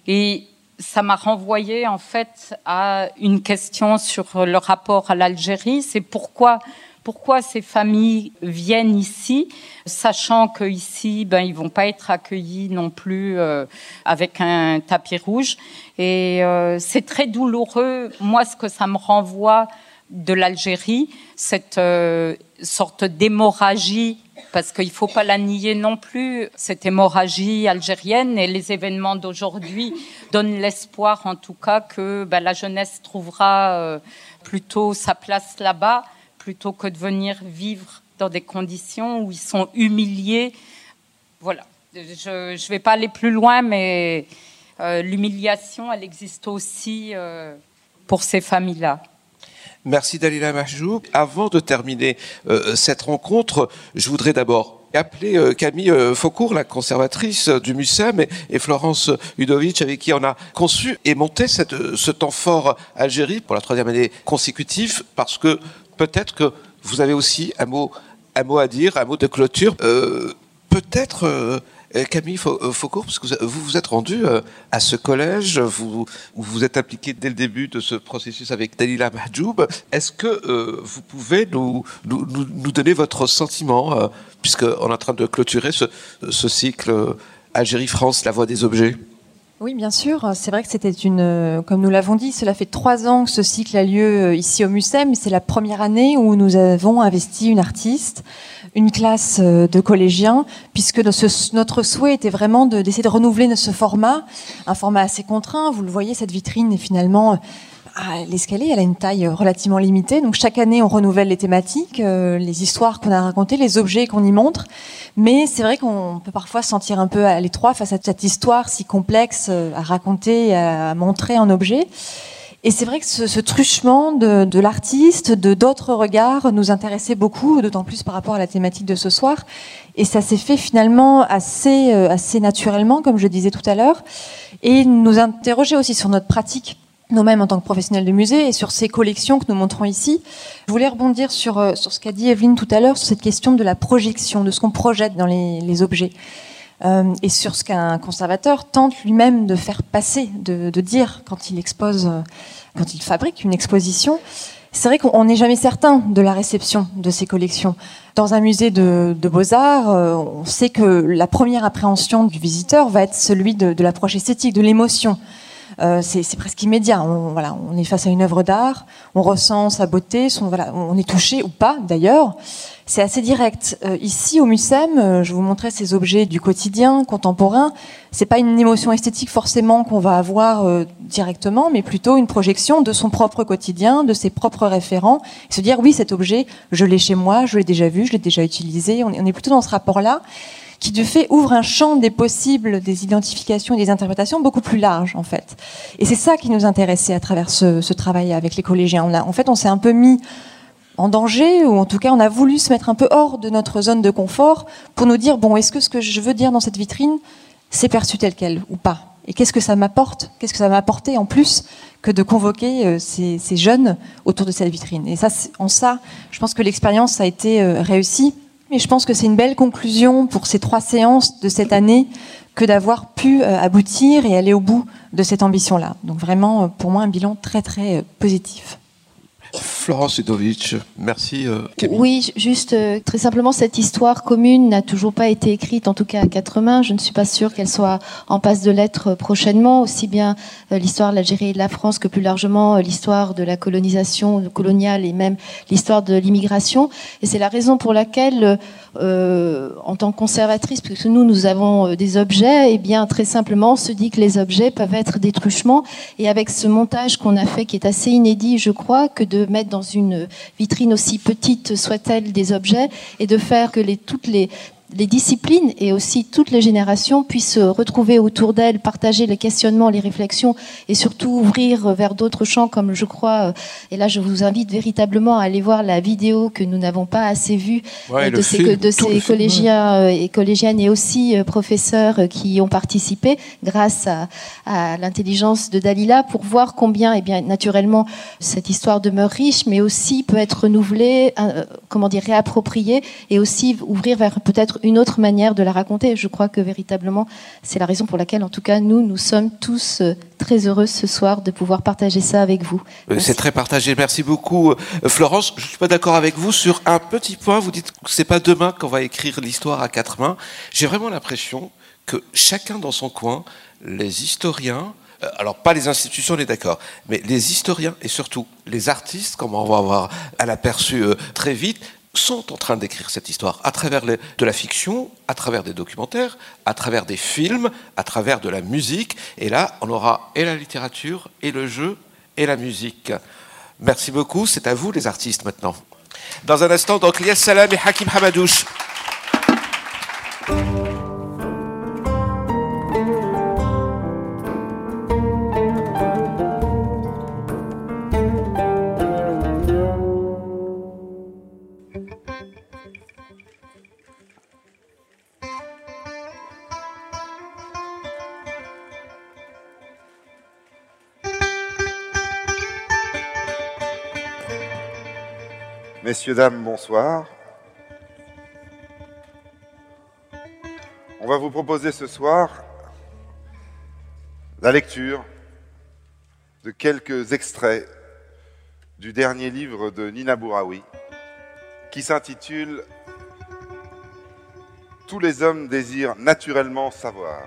Et ça m'a renvoyé en fait à une question sur le rapport à l'Algérie. C'est pourquoi pourquoi ces familles viennent ici, sachant qu'ici, ben, ils vont pas être accueillis non plus euh, avec un tapis rouge. Et euh, c'est très douloureux. Moi, ce que ça me renvoie de l'Algérie, cette euh, sorte d'hémorragie, parce qu'il faut pas la nier non plus, cette hémorragie algérienne et les événements d'aujourd'hui donnent l'espoir, en tout cas, que ben, la jeunesse trouvera plutôt sa place là-bas plutôt que de venir vivre dans des conditions où ils sont humiliés. Voilà. Je ne vais pas aller plus loin, mais euh, l'humiliation, elle existe aussi euh, pour ces familles-là. Merci Dalila Mahjoub. Avant de terminer euh, cette rencontre, je voudrais d'abord appeler Camille Faucourt, la conservatrice du MUSEM, et, Florence Udovic, avec qui on a conçu et monté ce temps fort Algérie pour la troisième année consécutive, parce que peut-être que vous avez aussi un mot, un mot à dire, un mot de clôture. Euh, peut-être, euh, Camille euh, Faucourt, parce que vous vous êtes rendu à ce collège, vous vous êtes impliqué dès le début de ce processus avec Dalila Mahjoub. Est-ce que vous pouvez nous, donner votre sentiment, puisqu'on est en train de clôturer ce, ce cycle Algérie-France, la voie des objets? Oui, bien sûr. C'est vrai que c'était une, comme nous l'avons dit, cela fait trois ans que ce cycle a lieu euh, ici au MUSEM. C'est la première année où nous avons investi une artiste, une classe euh, de collégiens, puisque notre souhait était vraiment d'essayer de, renouveler ce format, un format assez contraint. Vous le voyez, cette vitrine est finalement l'escalier, elle a une taille relativement limitée. Donc chaque année, on renouvelle les thématiques, euh, les histoires qu'on a racontées, les objets qu'on y montre. Mais c'est vrai qu'on peut parfois se sentir un peu à l'étroit face à cette histoire si complexe euh, à raconter, à montrer en objet. Et c'est vrai que ce, truchement de, de l'artiste, de d'autres regards, nous intéressait beaucoup, d'autant plus par rapport à la thématique de ce soir. Et ça s'est fait finalement assez, euh, assez naturellement, comme je disais tout à l'heure, et nous interroger aussi sur notre pratique nous-mêmes en tant que professionnels de musée et sur ces collections que nous montrons ici. Je voulais rebondir sur, euh, sur ce qu'a dit Evelyne tout à l'heure, sur cette question de la projection, de ce qu'on projette dans les, objets. Euh, et sur ce qu'un conservateur tente lui-même de faire passer, de, de, dire quand il expose, euh, quand il fabrique une exposition. C'est vrai qu'on n'est jamais certain de la réception de ces collections. Dans un musée de, de beaux-arts, on sait que la première appréhension du visiteur va être celui de l'approche esthétique, de l'émotion. Euh, c'est presque immédiat. On, on est face à une œuvre d'art, on ressent sa beauté, on est touché ou pas d'ailleurs. C'est assez direct. Euh, ici au Mucem, euh, je vous montrais ces objets du quotidien contemporain. C'est pas une émotion esthétique forcément qu'on va avoir directement, mais plutôt une projection de son propre quotidien, de ses propres référents. se dire oui, cet objet, je l'ai chez moi, je l'ai déjà vu, je l'ai déjà utilisé. on est plutôt dans ce rapport-là qui de fait ouvre un champ des possibles, des identifications et des interprétations beaucoup plus large en fait. Et c'est ça qui nous intéressait à travers ce, travail avec les collégiens. En fait, on s'est un peu mis en danger, ou en tout cas on a voulu se mettre un peu hors de notre zone de confort pour nous dire, bon, est-ce que ce que je veux dire dans cette vitrine, c'est perçu tel quel ou pas? Et qu'est-ce que ça m'apporte? Qu'est-ce que ça m'a apporté en plus que de convoquer euh, ces, jeunes autour de cette vitrine? Et ça, en ça, je pense que l'expérience a été euh, réussie mais je pense que c'est une belle conclusion pour ces trois séances de cette année que d'avoir pu euh, aboutir et aller au bout de cette ambition-là. Donc vraiment, euh, pour moi, un bilan très très euh, positif. Florence Udovic, merci. Euh, oui, juste euh, très simplement, cette histoire commune n'a toujours pas été écrite, en tout cas à quatre mains. Je ne suis pas sûre qu'elle soit en passe de l'être prochainement, aussi bien euh, l'histoire de l'Algérie et de la France que plus largement l'histoire de la colonisation coloniale et même l'histoire de l'immigration. Et c'est la raison pour laquelle, en tant que conservatrice, puisque nous, nous avons des objets, et eh bien très simplement, on se dit que les objets peuvent être des truchements. Et avec ce montage qu'on a fait, qui est assez inédit, je crois, que de mettre dans une vitrine aussi petite soit-elle des objets et de faire que toutes les, les disciplines et aussi toutes les générations puissent se retrouver autour d'elles, partager les questionnements, les réflexions et surtout ouvrir vers d'autres champs comme je crois. Euh, et là, je vous invite véritablement à aller voir la vidéo que nous n'avons pas assez vue euh, de, ces, de ces collégiens euh, et collégiennes et aussi professeurs qui ont participé grâce à, à l'intelligence de Dalila pour voir combien, et eh bien, naturellement, cette histoire demeure riche, mais aussi peut être renouvelée, comment dire, réappropriée et aussi ouvrir vers peut-être une autre manière de la raconter. Je crois que véritablement, c'est la raison pour laquelle, en tout cas, nous, nous sommes tous euh, très heureux ce soir de pouvoir partager ça avec vous. Euh, c'est très partagé. Merci beaucoup, euh, Florence. Je suis pas d'accord avec vous sur un petit point. Vous dites que c'est pas demain qu'on va écrire l'histoire à quatre mains. J'ai vraiment l'impression que chacun dans son coin, les historiens, alors pas les institutions, on est d'accord, mais les historiens et surtout les artistes, comme on va voir à l'aperçu très vite, sont en train d'écrire cette histoire à travers de la fiction, à travers des documentaires, à travers des films, à travers de la musique. Et là, on aura et la littérature, et le jeu, et la musique. Merci beaucoup. C'est à vous, les artistes, maintenant. Dans un instant, donc, Lias Salam et Hakim Hamadouche. Messieurs, dames, bonsoir. On va vous proposer ce soir la lecture de quelques extraits du dernier livre de Nina Bouraoui qui s'intitule Tous les hommes désirent naturellement savoir.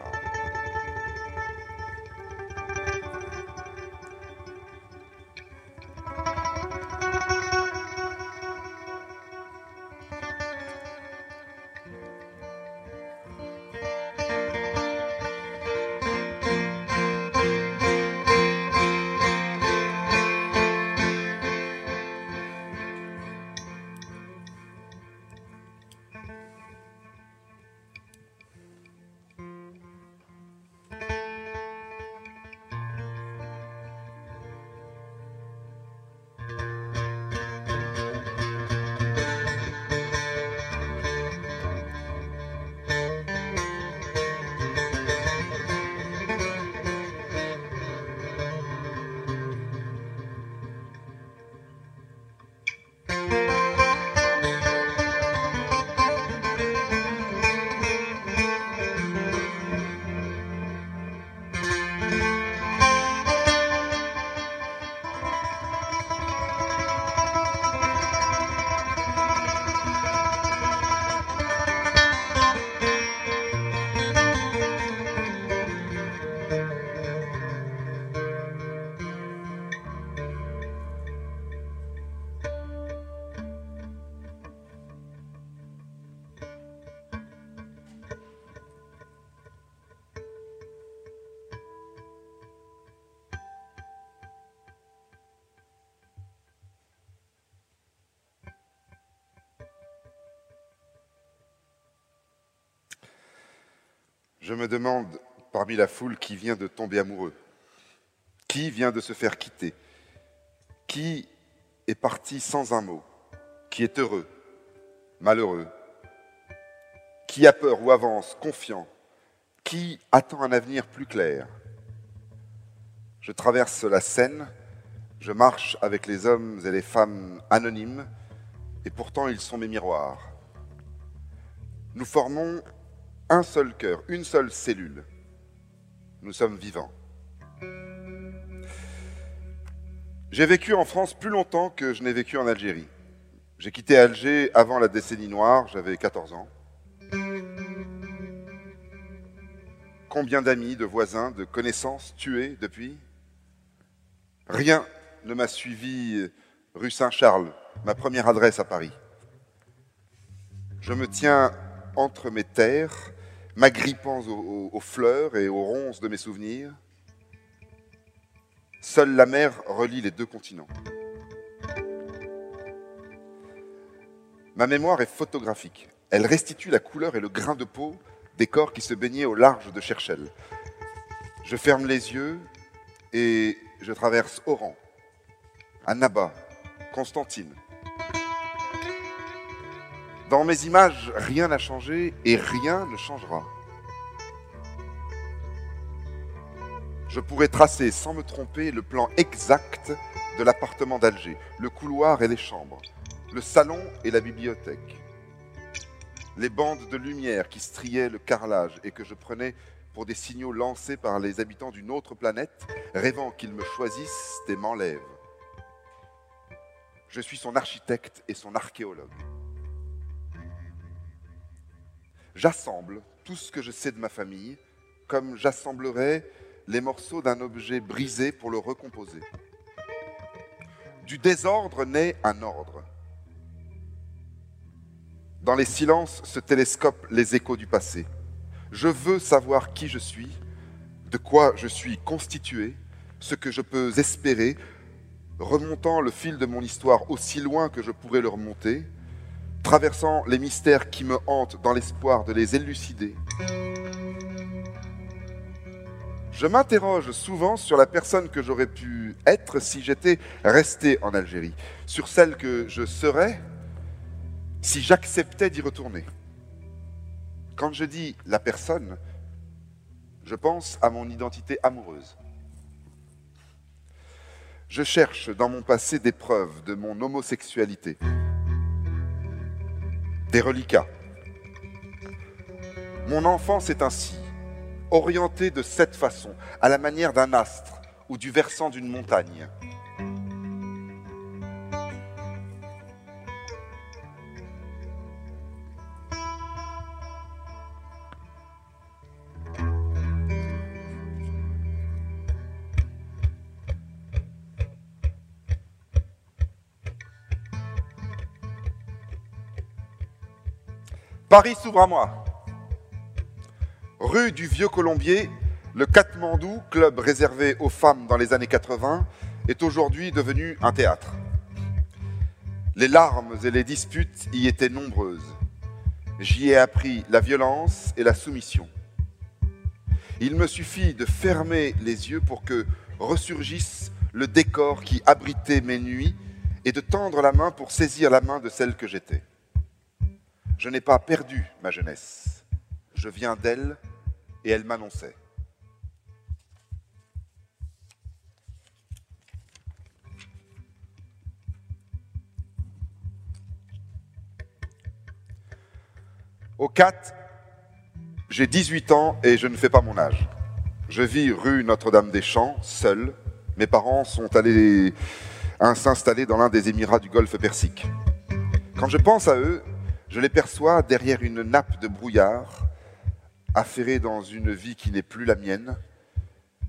Je me demande parmi la foule qui vient de tomber amoureux, qui vient de se faire quitter, qui est parti sans un mot, qui est heureux, malheureux, qui a peur ou avance, confiant, qui attend un avenir plus clair. Je traverse la scène, je marche avec les hommes et les femmes anonymes, et pourtant ils sont mes miroirs. Nous formons un seul cœur, une seule cellule. Nous sommes vivants. J'ai vécu en France plus longtemps que je n'ai vécu en Algérie. J'ai quitté Alger avant la décennie noire, j'avais 14 ans. Combien d'amis, de voisins, de connaissances tués depuis? Rien ne m'a suivi rue Saint-Charles, ma première adresse à Paris. Je me tiens entre mes terres, m'agrippant aux, fleurs et aux ronces de mes souvenirs. Seule la mer relie les deux continents. Ma mémoire est photographique. Elle restitue la couleur et le grain de peau des corps qui se baignaient au large de Cherchel. Je ferme les yeux et je traverse Oran, Annaba, Constantine. Dans mes images, rien n'a changé et rien ne changera. Je pourrais tracer sans me tromper le plan exact de l'appartement d'Alger, le couloir et les chambres, le salon et la bibliothèque, les bandes de lumière qui striaient le carrelage et que je prenais pour des signaux lancés par les habitants d'une autre planète, rêvant qu'ils me choisissent et m'enlèvent. Je suis son architecte et son archéologue. J'assemble tout ce que je sais de ma famille comme j'assemblerais les morceaux d'un objet brisé pour le recomposer. Du désordre naît un ordre. Dans les silences se télescopent les échos du passé. Je veux savoir qui je suis, de quoi je suis constitué, ce que je peux espérer, remontant le fil de mon histoire aussi loin que je pourrais le remonter, traversant les mystères qui me hantent dans l'espoir de les élucider. Je m'interroge souvent sur la personne que j'aurais pu être si j'étais resté en Algérie, sur celle que je serais si j'acceptais d'y retourner. Quand je dis la personne, je pense à mon identité amoureuse. Je cherche dans mon passé des preuves de mon homosexualité, des reliquats. Mon enfance est ainsi, orientée de cette façon, à la manière d'un astre ou du versant d'une montagne. Paris s'ouvre à moi. Rue du Vieux Colombier, le Katmandou, club réservé aux femmes dans les années 80, est aujourd'hui devenu un théâtre. Les larmes et les disputes y étaient nombreuses. J'y ai appris la violence et la soumission. Il me suffit de fermer les yeux pour que ressurgisse le décor qui abritait mes nuits et de tendre la main pour saisir la main de celle que j'étais. Je n'ai pas perdu ma jeunesse. Je viens d'elle et elle m'annonçait. Au 4, j'ai 18 ans et je ne fais pas mon âge. Je vis rue Notre-Dame-des-Champs, seul. Mes parents sont allés s'installer dans l'un des Émirats du Golfe Persique. Quand je pense à eux, je les perçois derrière une nappe de brouillard, affairés dans une vie qui n'est plus la mienne.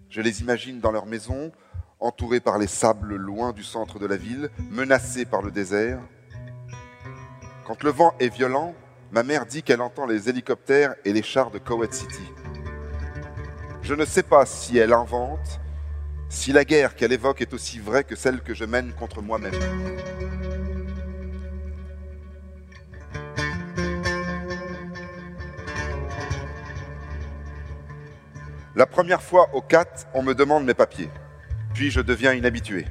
Je les imagine dans leur maison, entourés par les sables loin du centre de la ville, menacés par le désert. Quand le vent est violent, ma mère dit qu'elle entend les hélicoptères et les chars de Kuwait City. Je ne sais pas si elle invente, si la guerre qu'elle évoque est aussi vraie que celle que je mène contre moi-même. La première fois au 4, on me demande mes papiers. Puis je deviens inhabitué.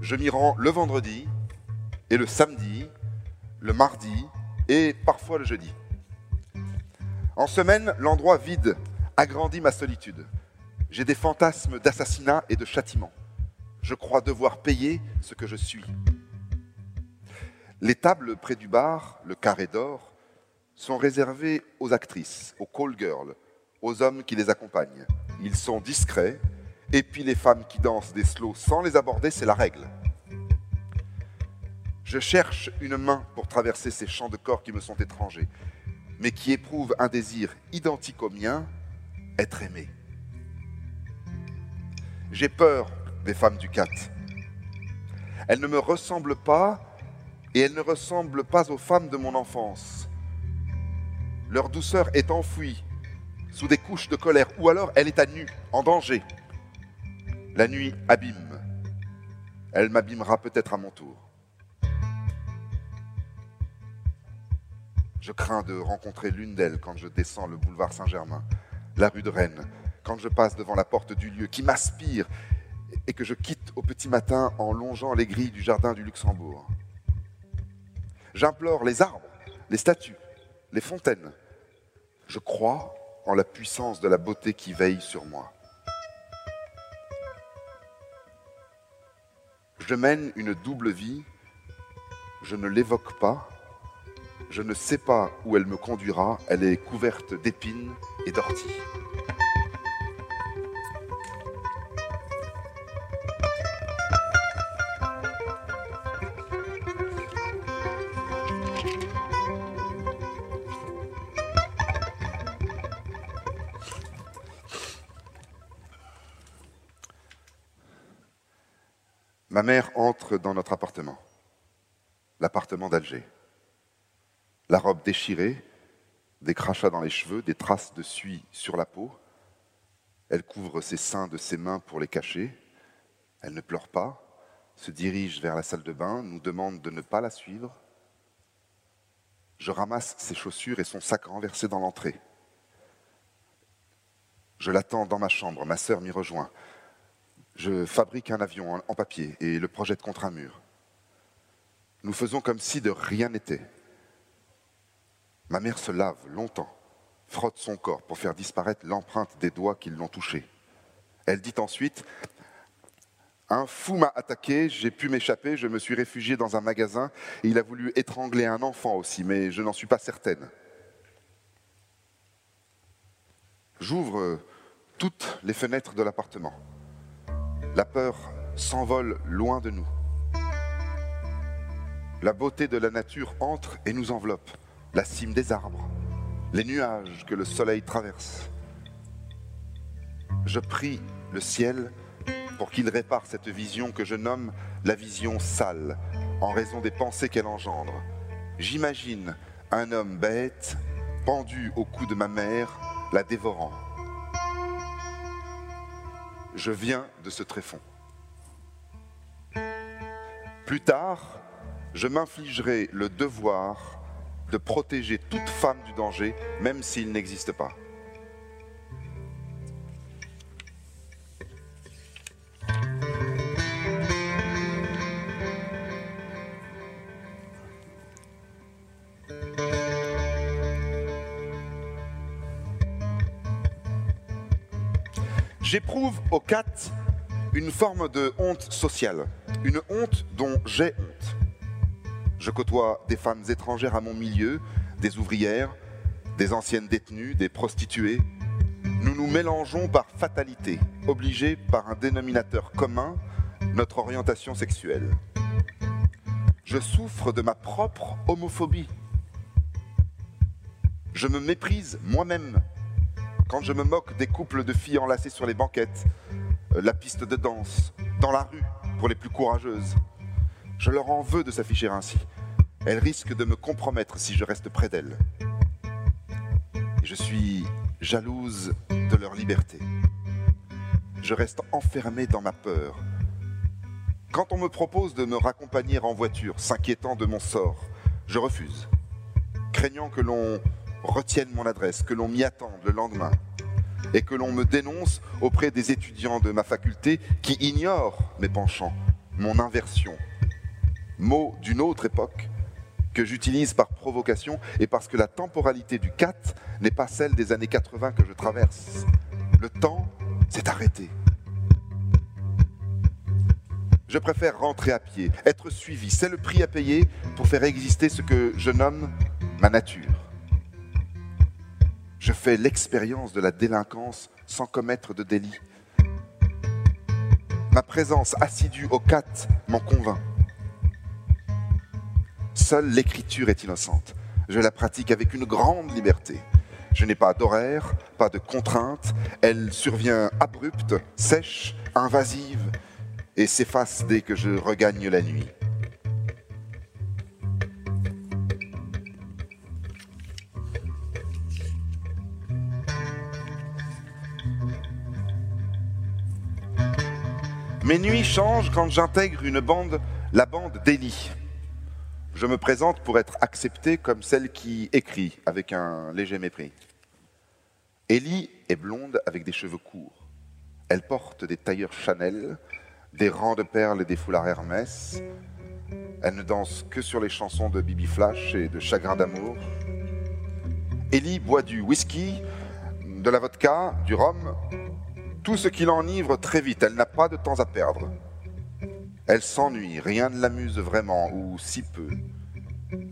Je m'y rends le vendredi et le samedi, le mardi et parfois le jeudi. En semaine, l'endroit vide agrandit ma solitude. J'ai des fantasmes d'assassinat et de châtiment. Je crois devoir payer ce que je suis. Les tables près du bar, le carré d'or, sont réservées aux actrices, aux call girls, aux hommes qui les accompagnent. Ils sont discrets Et puis les femmes qui dansent des slows sans les aborder, c'est la règle. Je cherche une main pour traverser ces champs de corps qui me sont étrangers, mais qui éprouvent un désir identique au mien, être aimé. J'ai peur des femmes du CAT. Elles ne me ressemblent pas et elles ne ressemblent pas aux femmes de mon enfance. Leur douceur est enfouie sous des couches de colère, ou alors elle est à nu, en danger. La nuit abîme. Elle m'abîmera peut-être à mon tour. Je crains de rencontrer l'une d'elles quand je descends le boulevard Saint-Germain, la rue de Rennes, quand je passe devant la porte du lieu qui m'aspire et que je quitte au petit matin en longeant les grilles du jardin du Luxembourg. J'implore les arbres, les statues, les fontaines. Je crois en la puissance de la beauté qui veille sur moi. Je mène une double vie, je ne l'évoque pas, je ne sais pas où elle me conduira, elle est couverte d'épines et d'orties. Ma mère entre dans notre appartement, l'appartement d'Alger. La robe déchirée, des crachats dans les cheveux, des traces de suie sur la peau. Elle couvre ses seins de ses mains pour les cacher. Elle ne pleure pas, se dirige vers la salle de bain, nous demande de ne pas la suivre. Je ramasse ses chaussures et son sac renversé dans l'entrée. Je l'attends dans ma chambre, ma sœur m'y rejoint. Je fabrique un avion en papier et le projette contre un mur. Nous faisons comme si de rien n'était. Ma mère se lave longtemps, frotte son corps pour faire disparaître l'empreinte des doigts qui l'ont touchée. Elle dit ensuite Un fou m'a attaqué, j'ai pu m'échapper, je me suis réfugié dans un magasin il a voulu étrangler un enfant aussi, mais je n'en suis pas certaine. J'ouvre toutes les fenêtres de l'appartement. La peur s'envole loin de nous. La beauté de la nature entre et nous enveloppe. La cime des arbres, les nuages que le soleil traverse. Je prie le ciel pour qu'il répare cette vision que je nomme la vision sale, en raison des pensées qu'elle engendre. J'imagine un homme bête, pendu au cou de ma mère, la dévorant je viens de ce tréfonds. Plus tard, je m'infligerai le devoir de protéger toute femme du danger, même s'il n'existe pas. Au CAT une forme de honte sociale, une honte dont j'ai honte. Je côtoie des femmes étrangères à mon milieu, des ouvrières, des anciennes détenues, des prostituées. Nous nous mélangeons par fatalité, obligés par un dénominateur commun, notre orientation sexuelle. Je souffre de ma propre homophobie. Je me méprise moi-même quand je me moque des couples de filles enlacées sur les banquettes, euh, la piste de danse, dans la rue, pour les plus courageuses. Je leur en veux de s'afficher ainsi. Elles risquent de me compromettre si je reste près d'elles. je suis jalouse de leur liberté. Je reste enfermé dans ma peur. Quand on me propose de me raccompagner en voiture, s'inquiétant de mon sort, je refuse, craignant que l'on retienne mon adresse, que l'on m'y attende le lendemain et que l'on me dénonce auprès des étudiants de ma faculté qui ignorent mes penchants, mon inversion. Mot d'une autre époque que j'utilise par provocation et parce que la temporalité du 4 n'est pas celle des années 80 que je traverse. Le temps s'est arrêté. Je préfère rentrer à pied, être suivi. C'est le prix à payer pour faire exister ce que je nomme ma nature je fais l'expérience de la délinquance sans commettre de délit. Ma présence assidue au cat m'en convainc. Seule l'écriture est innocente. Je la pratique avec une grande liberté. Je n'ai pas d'horaire, pas de contraintes. Elle survient abrupte, sèche, invasive et s'efface dès que je regagne la nuit. Mes nuits changent quand j'intègre une bande, la bande d'Elie. Je me présente pour être acceptée comme celle qui écrit avec un léger mépris. Ellie est blonde avec des cheveux courts. Elle porte des tailleurs Chanel, des rangs de perles et des foulards Hermès. Elle ne danse que sur les chansons de Bibi Flash et de Chagrin d'amour. Ellie boit du whisky, de la vodka, du rhum, tout ce qui l'enivre très vite. Elle n'a pas de temps à perdre. Elle s'ennuie, rien ne l'amuse vraiment, ou si peu.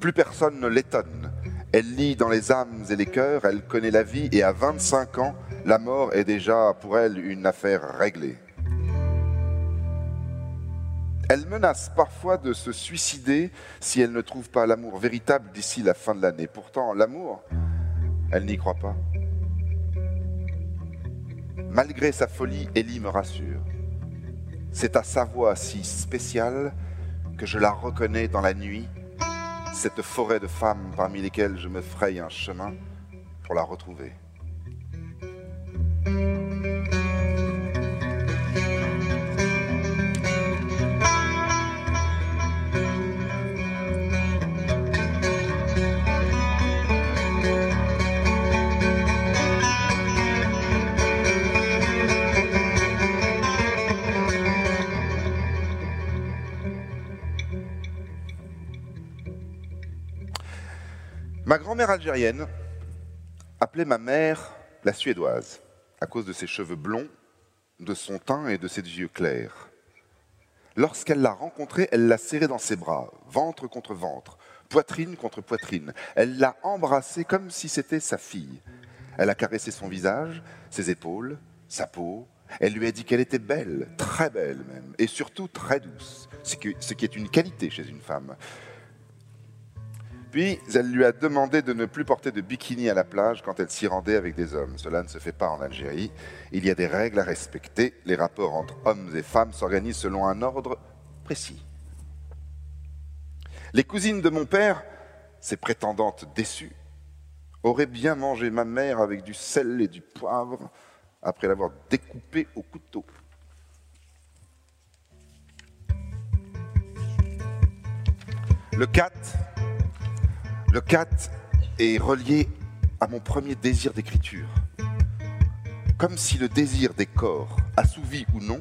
Plus personne ne l'étonne. Elle lit dans les âmes et les cœurs, elle connaît la vie, et à 25 ans, la mort est déjà pour elle une affaire réglée. Elle menace parfois de se suicider si elle ne trouve pas l'amour véritable d'ici la fin de l'année. Pourtant, l'amour, elle n'y croit pas. Malgré sa folie, Ellie me rassure. C'est à sa voix si spéciale que je la reconnais dans la nuit, cette forêt de femmes parmi lesquelles je me fraye un chemin pour la retrouver. Ma grand-mère algérienne appelait ma mère la suédoise à cause de ses cheveux blonds, de son teint et de ses yeux clairs. Lorsqu'elle l'a rencontrée, elle l'a serrée dans ses bras, ventre contre ventre, poitrine contre poitrine. Elle l'a embrassée comme si c'était sa fille. Elle a caressé son visage, ses épaules, sa peau. Elle lui a dit qu'elle était belle, très belle même, et surtout très douce, ce qui est une qualité chez une femme. Puis elle lui a demandé de ne plus porter de bikini à la plage quand elle s'y rendait avec des hommes. Cela ne se fait pas en Algérie. Il y a des règles à respecter. Les rapports entre hommes et femmes s'organisent selon un ordre précis. Les cousines de mon père, ces prétendantes déçues, auraient bien mangé ma mère avec du sel et du poivre après l'avoir découpée au couteau. Le 4 le 4 est relié à mon premier désir d'écriture. Comme si le désir des corps, assouvi ou non,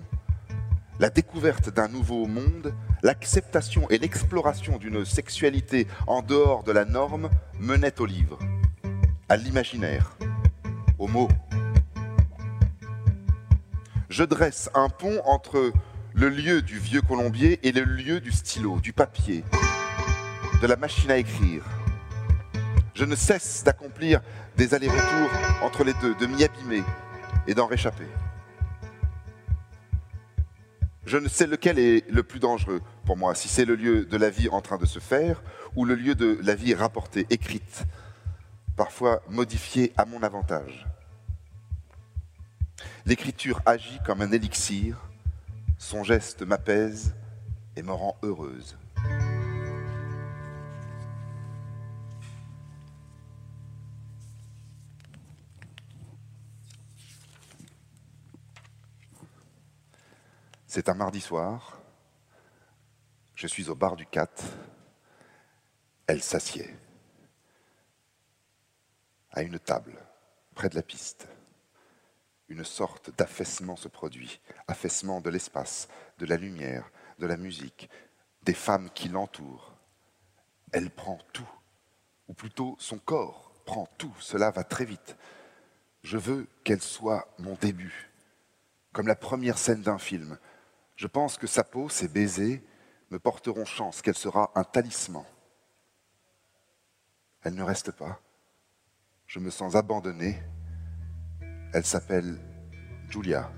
la découverte d'un nouveau monde, l'acceptation et l'exploration d'une sexualité en dehors de la norme menaient au livre, à l'imaginaire, au mot. Je dresse un pont entre le lieu du vieux colombier et le lieu du stylo, du papier, de la machine à écrire, je ne cesse d'accomplir des allers-retours entre les deux, de m'y abîmer et d'en réchapper. Je ne sais lequel est le plus dangereux pour moi, si c'est le lieu de la vie en train de se faire ou le lieu de la vie rapportée, écrite, parfois modifiée à mon avantage. L'écriture agit comme un élixir, son geste m'apaise et me rend heureuse. C'est un mardi soir. Je suis au bar du 4. Elle s'assied à une table près de la piste. Une sorte d'affaissement se produit, affaissement de l'espace, de la lumière, de la musique, des femmes qui l'entourent. Elle prend tout, ou plutôt son corps prend tout, cela va très vite. Je veux qu'elle soit mon début, comme la première scène d'un film, je pense que sa peau, ses baisers, me porteront chance, qu'elle sera un talisman. Elle ne reste pas. Je me sens abandonné. Elle s'appelle Julia.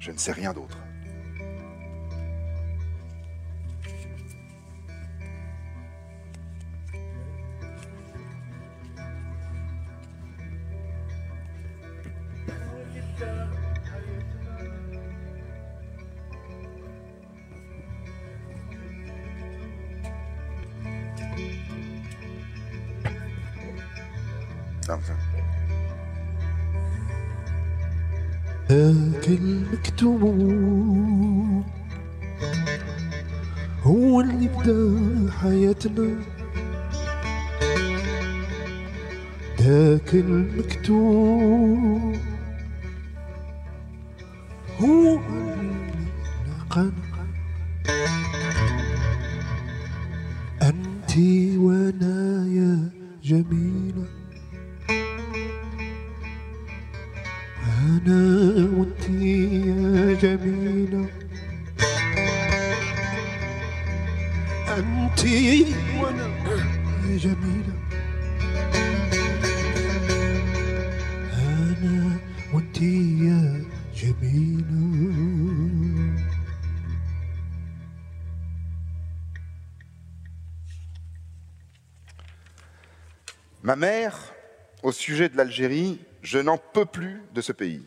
Je ne sais rien d'autre. De l'Algérie, je n'en peux plus de ce pays.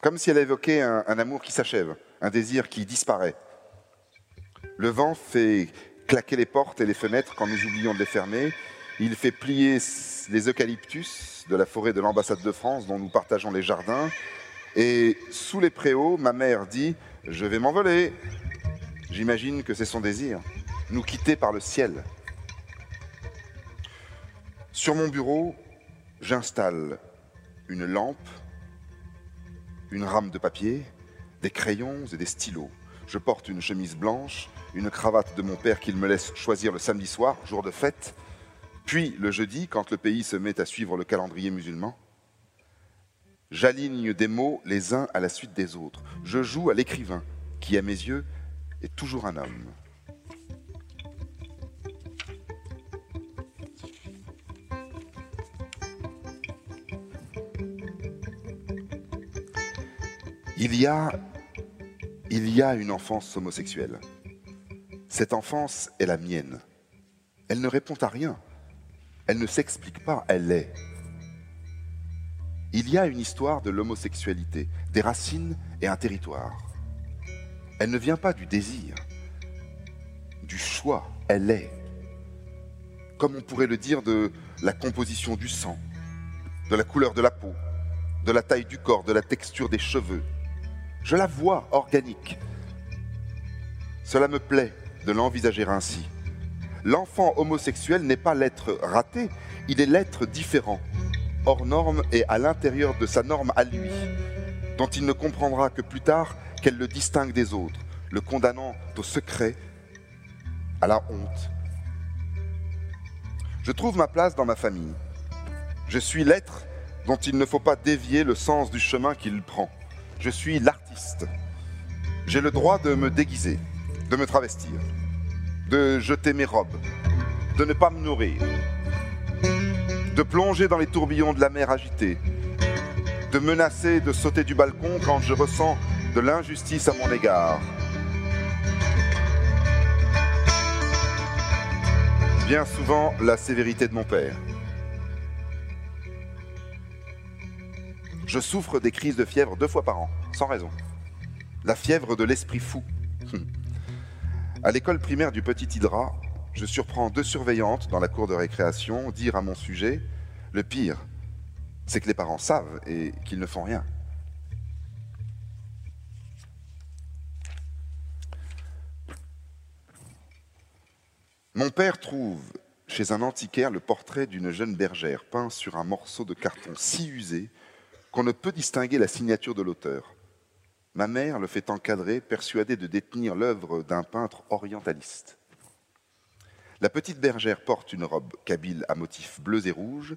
Comme si elle évoquait un amour qui s'achève, un désir qui disparaît. Le vent fait claquer les portes et les fenêtres quand nous oublions de les fermer. Il fait plier les eucalyptus de la forêt de l'ambassade de France dont nous partageons les jardins. Et sous les préaux, ma mère dit Je vais m'envoler. J'imagine que c'est son désir, nous quitter par le ciel. Sur mon bureau, j'installe une lampe, une rame de papier, des crayons et des stylos. Je porte une chemise blanche, une cravate de mon père qu'il me laisse choisir le samedi soir, jour de fête, puis le jeudi, quand le pays se met à suivre le calendrier musulman. J'aligne des mots les uns à la suite des autres. Je joue à l'écrivain, qui à mes yeux est toujours un homme. Il y a, il y a une enfance homosexuelle. Cette enfance est la mienne. Elle ne répond à rien. Elle ne s'explique pas, elle est. Il y a une histoire de l'homosexualité, des racines et un territoire. Elle ne vient pas du désir, du choix, elle est. Comme on pourrait le dire de la composition du sang, de la couleur de la peau, de la taille du corps, de la texture des cheveux. Je la vois organique. Cela me plaît de l'envisager ainsi. L'enfant homosexuel n'est pas l'être raté, il est l'être différent, hors norme et à l'intérieur de sa norme à lui, dont il ne comprendra que plus tard qu'elle le distingue des autres, le condamnant au secret, à la honte. Je trouve ma place dans ma famille. Je suis l'être dont il ne faut pas dévier le sens du chemin qu'il prend. Je suis l'artiste. J'ai le droit de me déguiser, de me travestir, de jeter mes robes, de ne pas me nourrir, de plonger dans les tourbillons de la mer agitée, de menacer de sauter du balcon quand je ressens de l'injustice à mon égard. Bien souvent, la sévérité de mon père. Je souffre des crises de fièvre deux fois par an, sans raison. La fièvre de l'esprit fou. À l'école primaire du Petit Hydra, je surprends deux surveillantes dans la cour de récréation dire à mon sujet Le pire, c'est que les parents savent et qu'ils ne font rien. Mon père trouve chez un antiquaire le portrait d'une jeune bergère peint sur un morceau de carton si usé qu'on ne peut distinguer la signature de l'auteur. Ma mère le fait encadrer, persuadée de détenir l'œuvre d'un peintre orientaliste. La petite bergère porte une robe kabyle à motifs bleus et rouges,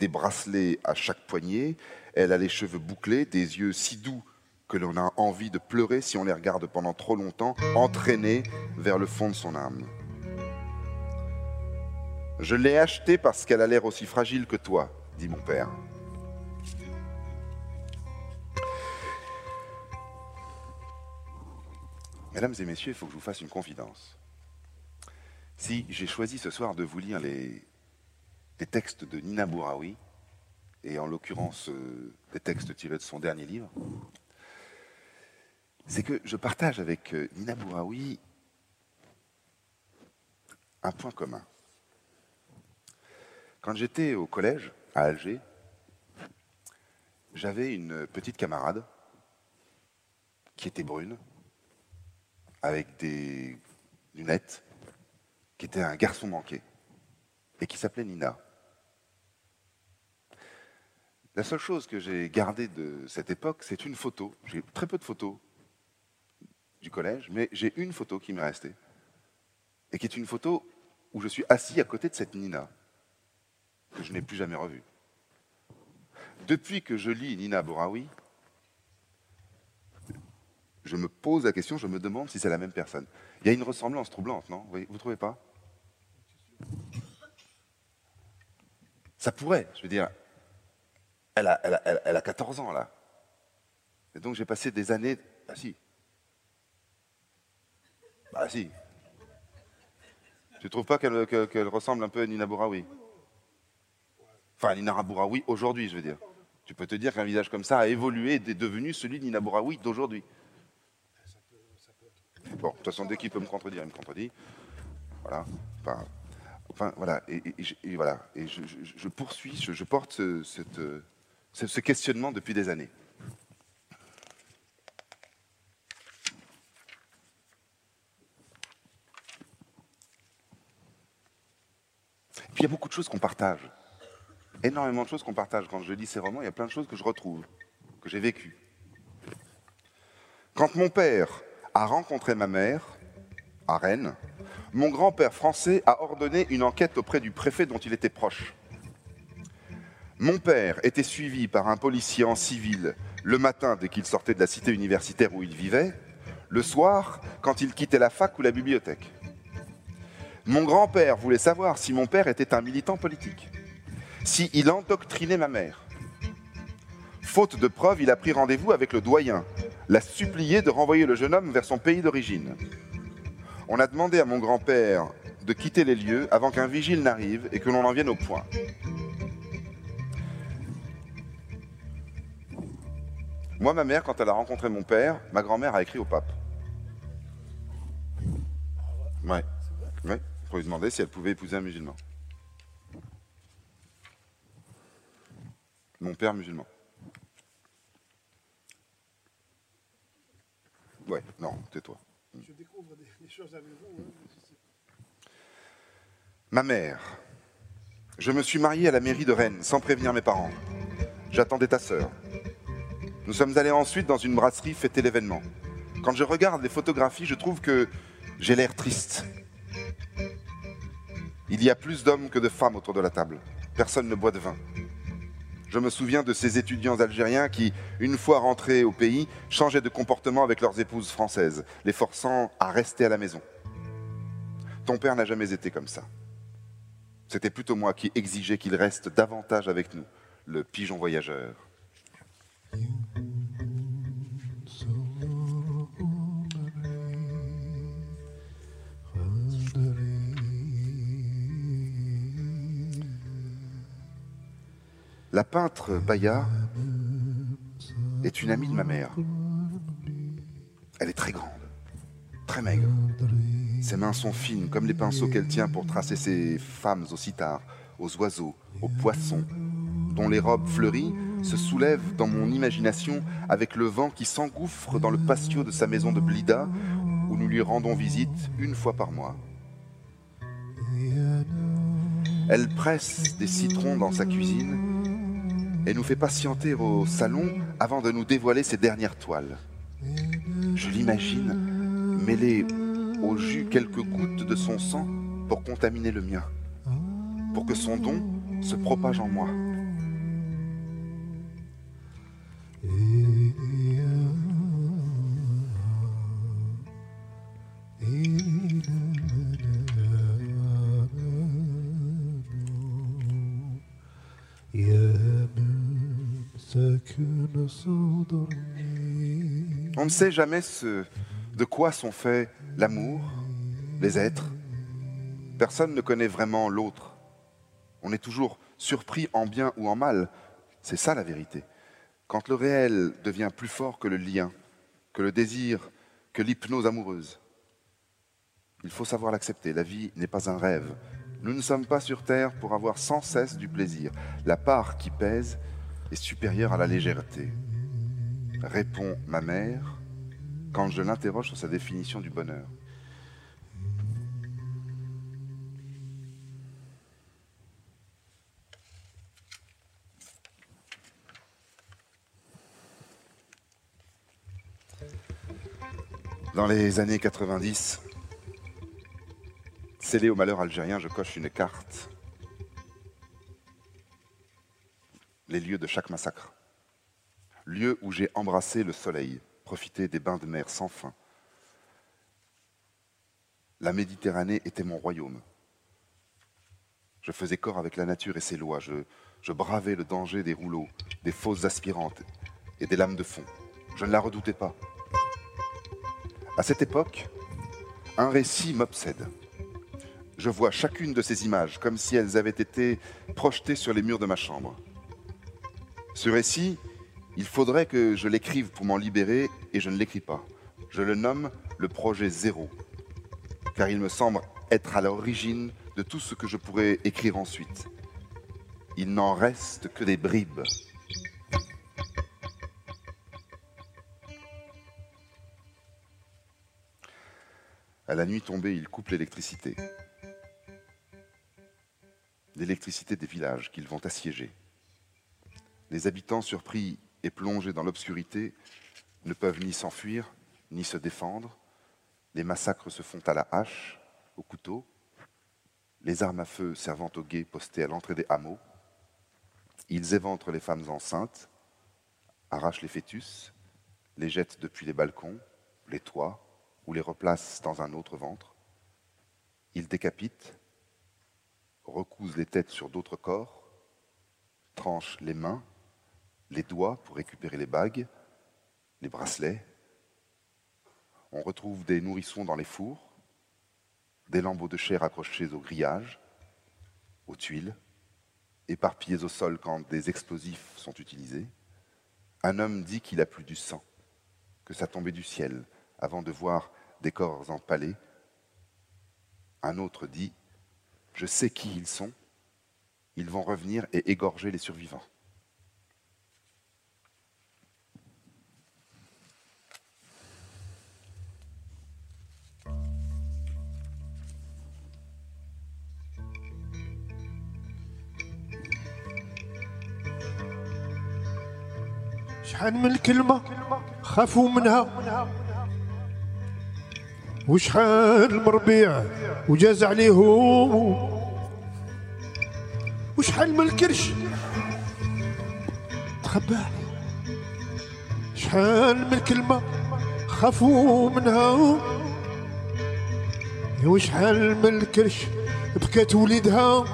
des bracelets à chaque poignet, elle a les cheveux bouclés, des yeux si doux que l'on a envie de pleurer si on les regarde pendant trop longtemps, entraînés vers le fond de son âme. Je l'ai achetée parce qu'elle a l'air aussi fragile que toi, dit mon père. Mesdames et messieurs, il faut que je vous fasse une confidence. Si j'ai choisi ce soir de vous lire les, textes de Nina Bouraoui, et en l'occurrence euh, des textes tirés de son dernier livre, c'est que je partage avec euh, Nina Bouraoui un point commun. Quand j'étais au collège, à Alger, j'avais une petite camarade qui était brune, avec des lunettes, qui était un garçon manqué, et qui s'appelait Nina. La seule chose que j'ai gardée de cette époque, c'est une photo. J'ai très peu de photos du collège, mais j'ai une photo qui m'est restée. Et qui est une photo où je suis assis à côté de cette Nina, que je n'ai plus jamais revue. Depuis que je lis Nina Bouraoui, je me pose la question, je me demande si c'est la même personne. Il y a une ressemblance troublante, non? Vous ne trouvez pas? Ça pourrait, je veux dire, elle a, elle a- elle- elle a 14 ans là. Et donc j'ai passé des années. Ah si. Bah si. Tu trouves pas qu'elle que- qu'elle ressemble un peu à Nina Bouraoui? Enfin, Nina Bouraoui aujourd'hui, je veux dire. Tu peux te dire qu'un visage comme ça a évolué et est devenu celui de Nina Bouraoui d'aujourd'hui. Bon, de toute façon, dès qu'il peut me contredire, il me contredit. Voilà. Enfin, voilà. Et, voilà. Et je, poursuis, je, porte ce questionnement depuis des années. Puis il y a beaucoup de choses qu'on partage. Énormément de choses qu'on partage. Quand je lis ces romans, il y a plein de choses que je retrouve, que j'ai vécues. Quand mon père a rencontré ma mère, à Rennes, mon grand-père français a ordonné une enquête auprès du préfet dont il était proche. Mon père était suivi par un policier en civil le matin dès qu'il sortait de la cité universitaire où il vivait, le soir quand il quittait la fac ou la bibliothèque. Mon grand-père voulait savoir si mon père était un militant politique, si il endoctrinait ma mère. Faute de preuves, il a pris rendez-vous avec le doyen, l'a supplié de renvoyer le jeune homme vers son pays d'origine. On a demandé à mon grand-père de quitter les lieux avant qu'un vigile n'arrive et que l'on en vienne au point. Moi, ma mère, quand elle a rencontré mon père, ma grand-mère a écrit au pape. Ouais. Ouais. Pour lui demander si elle pouvait épouser un musulman. Mon père musulman. Ouais, non, tais-toi. Je découvre des, des choses avec vous. hein. Ma mère. Je me suis marié à la mairie de Rennes sans prévenir mes parents. J'attendais ta sœur. Nous sommes allés ensuite dans une brasserie fêter l'événement. Quand je regarde les photographies, je trouve que j'ai l'air triste. Il y a plus d'hommes que de femmes autour de la table. Personne ne boit de vin. Je me souviens de ces étudiants algériens qui, une fois rentrés au pays, changeaient de comportement avec leurs épouses françaises, les forçant à rester à la maison. Ton père n'a jamais été comme ça. C'était plutôt moi qui exigeais qu'il reste davantage avec nous, le pigeon voyageur. La peintre Baya est une amie de ma mère. Elle est très grande, très maigre. Ses mains sont fines comme les pinceaux qu'elle tient pour tracer ses femmes aux cithars, aux oiseaux, aux poissons, dont les robes fleuries se soulèvent dans mon imagination avec le vent qui s'engouffre dans le patio de sa maison de Blida, où nous lui rendons visite une fois par mois. Elle presse des citrons dans sa cuisine et nous fait patienter au salon avant de nous dévoiler ses dernières toiles. Je l'imagine mêler au jus quelques gouttes de son sang pour contaminer le mien, pour que son don se propage en moi. On ne sait jamais ce, de quoi sont faits l'amour, les êtres. Personne ne connaît vraiment l'autre. On est toujours surpris en bien ou en mal. C'est ça la vérité. Quand le réel devient plus fort que le lien, que le désir, que l'hypnose amoureuse. Il faut savoir l'accepter. La vie n'est pas un rêve Nous ne sommes pas sur Terre pour avoir sans cesse du plaisir. La part qui pèse est supérieure à la légèreté. Répond ma mère quand je l'interroge sur sa définition du bonheur. Dans les années 90, scellé au malheur algérien, je coche une carte. Les lieux de chaque massacre. Lieu où j'ai embrassé le soleil, profité des bains de mer sans fin. La Méditerranée était mon royaume. Je faisais corps avec la nature et ses lois. Je, bravais le danger des rouleaux, des fausses aspirantes et des lames de fond. Je ne la redoutais pas. À cette époque, un récit m'obsède. Je vois chacune de ces images comme si elles avaient été projetées sur les murs de ma chambre. Ce récit, il faudrait que je l'écrive pour m'en libérer et je ne l'écris pas. Je le nomme le projet zéro, car il me semble être à l'origine de tout ce que je pourrais écrire ensuite. Il n'en reste que des bribes. À la nuit tombée, ils coupent l'électricité. L'électricité des villages qu'ils vont assiéger. Les habitants surpris et plongés dans l'obscurité ne peuvent ni s'enfuir, ni se défendre. Les massacres se font à la hache, au couteau, les armes à feu servant aux guets postés à l'entrée des hameaux. Ils éventrent les femmes enceintes, arrachent les fœtus, les jettent depuis les balcons, les toits, ou les replacent dans un autre ventre. Ils décapitent, recousent les têtes sur d'autres corps, tranchent les mains, les doigts pour récupérer les bagues, les bracelets. On retrouve des nourrissons dans les fours, des lambeaux de chair accrochés au grillage, aux tuiles, éparpillés au sol quand des explosifs sont utilisés. Un homme dit qu'il a plus du sang, que ça tombait du ciel, avant de voir des corps empalés. Un autre dit, je sais qui ils sont, ils vont revenir et égorger les survivants. شحال من الكلمة خافوا منها. وشحال مربيع وجاز عليهم. وشحال من الكرش. تخبى. شحال من كلمة خافوا منها. وشحال من الكرش بكات وليدها.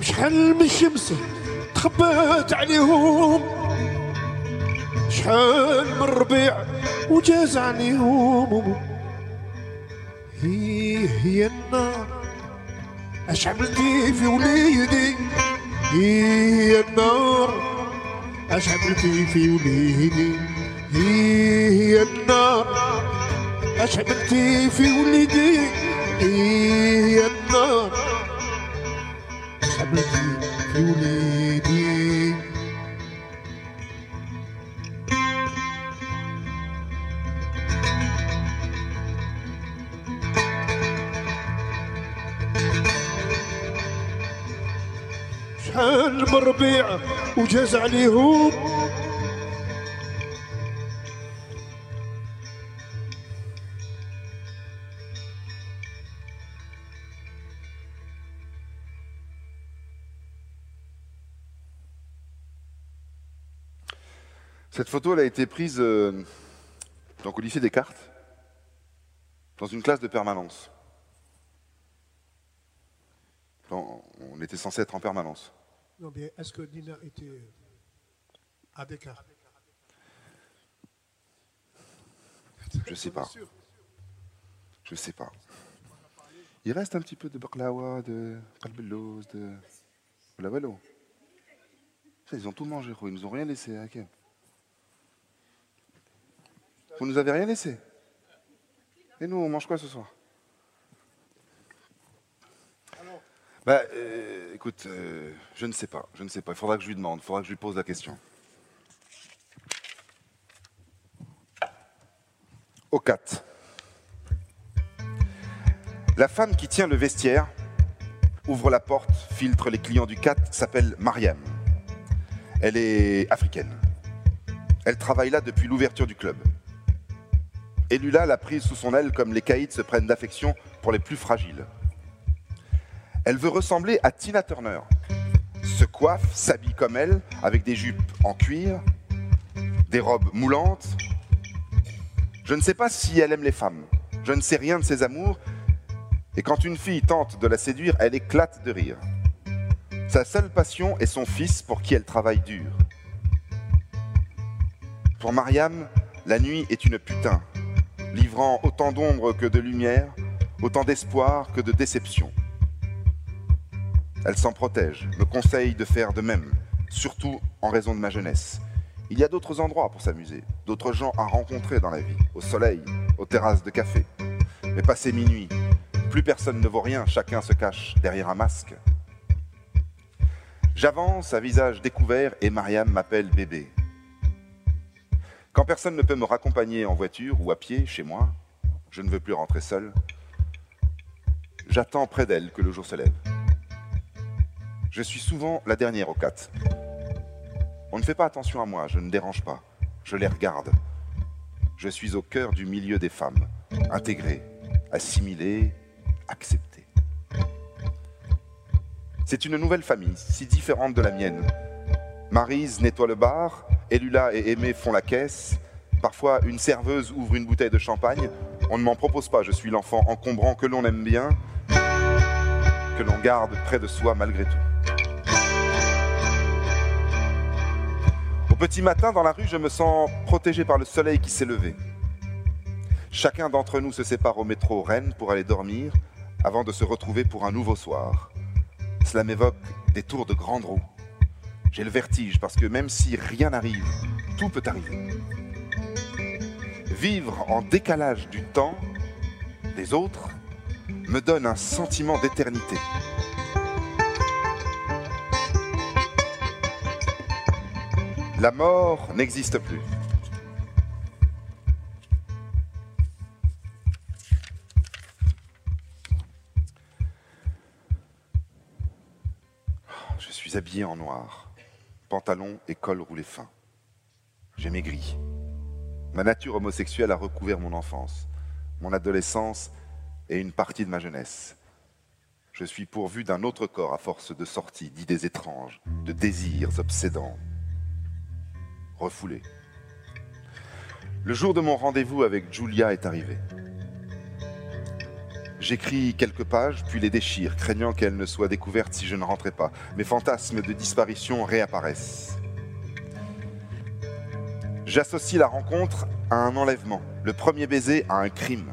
وشحال من الشمس. تخبات عليهم. شحال من ربيع وجاز عليهم هي هي النار أش عملتي في وليدي؟ هي النار أش عملتي في وليدي؟ هي النار أش عملتي في وليدي؟ هي النار أش عملتي في وليدي؟ شحال من ربيع وجاز عليهم Cette photo elle a été prise euh, donc, au lycée Descartes, dans une classe de permanence. On était censé être en permanence. Non, est-ce que Nina était à Descartes? Je sais pas. Je sais pas. Il reste un petit peu de baklawa, de qalbellouz, de Ils ont tout mangé, ils nous ont rien laissé. hein, ok. Vous nous avez rien laissé Et nous, on mange quoi ce soir? Bah, euh, écoute, euh, je ne sais pas, je ne sais pas. Il faudra que je lui demande, il faudra que je lui pose la question. Au 4. La femme qui tient le vestiaire ouvre la porte, filtre les clients du 4, s'appelle Mariam. Elle est africaine. Elle travaille là depuis l'ouverture du club. Et Lula l'a prise sous son aile comme les caïds se prennent d'affection pour les plus fragiles. Elle veut ressembler à Tina Turner. Se coiffe, s'habille comme elle, avec des jupes en cuir, des robes moulantes. Je ne sais pas si elle aime les femmes. Je ne sais rien de ses amours. Et quand une fille tente de la séduire, elle éclate de rire. Sa seule passion est son fils pour qui elle travaille dur. Pour Mariam, la nuit est une putain, livrant autant d'ombre que de lumière, autant d'espoir que de déception. Elle s'en protège, me conseille de faire de même, surtout en raison de ma jeunesse. Il y a d'autres endroits pour s'amuser, d'autres gens à rencontrer dans la vie, au soleil, aux terrasses de café. Mais passé minuit, plus personne ne vaut rien, chacun se cache derrière un masque. J'avance à visage découvert et Mariam m'appelle bébé. Quand personne ne peut me raccompagner en voiture ou à pied chez moi, je ne veux plus rentrer seul. J'attends près d'elle que le jour se lève. Je suis souvent la dernière au 4. On ne fait pas attention à moi, je ne dérange pas. Je les regarde. Je suis au cœur du milieu des femmes, intégrée, assimilée, acceptée. C'est une nouvelle famille, si différente de la mienne. Marise nettoie le bar, Elula et Aimé font la caisse. Parfois, une serveuse ouvre une bouteille de champagne. On ne m'en propose pas, je suis l'enfant encombrant que l'on aime bien, que l'on garde près de soi malgré tout. petit matin, dans la rue, je me sens protégé par le soleil qui s'est levé. Chacun d'entre nous se sépare au métro Rennes pour aller dormir avant de se retrouver pour un nouveau soir. Cela m'évoque des tours de grande roue. J'ai le vertige parce que même si rien n'arrive, tout peut arriver. Vivre en décalage du temps des autres me donne un sentiment d'éternité. La mort n'existe plus. Je suis habillé en noir, pantalon et col roulé fin. J'ai maigri. Ma nature homosexuelle a recouvert mon enfance, mon adolescence et une partie de ma jeunesse. Je suis pourvu d'un autre corps à force de sorties, d'idées étranges, de désirs obsédants, refoulé. Le jour de mon rendez-vous avec Julia est arrivé. J'écris quelques pages, puis les déchire, craignant qu'elles ne soient découvertes si je ne rentrais pas. Mes fantasmes de disparition réapparaissent. J'associe la rencontre à un enlèvement, le premier baiser à un crime.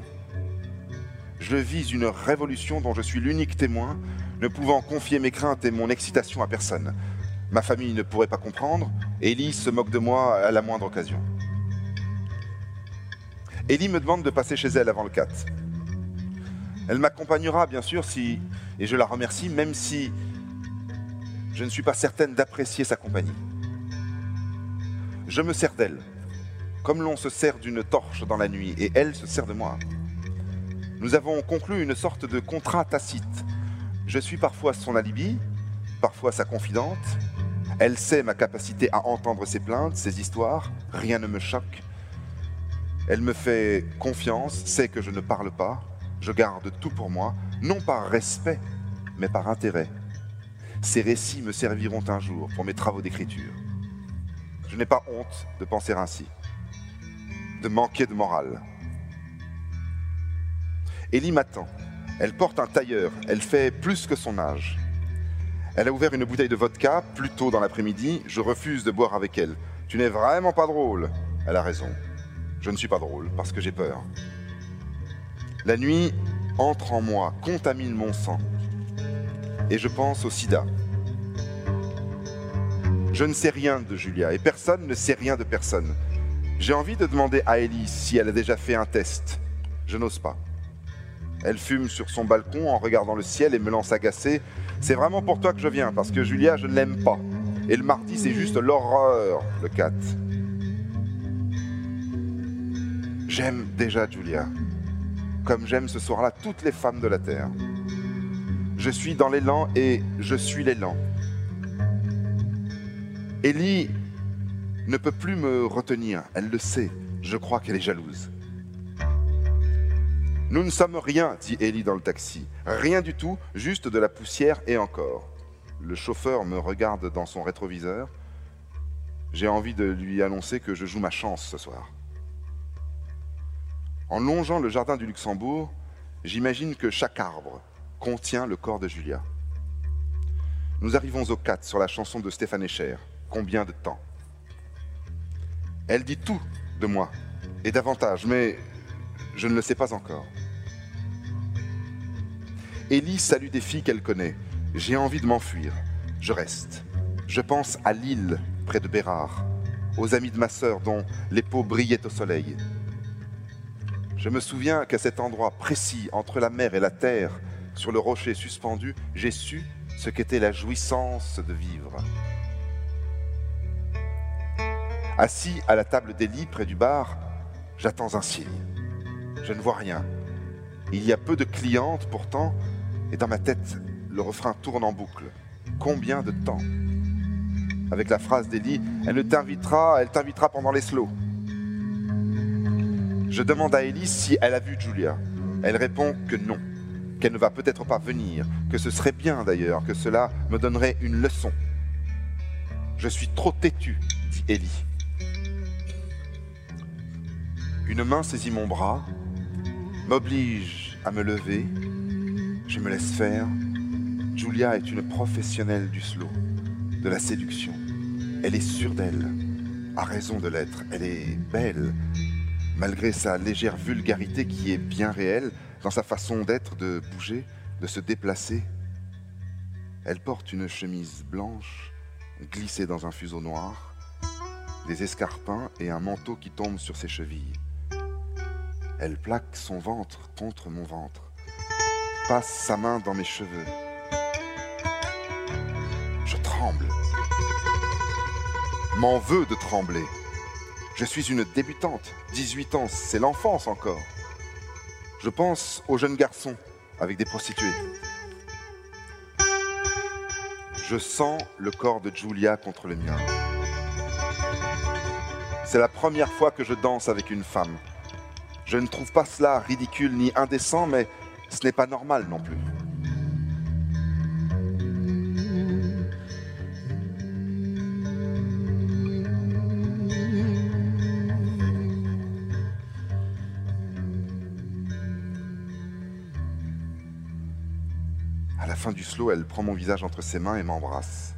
Je vise une révolution dont je suis l'unique témoin, ne pouvant confier mes craintes et mon excitation à personne. Ma famille ne pourrait pas comprendre. Ellie se moque de moi à la moindre occasion. Ellie me demande de passer chez elle avant le 4. Elle m'accompagnera, bien sûr, si, et je la remercie, même si je ne suis pas certaine d'apprécier sa compagnie. Je me sers d'elle, comme l'on se sert d'une torche dans la nuit, et elle se sert de moi. Nous avons conclu une sorte de contrat tacite. Je suis parfois son alibi, parfois sa confidente, elle sait ma capacité à entendre ses plaintes, ses histoires, rien ne me choque. Elle me fait confiance, sait que je ne parle pas, je garde tout pour moi, non par respect, mais par intérêt. Ces récits me serviront un jour pour mes travaux d'écriture. Je n'ai pas honte de penser ainsi, de manquer de morale. Ellie m'attend. Elle porte un tailleur, elle fait plus que son âge. Elle a ouvert une bouteille de vodka plus tôt dans l'après-midi. Je refuse de boire avec elle. Tu n'es vraiment pas drôle. Elle a raison. Je ne suis pas drôle parce que j'ai peur. La nuit entre en moi, contamine mon sang. Et je pense au sida. Je ne sais rien de Julia et personne ne sait rien de personne. J'ai envie de demander à Ellie si elle a déjà fait un test. Je n'ose pas. Elle fume sur son balcon en regardant le ciel et me lance agacé. C'est vraiment pour toi que je viens, parce que Julia, je ne l'aime pas. Et le mardi, c'est juste l'horreur, le 4. J'aime déjà Julia, comme j'aime ce soir-là toutes les femmes de la Terre. Je suis dans l'élan et je suis l'élan. Ellie ne peut plus me retenir, elle le sait. Je crois qu'elle est jalouse. Nous ne sommes rien, dit Ellie dans le taxi. Rien du tout, juste de la poussière et encore. Le chauffeur me regarde dans son rétroviseur. J'ai envie de lui annoncer que je joue ma chance ce soir. En longeant le jardin du Luxembourg, j'imagine que chaque arbre contient le corps de Julia. Nous arrivons au 4 sur la chanson de Stéphane Echer. Combien de temps? Elle dit tout de moi, et davantage, mais je ne le sais pas encore. Élie salue des filles qu'elle connaît. J'ai envie de m'enfuir. Je reste. Je pense à l'île près de Bérard, aux amis de ma sœur dont les peaux brillaient au soleil. Je me souviens qu'à cet endroit précis, entre la mer et la terre, sur le rocher suspendu, j'ai su ce qu'était la jouissance de vivre. Assis à la table des près du bar, j'attends un signe. Je ne vois rien. Il y a peu de clientes pourtant, et dans ma tête, le refrain tourne en boucle. Combien de temps? Avec la phrase d'Elie, elle ne t'invitera, elle t'invitera pendant les slows. Je demande à Ellie si elle a vu Julia. Elle répond que non, qu'elle ne va peut-être pas venir, que ce serait bien d'ailleurs, que cela me donnerait une leçon. Je suis trop têtu, dit Ellie. Une main saisit mon bras, m'oblige à me lever. Je me laisse faire. Julia est une professionnelle du slow, de la séduction. Elle est sûre d'elle, a raison de l'être. Elle est belle, malgré sa légère vulgarité qui est bien réelle dans sa façon d'être, de bouger, de se déplacer. Elle porte une chemise blanche, glissée dans un fuseau noir, des escarpins et un manteau qui tombe sur ses chevilles. Elle plaque son ventre contre mon ventre, passe sa main dans mes cheveux. Je tremble, m'en veux de trembler. Je suis une débutante, 18 ans, c'est l'enfance encore. Je pense aux jeunes garçons avec des prostituées. Je sens le corps de Julia contre le mien. C'est la première fois que je danse avec une femme. Je ne trouve pas cela ridicule ni indécent, mais ce n'est pas normal non plus. Elle prend mon visage entre ses mains et m'embrasse.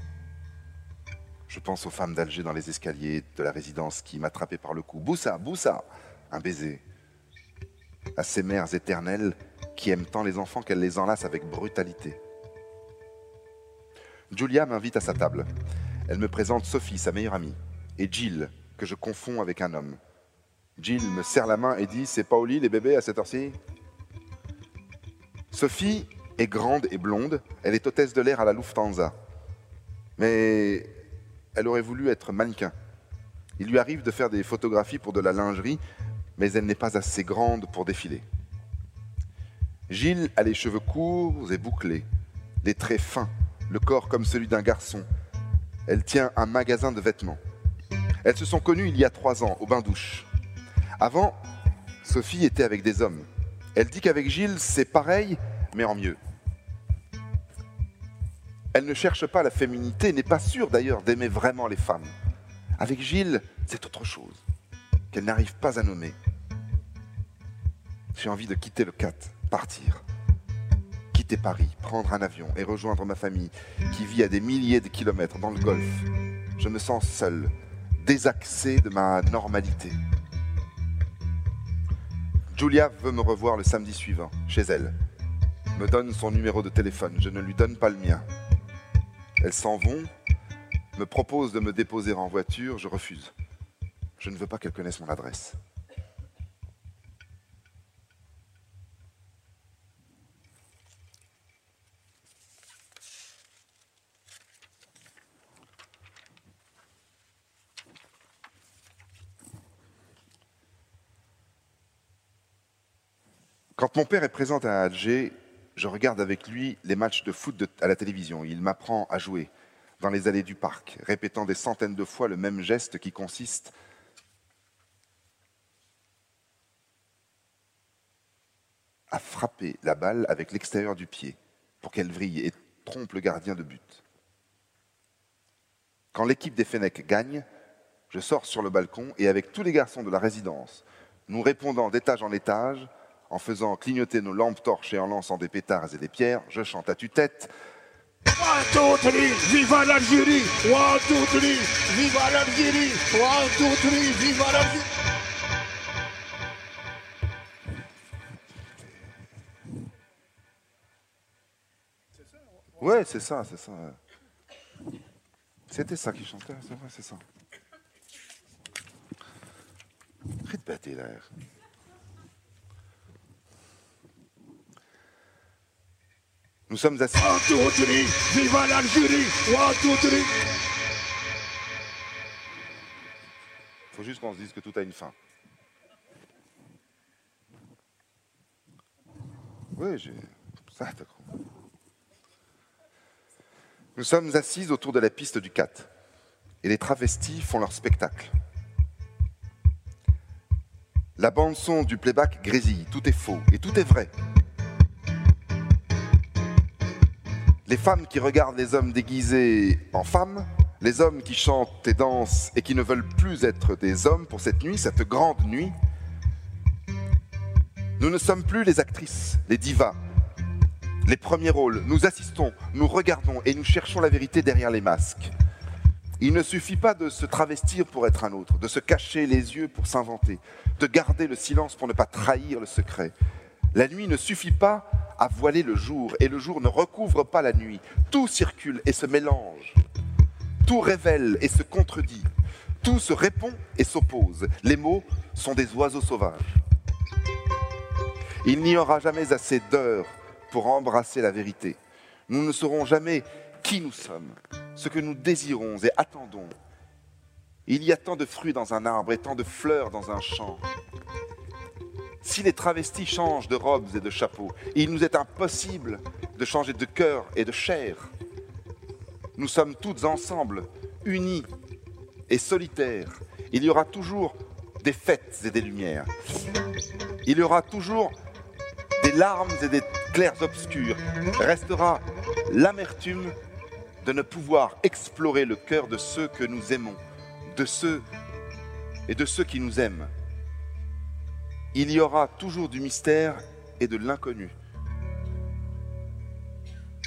Je pense aux femmes d'Alger dans les escaliers de la résidence qui m'attrapaient par le cou. Boussa, Boussa Un baiser. À ces mères éternelles qui aiment tant les enfants qu'elles les enlacent avec brutalité. Julia m'invite à sa table. Elle me présente Sophie, sa meilleure amie, et Jill, que je confonds avec un homme. Jill me serre la main et dit C'est pas au les bébés à cette heure-ci? Sophie est grande et blonde, elle est hôtesse de l'air à la Lufthansa. Mais elle aurait voulu être mannequin. Il lui arrive de faire des photographies pour de la lingerie, mais elle n'est pas assez grande pour défiler. Gilles a les cheveux courts et bouclés, les traits fins, le corps comme celui d'un garçon. Elle tient un magasin de vêtements. Elles se sont connues il y a trois ans, au bain-douche. Avant, Sophie était avec des hommes. Elle dit qu'avec Gilles, c'est pareil, mais en mieux. Elle ne cherche pas la féminité, n'est pas sûre d'ailleurs d'aimer vraiment les femmes. Avec Gilles, c'est autre chose, qu'elle n'arrive pas à nommer. J'ai envie de quitter le 4, partir. Quitter Paris, prendre un avion et rejoindre ma famille qui vit à des milliers de kilomètres dans le Golfe. Je me sens seul, désaxé de ma normalité. Julia veut me revoir le samedi suivant, chez elle me donne son numéro de téléphone, je ne lui donne pas le mien. Elles s'en vont, me proposent de me déposer en voiture, je refuse. Je ne veux pas qu'elles connaissent mon adresse. Quand mon père est présent à Alger, je regarde avec lui les matchs de foot à la télévision. Il m'apprend à jouer dans les allées du parc, répétant des centaines de fois le même geste qui consiste à frapper la balle avec l'extérieur du pied pour qu'elle vrille et trompe le gardien de but. Quand l'équipe des Fennecs gagne, je sors sur le balcon et avec tous les garçons de la résidence, nous répondant d'étage en étage, en faisant clignoter nos lampes torches et en lançant des pétards et des pierres, je chante à tue-tête One, two, three, viva l'Algérie One, two, three, viva l'Algérie One, two, three, viva l'Algérie Ouais, c'est ça, c'est ça. C'était ça qui chantait, c'est vrai, c'est ça. Répétez l'air. Nous sommes assis. Viva l'Algérie faut juste qu'on se dise que tout a une fin. Oui, j'ai. Ça. Nous sommes assis autour de la piste du 4 et les travestis font leur spectacle. La bande-son du playback grésille, tout est faux et tout est vrai. Les femmes qui regardent les hommes déguisés en femmes, les hommes qui chantent et dansent et qui ne veulent plus être des hommes pour cette nuit, cette grande nuit. Nous ne sommes plus les actrices, les divas, les premiers rôles. Nous assistons, nous regardons et nous cherchons la vérité derrière les masques. Il ne suffit pas de se travestir pour être un autre, de se cacher les yeux pour s'inventer, de garder le silence pour ne pas trahir le secret. La nuit ne suffit pas à voiler le jour et le jour ne recouvre pas la nuit. Tout circule et se mélange. Tout révèle et se contredit. Tout se répond et s'oppose. Les mots sont des oiseaux sauvages. Il n'y aura jamais assez d'heures pour embrasser la vérité. Nous ne saurons jamais qui nous sommes, ce que nous désirons et attendons. Il y a tant de fruits dans un arbre et tant de fleurs dans un champ. Si les travestis changent de robes et de chapeaux, il nous est impossible de changer de cœur et de chair. Nous sommes toutes ensemble, unis et solitaires. Il y aura toujours des fêtes et des lumières. Il y aura toujours des larmes et des clairs obscurs. Restera l'amertume de ne pouvoir explorer le cœur de ceux que nous aimons, de ceux et de ceux qui nous aiment. Il y aura toujours du mystère et de l'inconnu.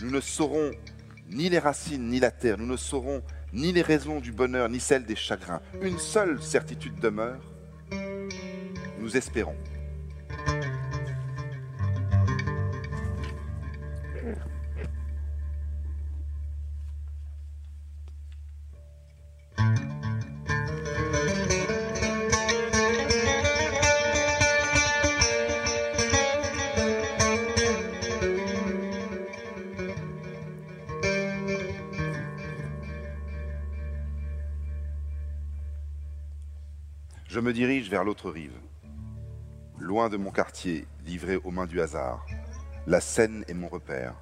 Nous ne saurons ni les racines ni la terre, nous ne saurons ni les raisons du bonheur ni celles des chagrins. Une seule certitude demeure, nous espérons. Me dirige vers l'autre rive, loin de mon quartier, livré aux mains du hasard. La Seine est mon repère.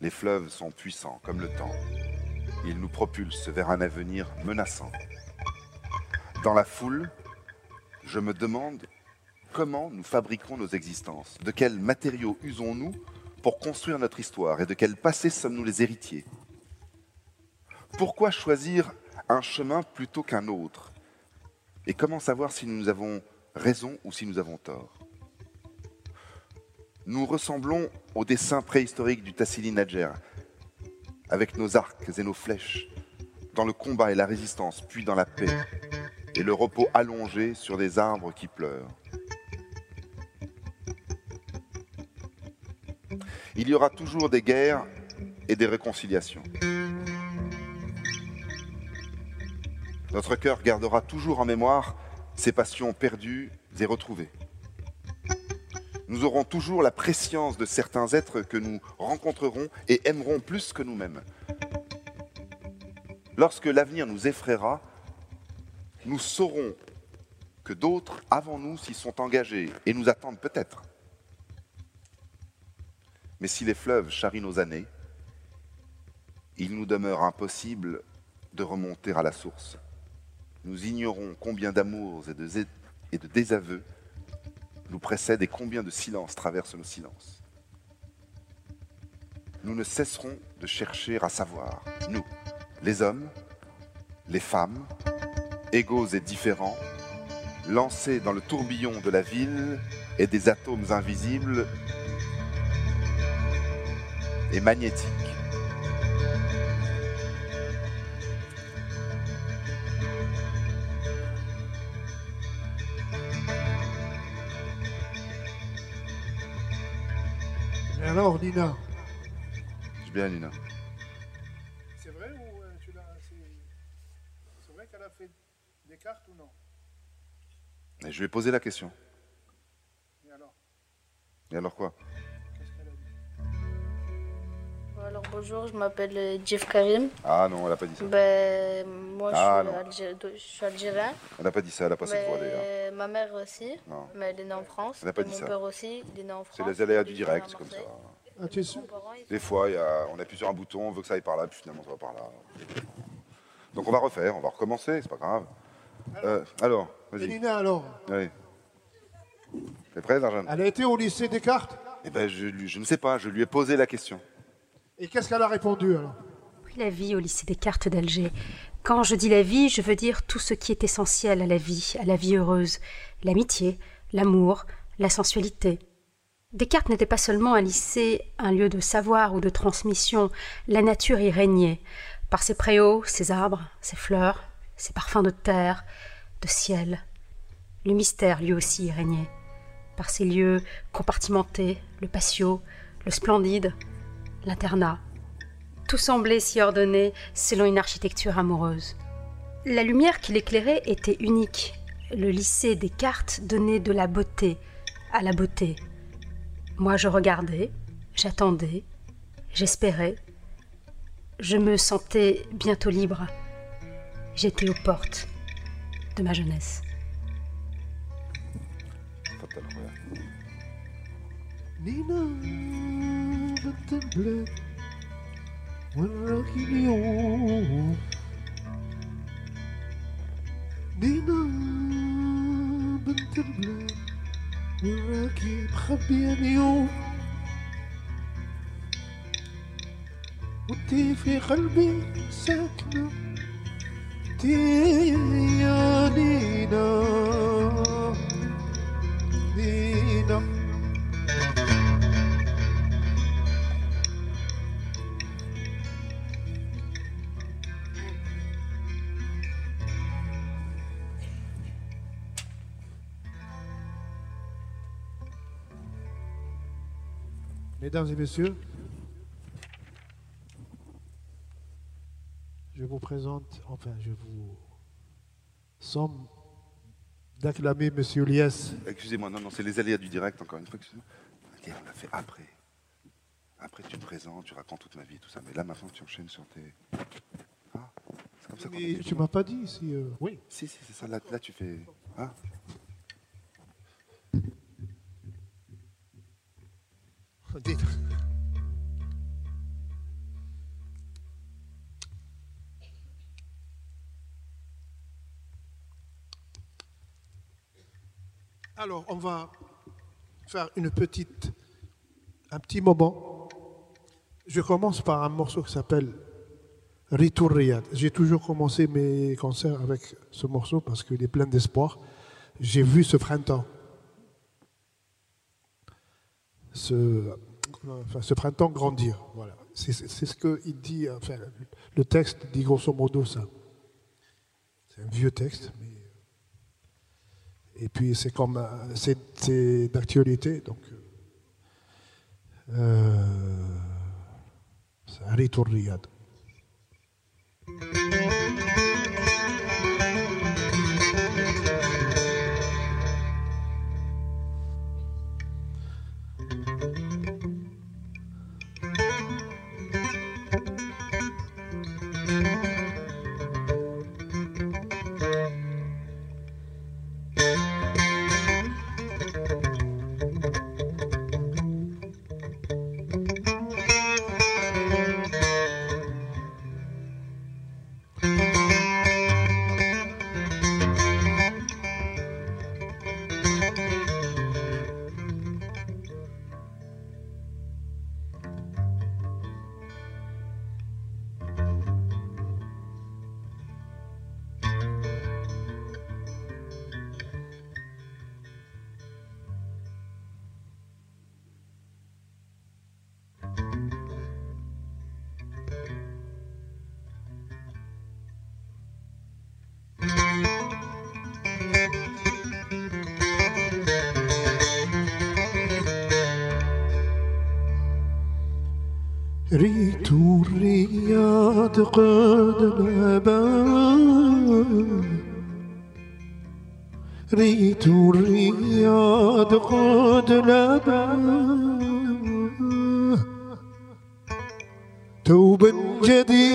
Les fleuves sont puissants comme le temps. Ils nous propulsent vers un avenir menaçant. Dans la foule, je me demande comment nous fabriquons nos existences, de quels matériaux usons-nous pour construire notre histoire et de quel passé sommes-nous les héritiers? Pourquoi choisir un chemin plutôt qu'un autre? Et comment savoir si nous avons raison ou si nous avons tort? Nous ressemblons au dessin préhistorique du Tassili Nadjer, avec nos arcs et nos flèches, dans le combat et la résistance, puis dans la paix, et le repos allongé sur des arbres qui pleurent. Il y aura toujours des guerres et des réconciliations. Notre cœur gardera toujours en mémoire ces passions perdues et retrouvées. Nous aurons toujours la préscience de certains êtres que nous rencontrerons et aimerons plus que nous-mêmes. Lorsque l'avenir nous effraiera, nous saurons que d'autres avant nous s'y sont engagés et nous attendent peut-être. Mais si les fleuves charrient nos années, il nous demeure impossible de remonter à la source. Nous ignorons combien d'amours et de, désaveux nous précèdent et combien de silences traversent nos silences. Nous ne cesserons de chercher à savoir, nous, les hommes, les femmes, égaux et différents, lancés dans le tourbillon de la ville et des atomes invisibles et magnétiques. Alors, Nina Je bien, Nina. C'est vrai ou euh, tu l'as. C'est vrai qu'elle a fait des cartes ou non? Et je lui ai posé la question. Et alors? Et alors quoi? Alors bonjour, je m'appelle euh, Jeff Karim. Ah non, elle n'a pas dit ça. Ben, moi je, Ah, suis non. Algé- je suis algérien. Elle n'a pas dit ça, elle n'a pas cette voix d'ailleurs. Mais ma mère aussi, Non. mais elle est née en France. Elle n'a pas dit mon ça. père aussi, il est né en C'est France. les aléas du direct, c'est comme ça. Ah, tu es sûr Des fois, il y a- on appuie sur un bouton, on veut que ça aille par là, puis finalement ça va par là. Donc on va refaire, on va recommencer, c'est pas grave. Euh, alors, Et vas-y. Nina, alors Oui. T'es prêt, Darjan Elle a été au lycée Descartes? Eh ben, je, je ne sais pas, je lui ai posé la question. Et qu'est-ce qu'elle a répondu alors? La vie au lycée Descartes d'Alger. Quand je dis la vie, je veux dire tout ce qui est essentiel à la vie, à la vie heureuse. L'amitié, l'amour, la sensualité. Descartes n'était pas seulement un lycée, un lieu de savoir ou de transmission. La nature y régnait. Par ses préaux, ses arbres, ses fleurs, ses parfums de terre, de ciel. Le mystère lui aussi régnait. Par ses lieux compartimentés, le patio, le splendide, l'internat. Tout semblait s'y ordonner selon une architecture amoureuse. La lumière qui l'éclairait était unique. Le lycée Descartes donnait de la beauté à la beauté. Moi je regardais, j'attendais, j'espérais. Je me sentais bientôt libre. J'étais aux portes de ma jeunesse. something black when rocking you. ديما بنت البلاد وراكي مخبية اليوم وانتي في قلبي ساكنة انتي يا نينا نينا Mesdames et messieurs, je vous présente, enfin, je vous somme d'acclamer Monsieur Liès. Excusez-moi, non, non, c'est les aléas du direct, encore une fois. excusez-moi. Ok, on l'a fait après. Après, tu te présentes, tu racontes toute ma vie, tout ça. Mais là, maintenant, tu enchaînes sur tes. Ah, c'est comme ça qu'on Mais fait. tu m'as pas dit si. euh, oui. Si, si, c'est ça. Là, là, tu fais. Ah. Alors, on va faire une petite, un petit moment. Je commence par un morceau qui s'appelle Ritour Riyad. J'ai toujours commencé mes concerts avec ce morceau parce qu'il est plein d'espoir. J'ai vu ce printemps. Enfin, ce printemps grandir. Voilà. C'est ce qu'il dit, enfin, le texte dit grosso modo ça. C'est un vieux texte, mais. Et puis c'est comme. euh, C'est d'actualité, donc. Euh, c'est un ريت الرياض قد لبان ريت الرياض قد توبا جديد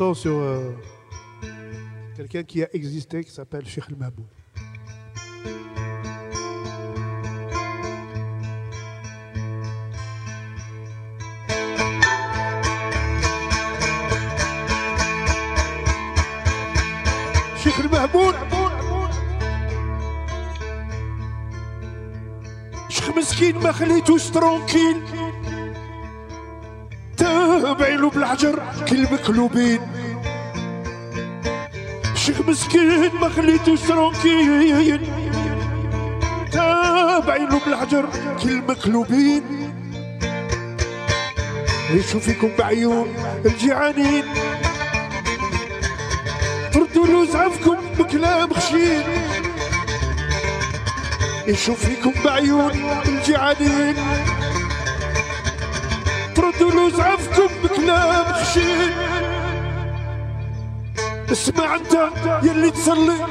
sur euh, quelqu'un qui a existé, qui s'appelle Cheikh El Mabou. Cheikh Mabou, Cheikh تابعين له بالحجر كل مقلوبين. شيخ مسكين ما خليتوش ترونكيل تابعين له بالحجر كل مقلوبين. فيكم بعيون الجيعانين. تردوا له زعفكم بكلام خشين. يشوف فيكم بعيون الجيعانين. تردوا له زعفكم بكلام خشين اسمع انت يلي تصلي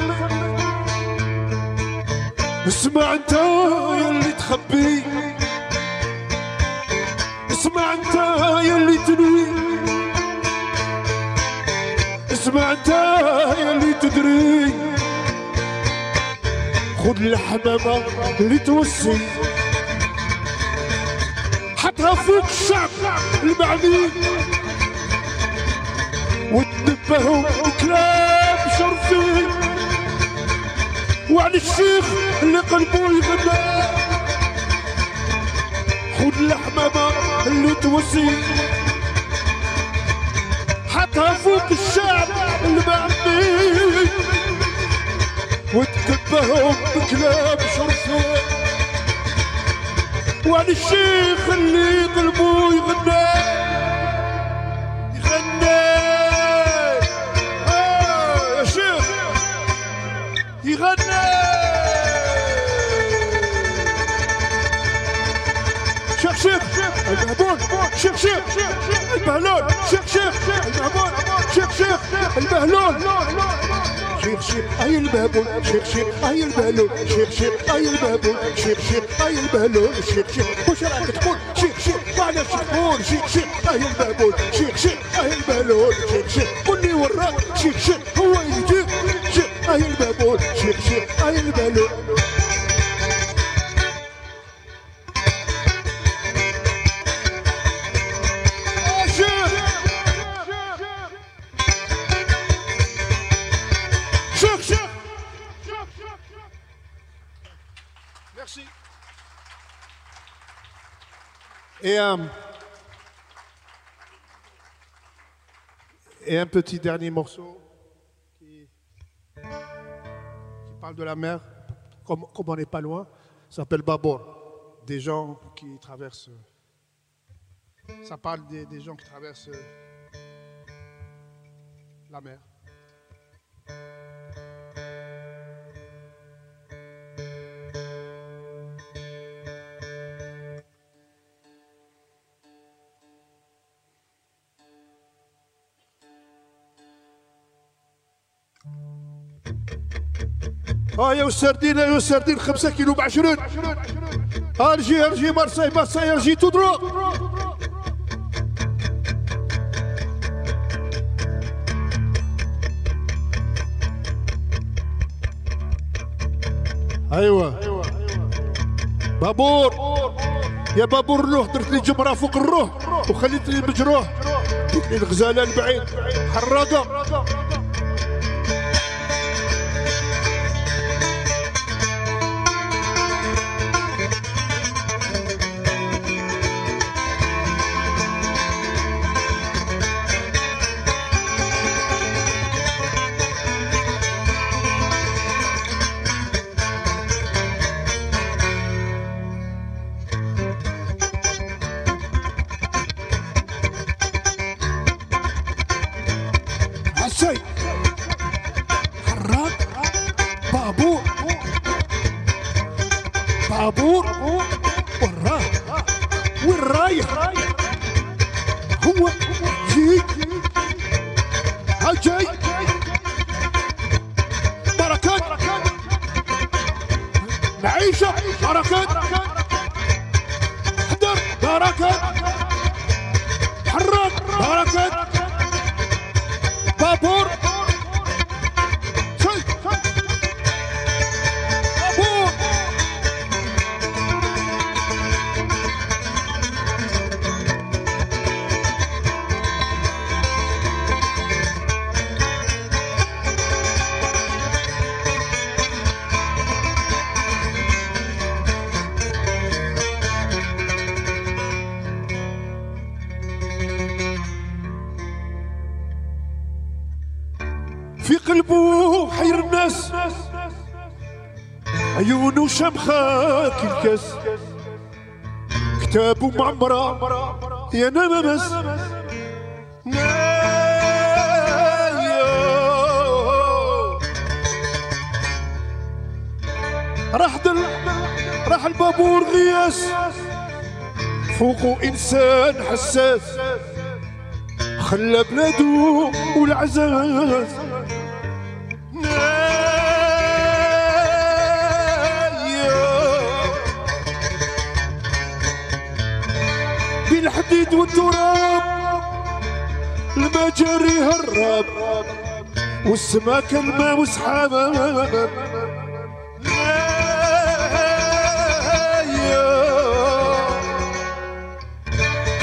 اسمع انت يلي تخبي. اسمع انت يلي تنوي. اسمع انت يلي تدري. خذ الحمامة اللي توسي. حطها فوق الشعب. المعني وتنبهوا بكلام شرفي. وعلى الشيخ اللي قلبه يغنى. خد الحمامة اللي توصي حطها فوق الشعب اللي بعدني. وتكبهم بكلام شرفه وعلى الشيخ اللي قلبه يغنى. يغنى. آه يا شيخ. يغنى. شيخ شيخ. المهبول. شيخ شيخ. البهلول شيخ شيخ. المهبول. شيخ شيخ. البهلول شيخ شيخ اي البهبول شيخ شيخ اي البهلول شيخ شيخ اي البهبول شيخ شيخ اي البهلول شيخ شيخ وش راك تقول شيخ شيخ معلش تقول شيخ شيخ اي البهبول شيخ شيخ اي البهلول شيخ شيخ قول لي وراك شيخ شيخ هو يجيك شيخ اي البهبول شيخ شيخ اي البهلول Et, euh, et un petit dernier morceau qui, parle de la mer, comme, comme on n'est pas loin, s'appelle Babor. Des gens qui traversent. Ça parle des gens qui traversent la mer. ها يا السردين يا السردين خمسة كيلو بعشرين أرجي أرجي مرسي مرسي أرجي تدرو أيوه. بابور. يا بابور روح درت لي جمرة فوق الروح وخليتني مجروح. قلت لي الغزالة البعيد حراقة. هاجي بركات معيشة بركات شمخة كالكاس كتابه معمرة. يا نمس راح دل راح البابور غياس. فوقه إنسان حساس. خلى بلادو والعزاز. جري هرب والسما كلمة وسحابة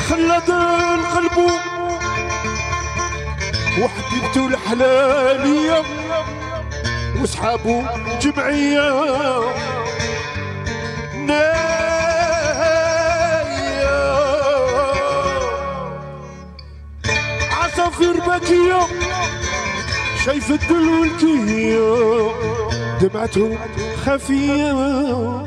خلد القلب وحبيبته الحلالية وسحابه جمعية. عصافير باكية. شايف الدل والكية دمعته خفية.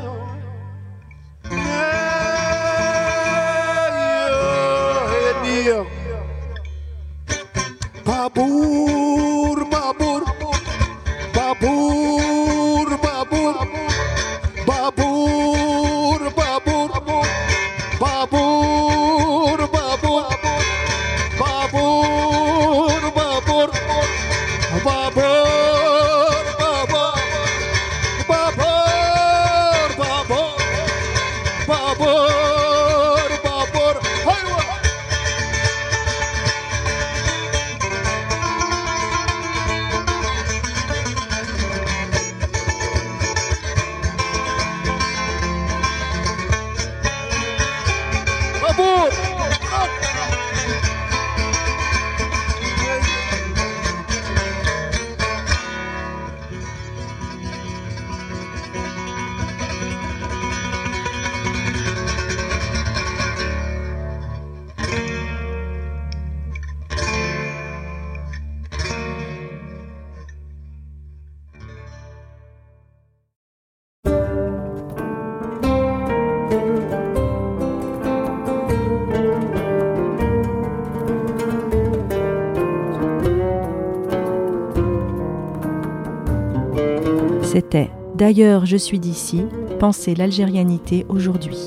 D'ailleurs, je suis d'ici, penser l'algérianité aujourd'hui.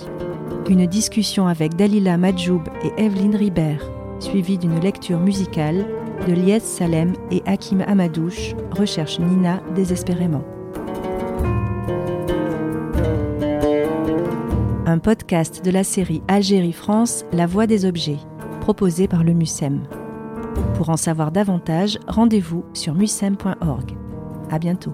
Une discussion avec Dalila Madjoub et Evelyne Ribert, suivie d'une lecture musicale de Lies Salem et Hakim Amadouche, recherche Nina désespérément. Un podcast de la série Algérie-France, La Voix des objets, proposé par le MUSEM. Pour en savoir davantage, rendez-vous sur musem.org. À bientôt.